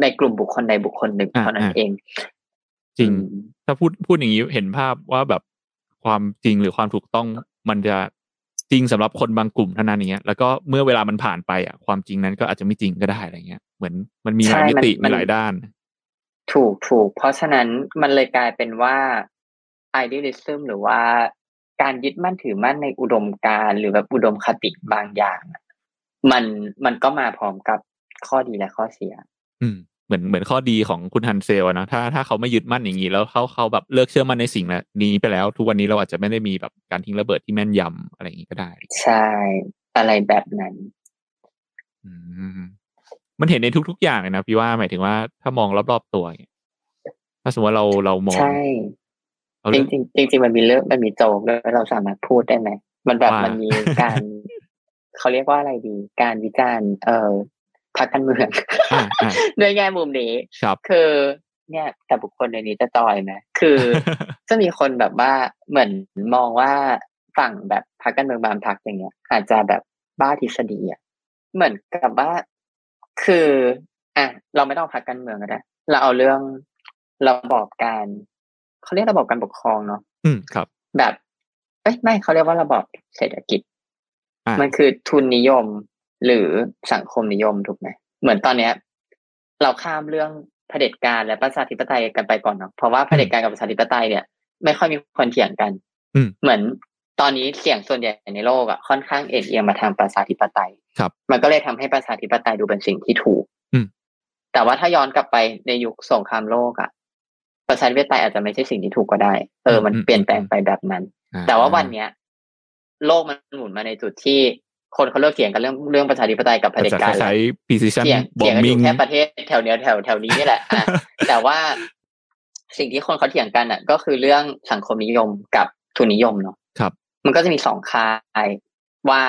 ในกลุ่มบุคคลใดบุคคลหนึ่งอ่าเท่านั้นอ่าเอง จริงอืมถ้าพูดพูดอย่างนี้เห็นภาพว่าแบบความจริงหรือความถูกต้องมันจะ จริงสำหรับคนบางกลุ่มเท่านั้นอย่างเงี้ยแล้วก็เมื่อเวลามันผ่านไปอะความจริงนั้นก็อาจจะไม่จริงก็ได้อะไรเงี้ยเหมือนมันมีหลายใช่มิมันติมัมีนหลายด้าน ถูกถูกเพราะฉะนั้นมันเลยกลายเป็นว่า idealism หรือว่าการยึดมั่นถือมั่นในอุดมการณ์หรือแบบอุดมคติบางอย่างอะมันมันก็มาพร้อมกับข้อดีและข้อเสีย อืม เหมือนเหมือนข้อดีของคุณฮันเซลอะนะถ้าถ้าเขาไม่ยึดมั่นอย่างนี้แล้วเขาเขาแบบเลิกเชื่อมั่นในสิ่งนี้ไปแล้ว ทุกวันนี้เราอาจจะไม่ได้มีแบบการทิ้งระเบิดที่แม่นยำอะไรอย่างนี้ก็ได้ ใช่ อะไรแบบนั้น อืมมันเห็นในทุก ๆ อย่างเลยนะพี่ว่าหมายถึงว่าถ้ามองรอบๆตัวอย่างเงี้ยถ้าสมมติว่าเราเรามองใช่เอาจเรื่ริองงจริงจริงๆมันมีเรื่องมันมีโจกด้วยเราสามารถพูดได้ไหมมันแบบว่ามัมันมีการเขาเรียกว่าอะไรดี การวิจารณ์เอ่อ พรรคการเมืองอ่าอ่าด้วยแง่มุมนี้ครับคือเนี่ยแต่บุคคลในนี้จะจอยไหมคือจะมีคนแบบว่าเหมือนมองว่าฝั่งแบบพรรคการเมืองบางพรรคอย่างเงี้ย อาจจะแบบบ้าทฤษฎีอะเหมือนกับว่าคืออะเราไม่ต้องเอาพรรคการเมืองก็ได้เราเอาเรื่องระบอบการเขาเรียกระบอบการปกครองเนาะอืมครับ แบบเอ้ยไม่เขาเรียกว่าระบอบเศรษฐกิจอะมันคือทุนนิยม หรือสังคมนิยมถูกไหมเหมือนตอนเนี้ย เราข้ามเรื่องเผด็จการและประชาธิปไตยกันไปก่อนเนาะเพราะว่าเผด็จการกับประชาธิปไตยเนี่ย ไม่ค่อยมีคนเถียงกันอืมเหมือนตอนนี้เสียงส่วนใหญ่ในโลกอะค่อนข้างเอ็นเอียงมาทางประชาธิปไตยครับ มันก็เลยทำให้ประชาธิปไตยดูเป็นสิ่งที่ถูกอืมแต่ว่าถ้าย้อนกลับไปในยุคสงครามโลกอะประชาธิปไตยอาจจะไม่ใช่สิ่งที่ถูกก็ได้ เออ มันอืมเปลี่ยนแปลงไปแบบนั้นอ่แต่ว่าวันเนี้ย โลกมันหมุนมาในจุดที่ คนเขาเลิกเถียงกันเรื่องเรื่องประชาธิปไตยกับเผอาจด็จจะการคแล้วล้ายๆ precision เถียงเถียงกันอยู่ bombing แค่ประเทศแถวเนี้ยแถวแถวนี้นี่แหละอะแต่ว่าสิ่งที่คนเขาเถียงกันอะ ก็คือเรื่องสังคมนิยมกับทุนนิยมเนาะครับ มันก็จะมีสองค่ายว่า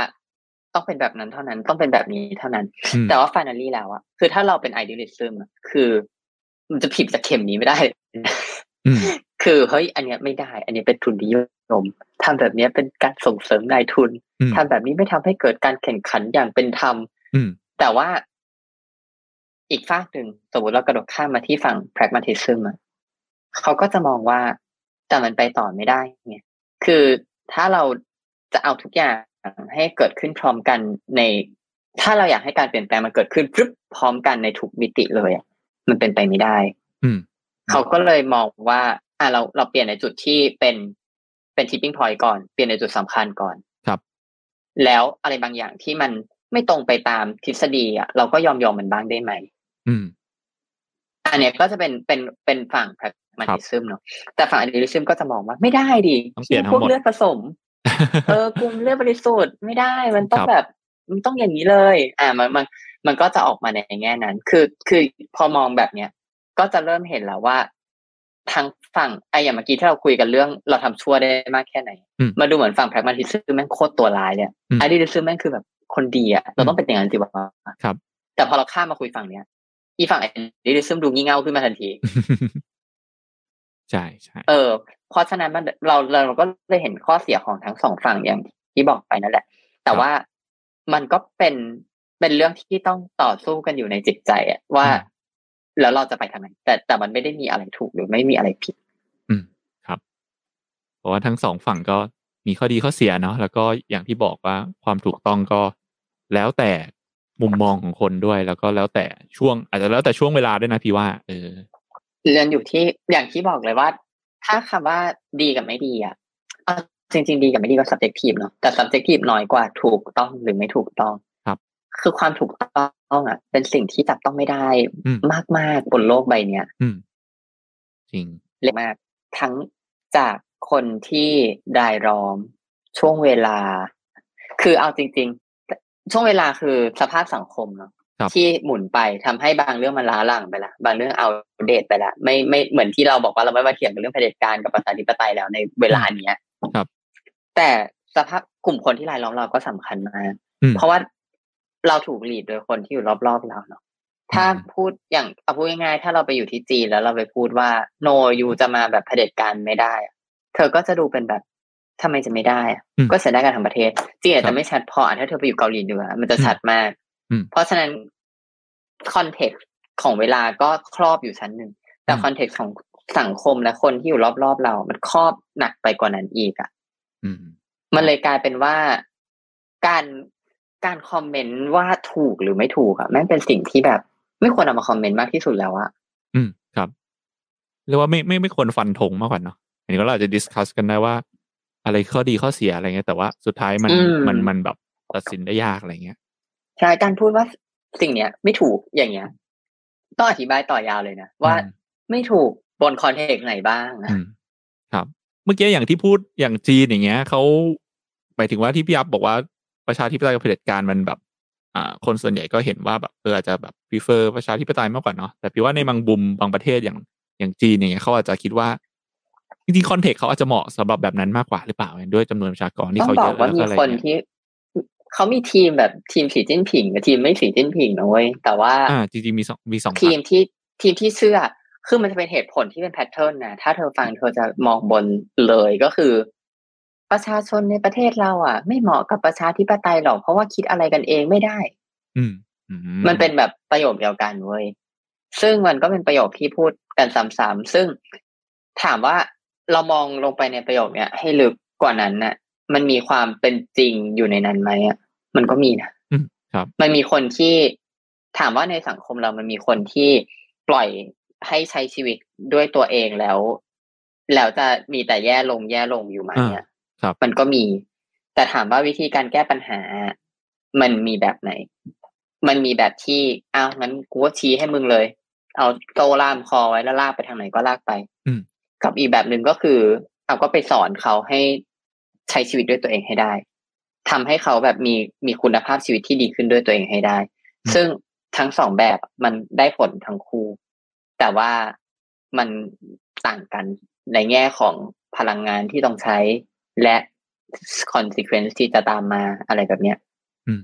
ต้องเป็นแบบนั้นเท่านั้นต้องเป็นแบบนี้เท่านั้นอืมแต่ว่าฟ i น a ลี่แล้วอะคือถ้าเราเป็น idealism อะคือ มันจะผิดจากเข็มนี้ไม่ได้อืม คือเฮ้ยอันเนี้ยไม่ได้ อันนี้เป็นทุนนิยมทำแบบเนี้ยเป็นการส่งเสริมนายทุนอืมทำแบบนี้ไม่ทำให้เกิดการแข่งขันอย่างเป็นธรรมอืมแต่ว่าอีกฝากหนึ่งสมมติเรากระโดดข้ามมาที่ฝั่ง pragmatism อะเขาก็จะมองว่าแต่มันไปต่อไม่ได้ไงคือถ้าเราจะเอาทุกอย่างให้เกิดขึ้นพร้อมกันใน ถ้าเราอยากให้การเปลี่ยนแปลงมันเกิดขึ้นพรึบพร้อมกันในทุกมิติเลยอะมันเป็นไปไม่ได้ อืม เขาก็เลยมองว่า อะเราเราเปลี่ยนในจุดที่เป็นเป็น tipping point ก่อน เปลี่ยนในจุดสำคัญก่อนครับ แล้วอะไรบางอย่างที่มันไม่ตรงไปตามทฤษฎีอะเราก็ยอมยอมมันบ้างได้ไหมอืมอันเนี้ยก็จะเป็นเป็นเป็นฝั่ง pragmatism เนาะแต่ฝั่ง idealism ก็จะมองว่าไม่ได้ดิต้องเปลี่ยนทั้งหมดพวกเลือดผสม เออกลุ่มเลือดบริสุทธิ์ไม่ได้มันต้องครับแบบ มันต้องอย่างนี้เลย อ่ามันมันมันก็จะออกมาในแง่นั้น คือคือพอมองแบบเนี้ย ก็จะเริ่มเห็นแล้วว่าทางฝั่งไอ้อย่างเมื่อกี้ที่เราคุยกันเรื่อง เราทำชั่วได้มากแค่ไหนอืมมาดูเหมือนฝั่ง pragmatism แม่งโคตรตัวร้ายเนี่ยอืม idealism แม่งคือแบบคนดีอะเราต้องเป็นอย่างนั้นสิวะครับ แต่พอเราข้ามมาคุยฝั่งเนี้ยอีฝั่งไอ้ดิซึมดูงี่เง่าขึ้นมาทันทีใช่ใช่เออ เพราะฉะนั้นมันเราเราก็ได้เห็นข้อเสียของทั้งสองฝั่งอย่างที่บอกไปนั่นแหละ แต่ว่ามันก็เป็นเป็นเรื่องที่ต้องต่อสู้กันอยู่ในจิตใจอะว่า แล้วเราจะไปทางไหนแต่แต่มันไม่ได้มีอะไรถูกหรือไม่มีอะไรผิด อืมครับเพราะว่าทั้งสองฝั่งก็มีข้อดีข้อเสียเนาะแล้วก็อย่างที่บอกว่าความถูกต้องก็ แล้วแต่มุมมองของคนด้วย แล้วก็แล้วแต่ช่วง อาจจะแล้วแต่ช่วงเวลาด้วยนะพี่ว่า เออเรียนอยู่ที่อย่างที่บอกเลยว่า ถ้าคำว่าดีกับไม่ดีอะเอาจริง ๆ ดีกับไม่ดีก็ subjective เนาะแต่ subjective น้อยกว่าถูกต้องหรือไม่ถูกต้อง ครับคือความถูกต้องอะ เป็นสิ่งที่จับต้องไม่ได้อืมมากๆบนโลกใบเนี้ยอืมจริงเล็กมาก ทั้งจากคนที่รายล้อม ช่วงเวลา คือเอาจริง ๆ ช่วงเวลาคือสภาพสังคมเนาะครับที่หมุนไปทำให้บางเรื่องมันล้าหลังไปละบางเรื่องเอาเดตไปละไม่ไม่เหมือนที่เราบอกว่าเราไม่มาเถียงกันเรื่องเผด็จการกับประชาธิปไตยแล้วในเวลาเนี้ยครับ แต่สภาพกลุ่มคนที่รายล้อมเราก็สำคัญมากอืมเพราะว่า เราถูกหลีดโดยคนที่อยู่รอบๆเราเนาะถ้าอืมพูดอย่างเอาพูดง่ายๆถ้าเราไปอยู่ที่จีนแล้วเราไปพูดว่า no you จะมาแบบเผด็จการไม่ได้อะเธอก็จะดูเป็นแบบทำไมจะไม่ได้อะอืมก็เสียได้การทางประเทศจีนอาจจะครับไม่ชัดพออะถ้าเธอไปอยู่เกาหลีเหนือมันจะชัดมากอืมเพราะฉะนั้น context ของเวลาก็ครอบอยู่ชั้นหนึ่งแต่อืม context ของสังคมและคนที่อยู่รอบๆเรา มันครอบหนักไปกว่านั้นอีกอะอืมมันเลยกลายเป็นว่าการ การคอมเมนต์ว่าถูกหรือไม่ถูกอะแม่งเป็นสิ่งที่แบบ ไม่ควรเอามาคอมเมนต์มากที่สุดแล้วอะอืมครับเรียกว่าไม่ไม่ไม่ควรฟันธงมากกว่าเนาะอันนี้ก็เราอาจจะ discuss กันได้ว่า อะไรข้อดีข้อเสียอะไรเงี้ยแต่ว่าสุดท้ายมันมันมันแบบตัดสินได้ยากอะไรเงี้ยใช่การพูดว่าสิ่งเนี้ย ไม่ถูกอย่างเงี้ยต้องอธิบายต่อยาวเลยนะว่าอืมไม่ถูกบน context ไหนบ้างอะอืมครับ เมื่อกี้อย่างที่พูดอย่างจีนอย่างเงี้ยเขาหมายถึงว่าที่พี่ยับบอกว่า ประชาธิปไตยกับเผด็จการมันแบบอ่าคนส่วนใหญ่ก็เห็นว่าแบบเอออาจจะแบบ prefer ประชาธิปไตยมากกว่าเนาะแต่พี่ว่าในบางบุมบางประเทศอย่างอย่างจีนอย่างเงี้ยเขาอาจจะคิดว่าจริงๆคอนเทกต์เขาอาจจะเหมาะสำหรับแบบนั้นมากกว่าหรือเปล่าด้วยจำนวนประชากรที่ต้องเขาบเยอกอะว่าแล้วมีก็อะไรคนเงี้ยที่เขามีทีมแบบทีมสีจิ้นผิงกับทีมไม่สีจิ้นผิงนะเว้ยแต่ว่าอ่าจริงๆมีสองมีสองทีพรรมคที่ทีมที่เชื่อคือมันจะเป็นเหตุผลที่เป็นแพทเทิร์นนะถ้าเธอฟังเธอจะมองบนเลยก็คือ ประชาชนในประเทศเราอะ ไม่เหมาะกับประชาธิปไตยหรอกเพราะว่าคิดอะไรกันเองไม่ได้ อืมอืมันเป็นแบบประโยคเดียวกันเว้ยซึ่งมันก็เป็นประโยคที่พูดกันซ้ำๆซึ่งถามว่าเรามองลงไปในประโยคเนี้ยให้ลึกกว่านั้นน่ะ มันมีความเป็นจริงอยู่ในนั้นไหมอะมันก็มีนะอืมครับ มันมีคนที่ถามว่าในสังคมเรามันมีคนที่ปล่อยให้ใช้ชีวิตด้วยตัวเองแล้ว แล้วจะมีแต่แย่ลงแย่ลงอยู่ไหมอะครับ มันก็มี แต่ถามว่าวิธีการแก้ปัญหา มันมีแบบไหน มันมีแบบที่อ้าวงั้นกูก็ชี้ให้มึงเลย เอาโตล่ามคอไว้แล้วลากไปทางไหนก็ลากไป อืมกับอีกแบบหนึ่งก็คือเอาก็ไปสอนเขาให้ใช้ชีวิตด้วยตัวเองให้ได้ทำให้เขาแบบมีมีคุณภาพชีวิตที่ดีขึ้นด้วยตัวเองให้ได้ ซึ่งทั้งสองแบบมันได้ผลทั้งคู่ แต่ว่ามันต่างกันในแง่ของพลังงานที่ต้องใช้ และ consequence ที่จะตามมาอะไรแบบเนี้ย อืม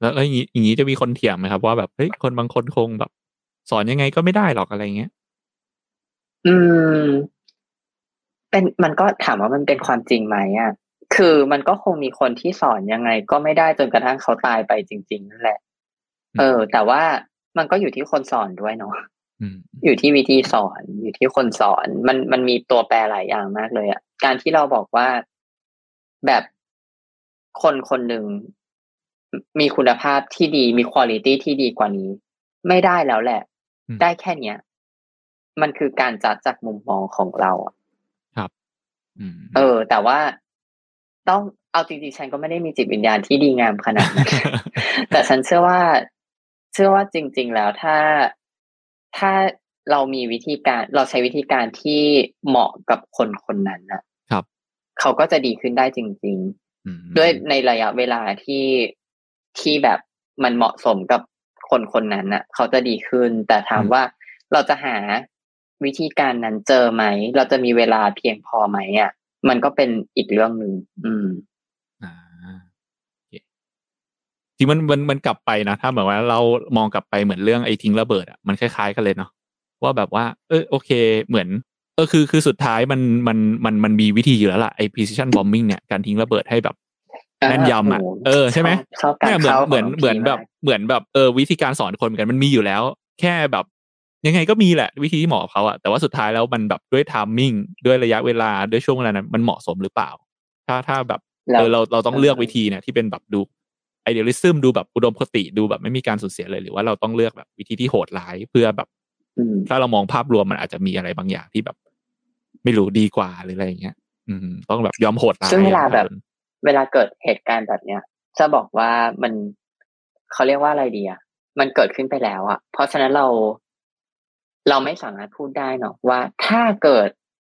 แล้วแล้วอย่างนี้อย่างนี้จะมีคนเถียงไหมครับ ว่าแบบเฮ้ยคนบางคนคงแบบ สอนยังไงก็ไม่ได้หรอกอะไรเงี้ย อืม เป็นมันก็ถามว่ามันเป็นความจริงไหมอะคือมันก็คงมีคนที่สอนยังไง ก็ไม่ได้จนกระทั่งเขาตายไปจริง ๆ นั่นแหละอืมเออ แต่ว่ามันก็อยู่ที่คนสอนด้วยเนาะ อืมอยู่ที่วิธีสอนอยู่ที่คนสอนมันมันมีตัวแปรหลายอย่างมากเลยอะการที่เราบอกว่าแบบคนคนหนึ่งมีคุณภาพที่ดีมีคุณ i t y ที่ดีกว่านี้ ไม่ได้แล้วแหละอืมได้แค่เนี้ย มันคือการจัดจากมุมมองของเราอะอืมเออ แต่ว่าต้องเอาจริงๆฉันก็ไม่ได้มีจิตวิญญาณที่ดีงามขนาดนั้นแต่ฉันเชื่อว่า เชื่อว่าจริง ๆ แล้วถ้า ถ้าเรามีวิธีการเราใช้วิธีการที่เหมาะกับคนคนนั้นนะครับ เขาก็จะดีขึ้นได้จริง ๆ ด้วยในระยะเวลาที่ที่แบบมันเหมาะสมกับคนคนนั้นน่ะ เขาจะดีขึ้น แต่ถามว่าเราจะหาวิธีการนั้นเจอไหม เราจะมีเวลาเพียงพอไหมอะ มันก็เป็นอีกเรื่องหนึ่งอืม อ่า จริงมันมันมันกลับไปนะถ้าเหมือนว่าเรามองกลับไปเหมือนเรื่องไอ้ทิ้งระเบิดอะมันคล้ายๆกันเลยเนาะว่าแบบว่า เออโอเค เหมือนเออคือคือสุดท้ายมันมันมันมันมีวิธีอยู่แล้วล่ะไอ้ precision bombing เนี่ยการทิ้งระเบิดให้แบบแม่นยำอะเออใช่ไหมเนี่ยเหมือนเหมือนเหมือนแบบเหมือนแบบเออวิธีการสอนคนเหมือนกันมันมีอยู่แล้ว แค่แบบยังไงก็มีแหละวิธีที่เหมาะกับเขาอะแต่ว่าสุดท้ายแล้วมันแบบด้วยทามมิ่งด้วยระยะเวลาด้วยช่วงเวลานั้นมันเหมาะสมหรือเปล่า ถ้าถ้าแบบเออเราเราต้องเลือกวิธีเนี่ยที่เป็นแบบดู ไอเดียลิซึมดูแบบอุดมคติดูแบบไม่มีการสูญเสียเลยหรือว่าเราต้องเลือกแบบวิธีที่โหดร้ายเพื่อแบบถ้าเรามองภาพรวมมันอาจจะมีอะไรบางอย่างที่แบบ ไม่รู้ดีกว่าหรืออะไรอย่างเงี้ย อืม ต้องแบบยอมโหดร้ายซึ่งเวลาแบบ เวลาเกิดเหตุการณ์แบบเนี้ยจะบอกว่ามันเขาเรียกว่าอะไรดีอะมันเกิดขึ้นไปแล้วอะเพราะฉะนั้นเรา เราไม่สามารถพูดได้เนาะว่าถ้าเกิด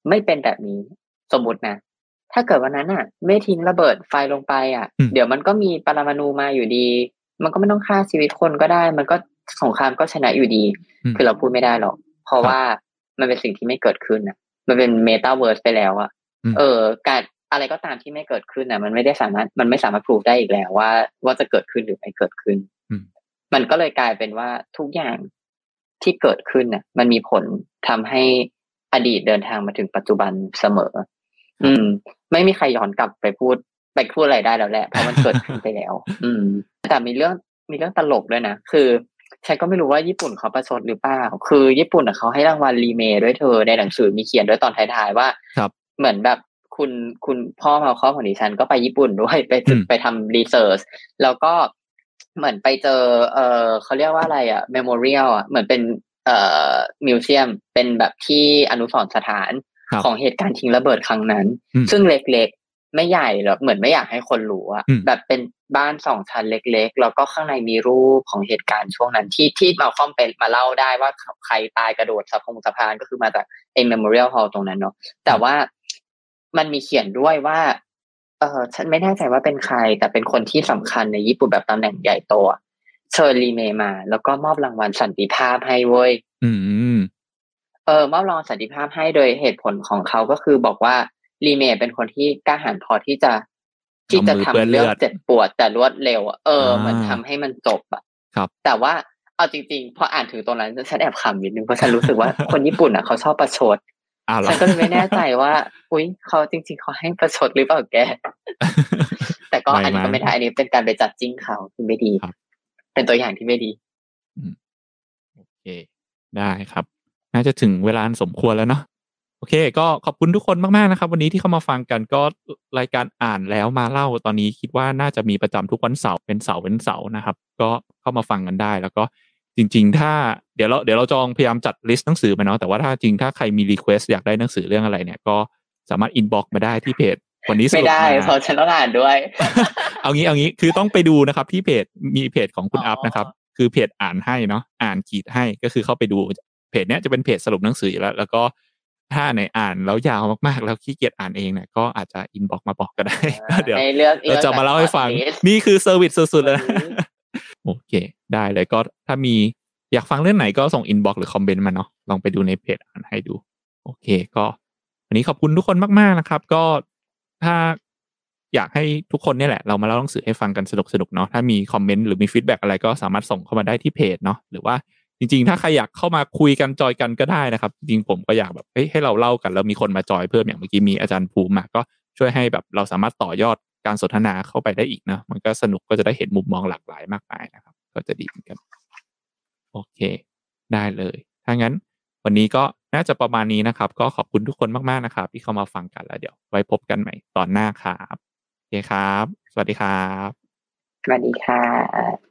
ไม่เป็นแบบนี้ สมมตินะ ถ้าเกิดวันนั้นอะ ไม่ทิ้งระเบิดไฟลงไปอะ เดี๋ยวมันก็มีปรมาณูมาอยู่ดี มันก็ไม่ต้องฆ่าชีวิตคนก็ได้ มันก็สงครามก็ชนะอยู่ดี คือเราพูดไม่ได้หรอก เพราะว่ามันเป็นสิ่งที่ไม่เกิดขึ้นอะ มันเป็นเมตาเวิร์สไปแล้วอะ เออ การอะไรก็ตามที่ไม่เกิดขึ้นอะ มันไม่ได้สามารถมันไม่สามารถพูดได้อีกแล้วว่า ว่าจะเกิดขึ้นหรือไม่เกิดขึ้น มันก็เลยกลายเป็นว่าทุกอย่างที่เกิดขึ้นเนี่ยมันมีผลทำให้อดีตเดินทางมาถึงปัจจุบันเสมอ อืม ไม่มีใครย้อนกลับไปพูดไปพูดอะไรได้แล้วแหละเพราะมันเกิดขึ้นไปแล้ว อืม แต่มีเรื่องมีเรื่องตลกด้วยนะคือฉันก็ไม่รู้ว่าญี่ปุ่นเขาประชดหรือเปล่า คือญี่ปุ่นเขาให้รางวัล LeMay ด้วยเธอในหนังสือมีเขียนด้วยตอนท้ายๆว่าครับเหมือนแบบคุณคุณพ่อ Malcolm ของดิฉันก็ไปญี่ปุ่นด้วยไปไปทำ research แล้วก็เหมือนไปเจอ เออเขาเรียกว่าอะไรอะ memorial อะเหมือนเป็นเอ่อ museum เป็นแบบที่อนุสรณ์สถาน ของเหตุการณ์ทิ้งระเบิดครั้งนั้น ซึ่งเล็กๆ ไม่ใหญ่หรอกเหมือนไม่อยากให้คนรู้อะแบบเป็นบ้านสองชั้นเล็ก ๆ แล้วก็ข้างในมีรูปของเหตุการณ์ช่วงนั้นที่ที่ Malcolm เป็นมาเล่าได้ว่าใครตายกระโดดสะพงสะพานก็คือมาจากไอ้ memorial hall ตรงนั้นเนาะแต่ว่ามันมีเขียนด้วยว่า เออฉันไม่แน่ใจว่าเป็นใคร แต่เป็นคนที่สำคัญในญี่ปุ่นแบบตำแหน่งใหญ่โตเชิญ LeMay มา แล้วก็มอบรางวัลสันติภาพให้เว้ยอืม เออมอบรางวัลสันติภาพให้โดยเหตุผลของเขาก็คือบอกว่ารีเมเป็นคนที่กล้าหาญพอที่จะที่จะทำเรื่องเจ็บปวดแต่รวดเร็ว เออ มันทำให้มันจบอะครับ แต่ว่าเอาจริงๆพออ่านถึงตรงนั้นฉันแอบขำนิดนึงเพราะฉันรู้สึกว่าคนญี่ปุ่นอะเขาชอบประชดฉันก็เลยไม่แน่ใจว่า อุ้ยเขาจริง ๆเขาให้ประชดหรือเปล่าแก แต่ก็อันนี้ก็ไม่ได้อันนี้เป็นการไปจัดจิ้งเขาคือไม่ดี เป็นตัวอย่างที่ไม่ดีโอเค ได้ครับ น่าจะถึงเวลาสมควรแล้วเนาะโอเค ก็ขอบคุณทุกคนมากๆนะครับ วันนี้ที่เข้ามาฟังกันก็รายการอ่านแล้วมาเล่าตอนนี้คิดว่าน่าจะมีประจำทุกวันเสาร์เป็นเสาร์เป็นเสาร์นะครับ ก็เข้ามาฟังกันได้ แล้วก็จริง ๆ ถ้าเดี๋ยวเราเดี๋ยวเราจองพยายามจัด list หนังสือมาเนาะแต่ว่าถ้าจริงถ้าใครมี request อยากได้หนังสือเรื่องอะไรเนี่ยก็สามารถ inbox มาได้ที่เพจวันนี้ไม่ได้เพราะฉันต้องอ่านด้วย เอางี้เอางี้คือต้องไปดูนะครับที่เพจมีเพจของคุณอัพนะครับ คือเพจอ่านให้เนาะอ่านขีดให้ก็คือเข้าไปดู เพจเนี้ยจะเป็นเพจสรุปหนังสือแล้ว แล้วก็ถ้าในอ่านแล้วยาวมากๆ แล้วขี้เกียจอ่านเองเนี่ยก็อาจจะ inbox มาบอกก็ได้เดี๋ยวเราจะมาเล่าให้ฟัง นี่คือ service สุดๆเลยโอเค ได้เลยก็ถ้ามีอยากฟังเรื่องไหนก็ส่ง inbox หรือคอมเมนต์มาเนาะลองไปดูในเพจอ่านให้ดู โอเค ก็วันนี้ขอบคุณทุกคนมากๆนะครับ ก็ถ้าอยากให้ทุกคนนี่แหละเรามาเล่าหนังสือให้ฟังกันสนุกสนุกเนาะถ้ามีคอมเมนต์หรือมี feedback อะไรก็สามารถส่งเข้ามาได้ที่เพจเนาะหรือว่า จริง ๆ ถ้าใครอยากเข้ามาคุยกันจอยกันก็ได้นะครับ จริงผมก็อยากแบบให้เราเล่ากันแล้วมีคนมาจอยเพิ่มอย่างเมื่อกี้มีอาจารย์ภูมิมาก็ช่วยให้แบบเราสามารถต่อยอดการสนทนาเข้าไปได้อีกนะมันก็สนุกก็จะได้เห็นมุมมองหลากหลายมากมายนะครับ ก็จะดีเหมือนกัน โอเค ได้เลยถ้างั้น วันนี้ก็น่าจะประมาณนี้นะครับ ก็ขอบคุณทุกคนมากๆนะครับ ที่เข้ามาฟังกันแล้วเดี๋ยว ไว้พบกันใหม่ตอนหน้าครับโอเคครับ สวัสดีครับ สวัสดีค่ะ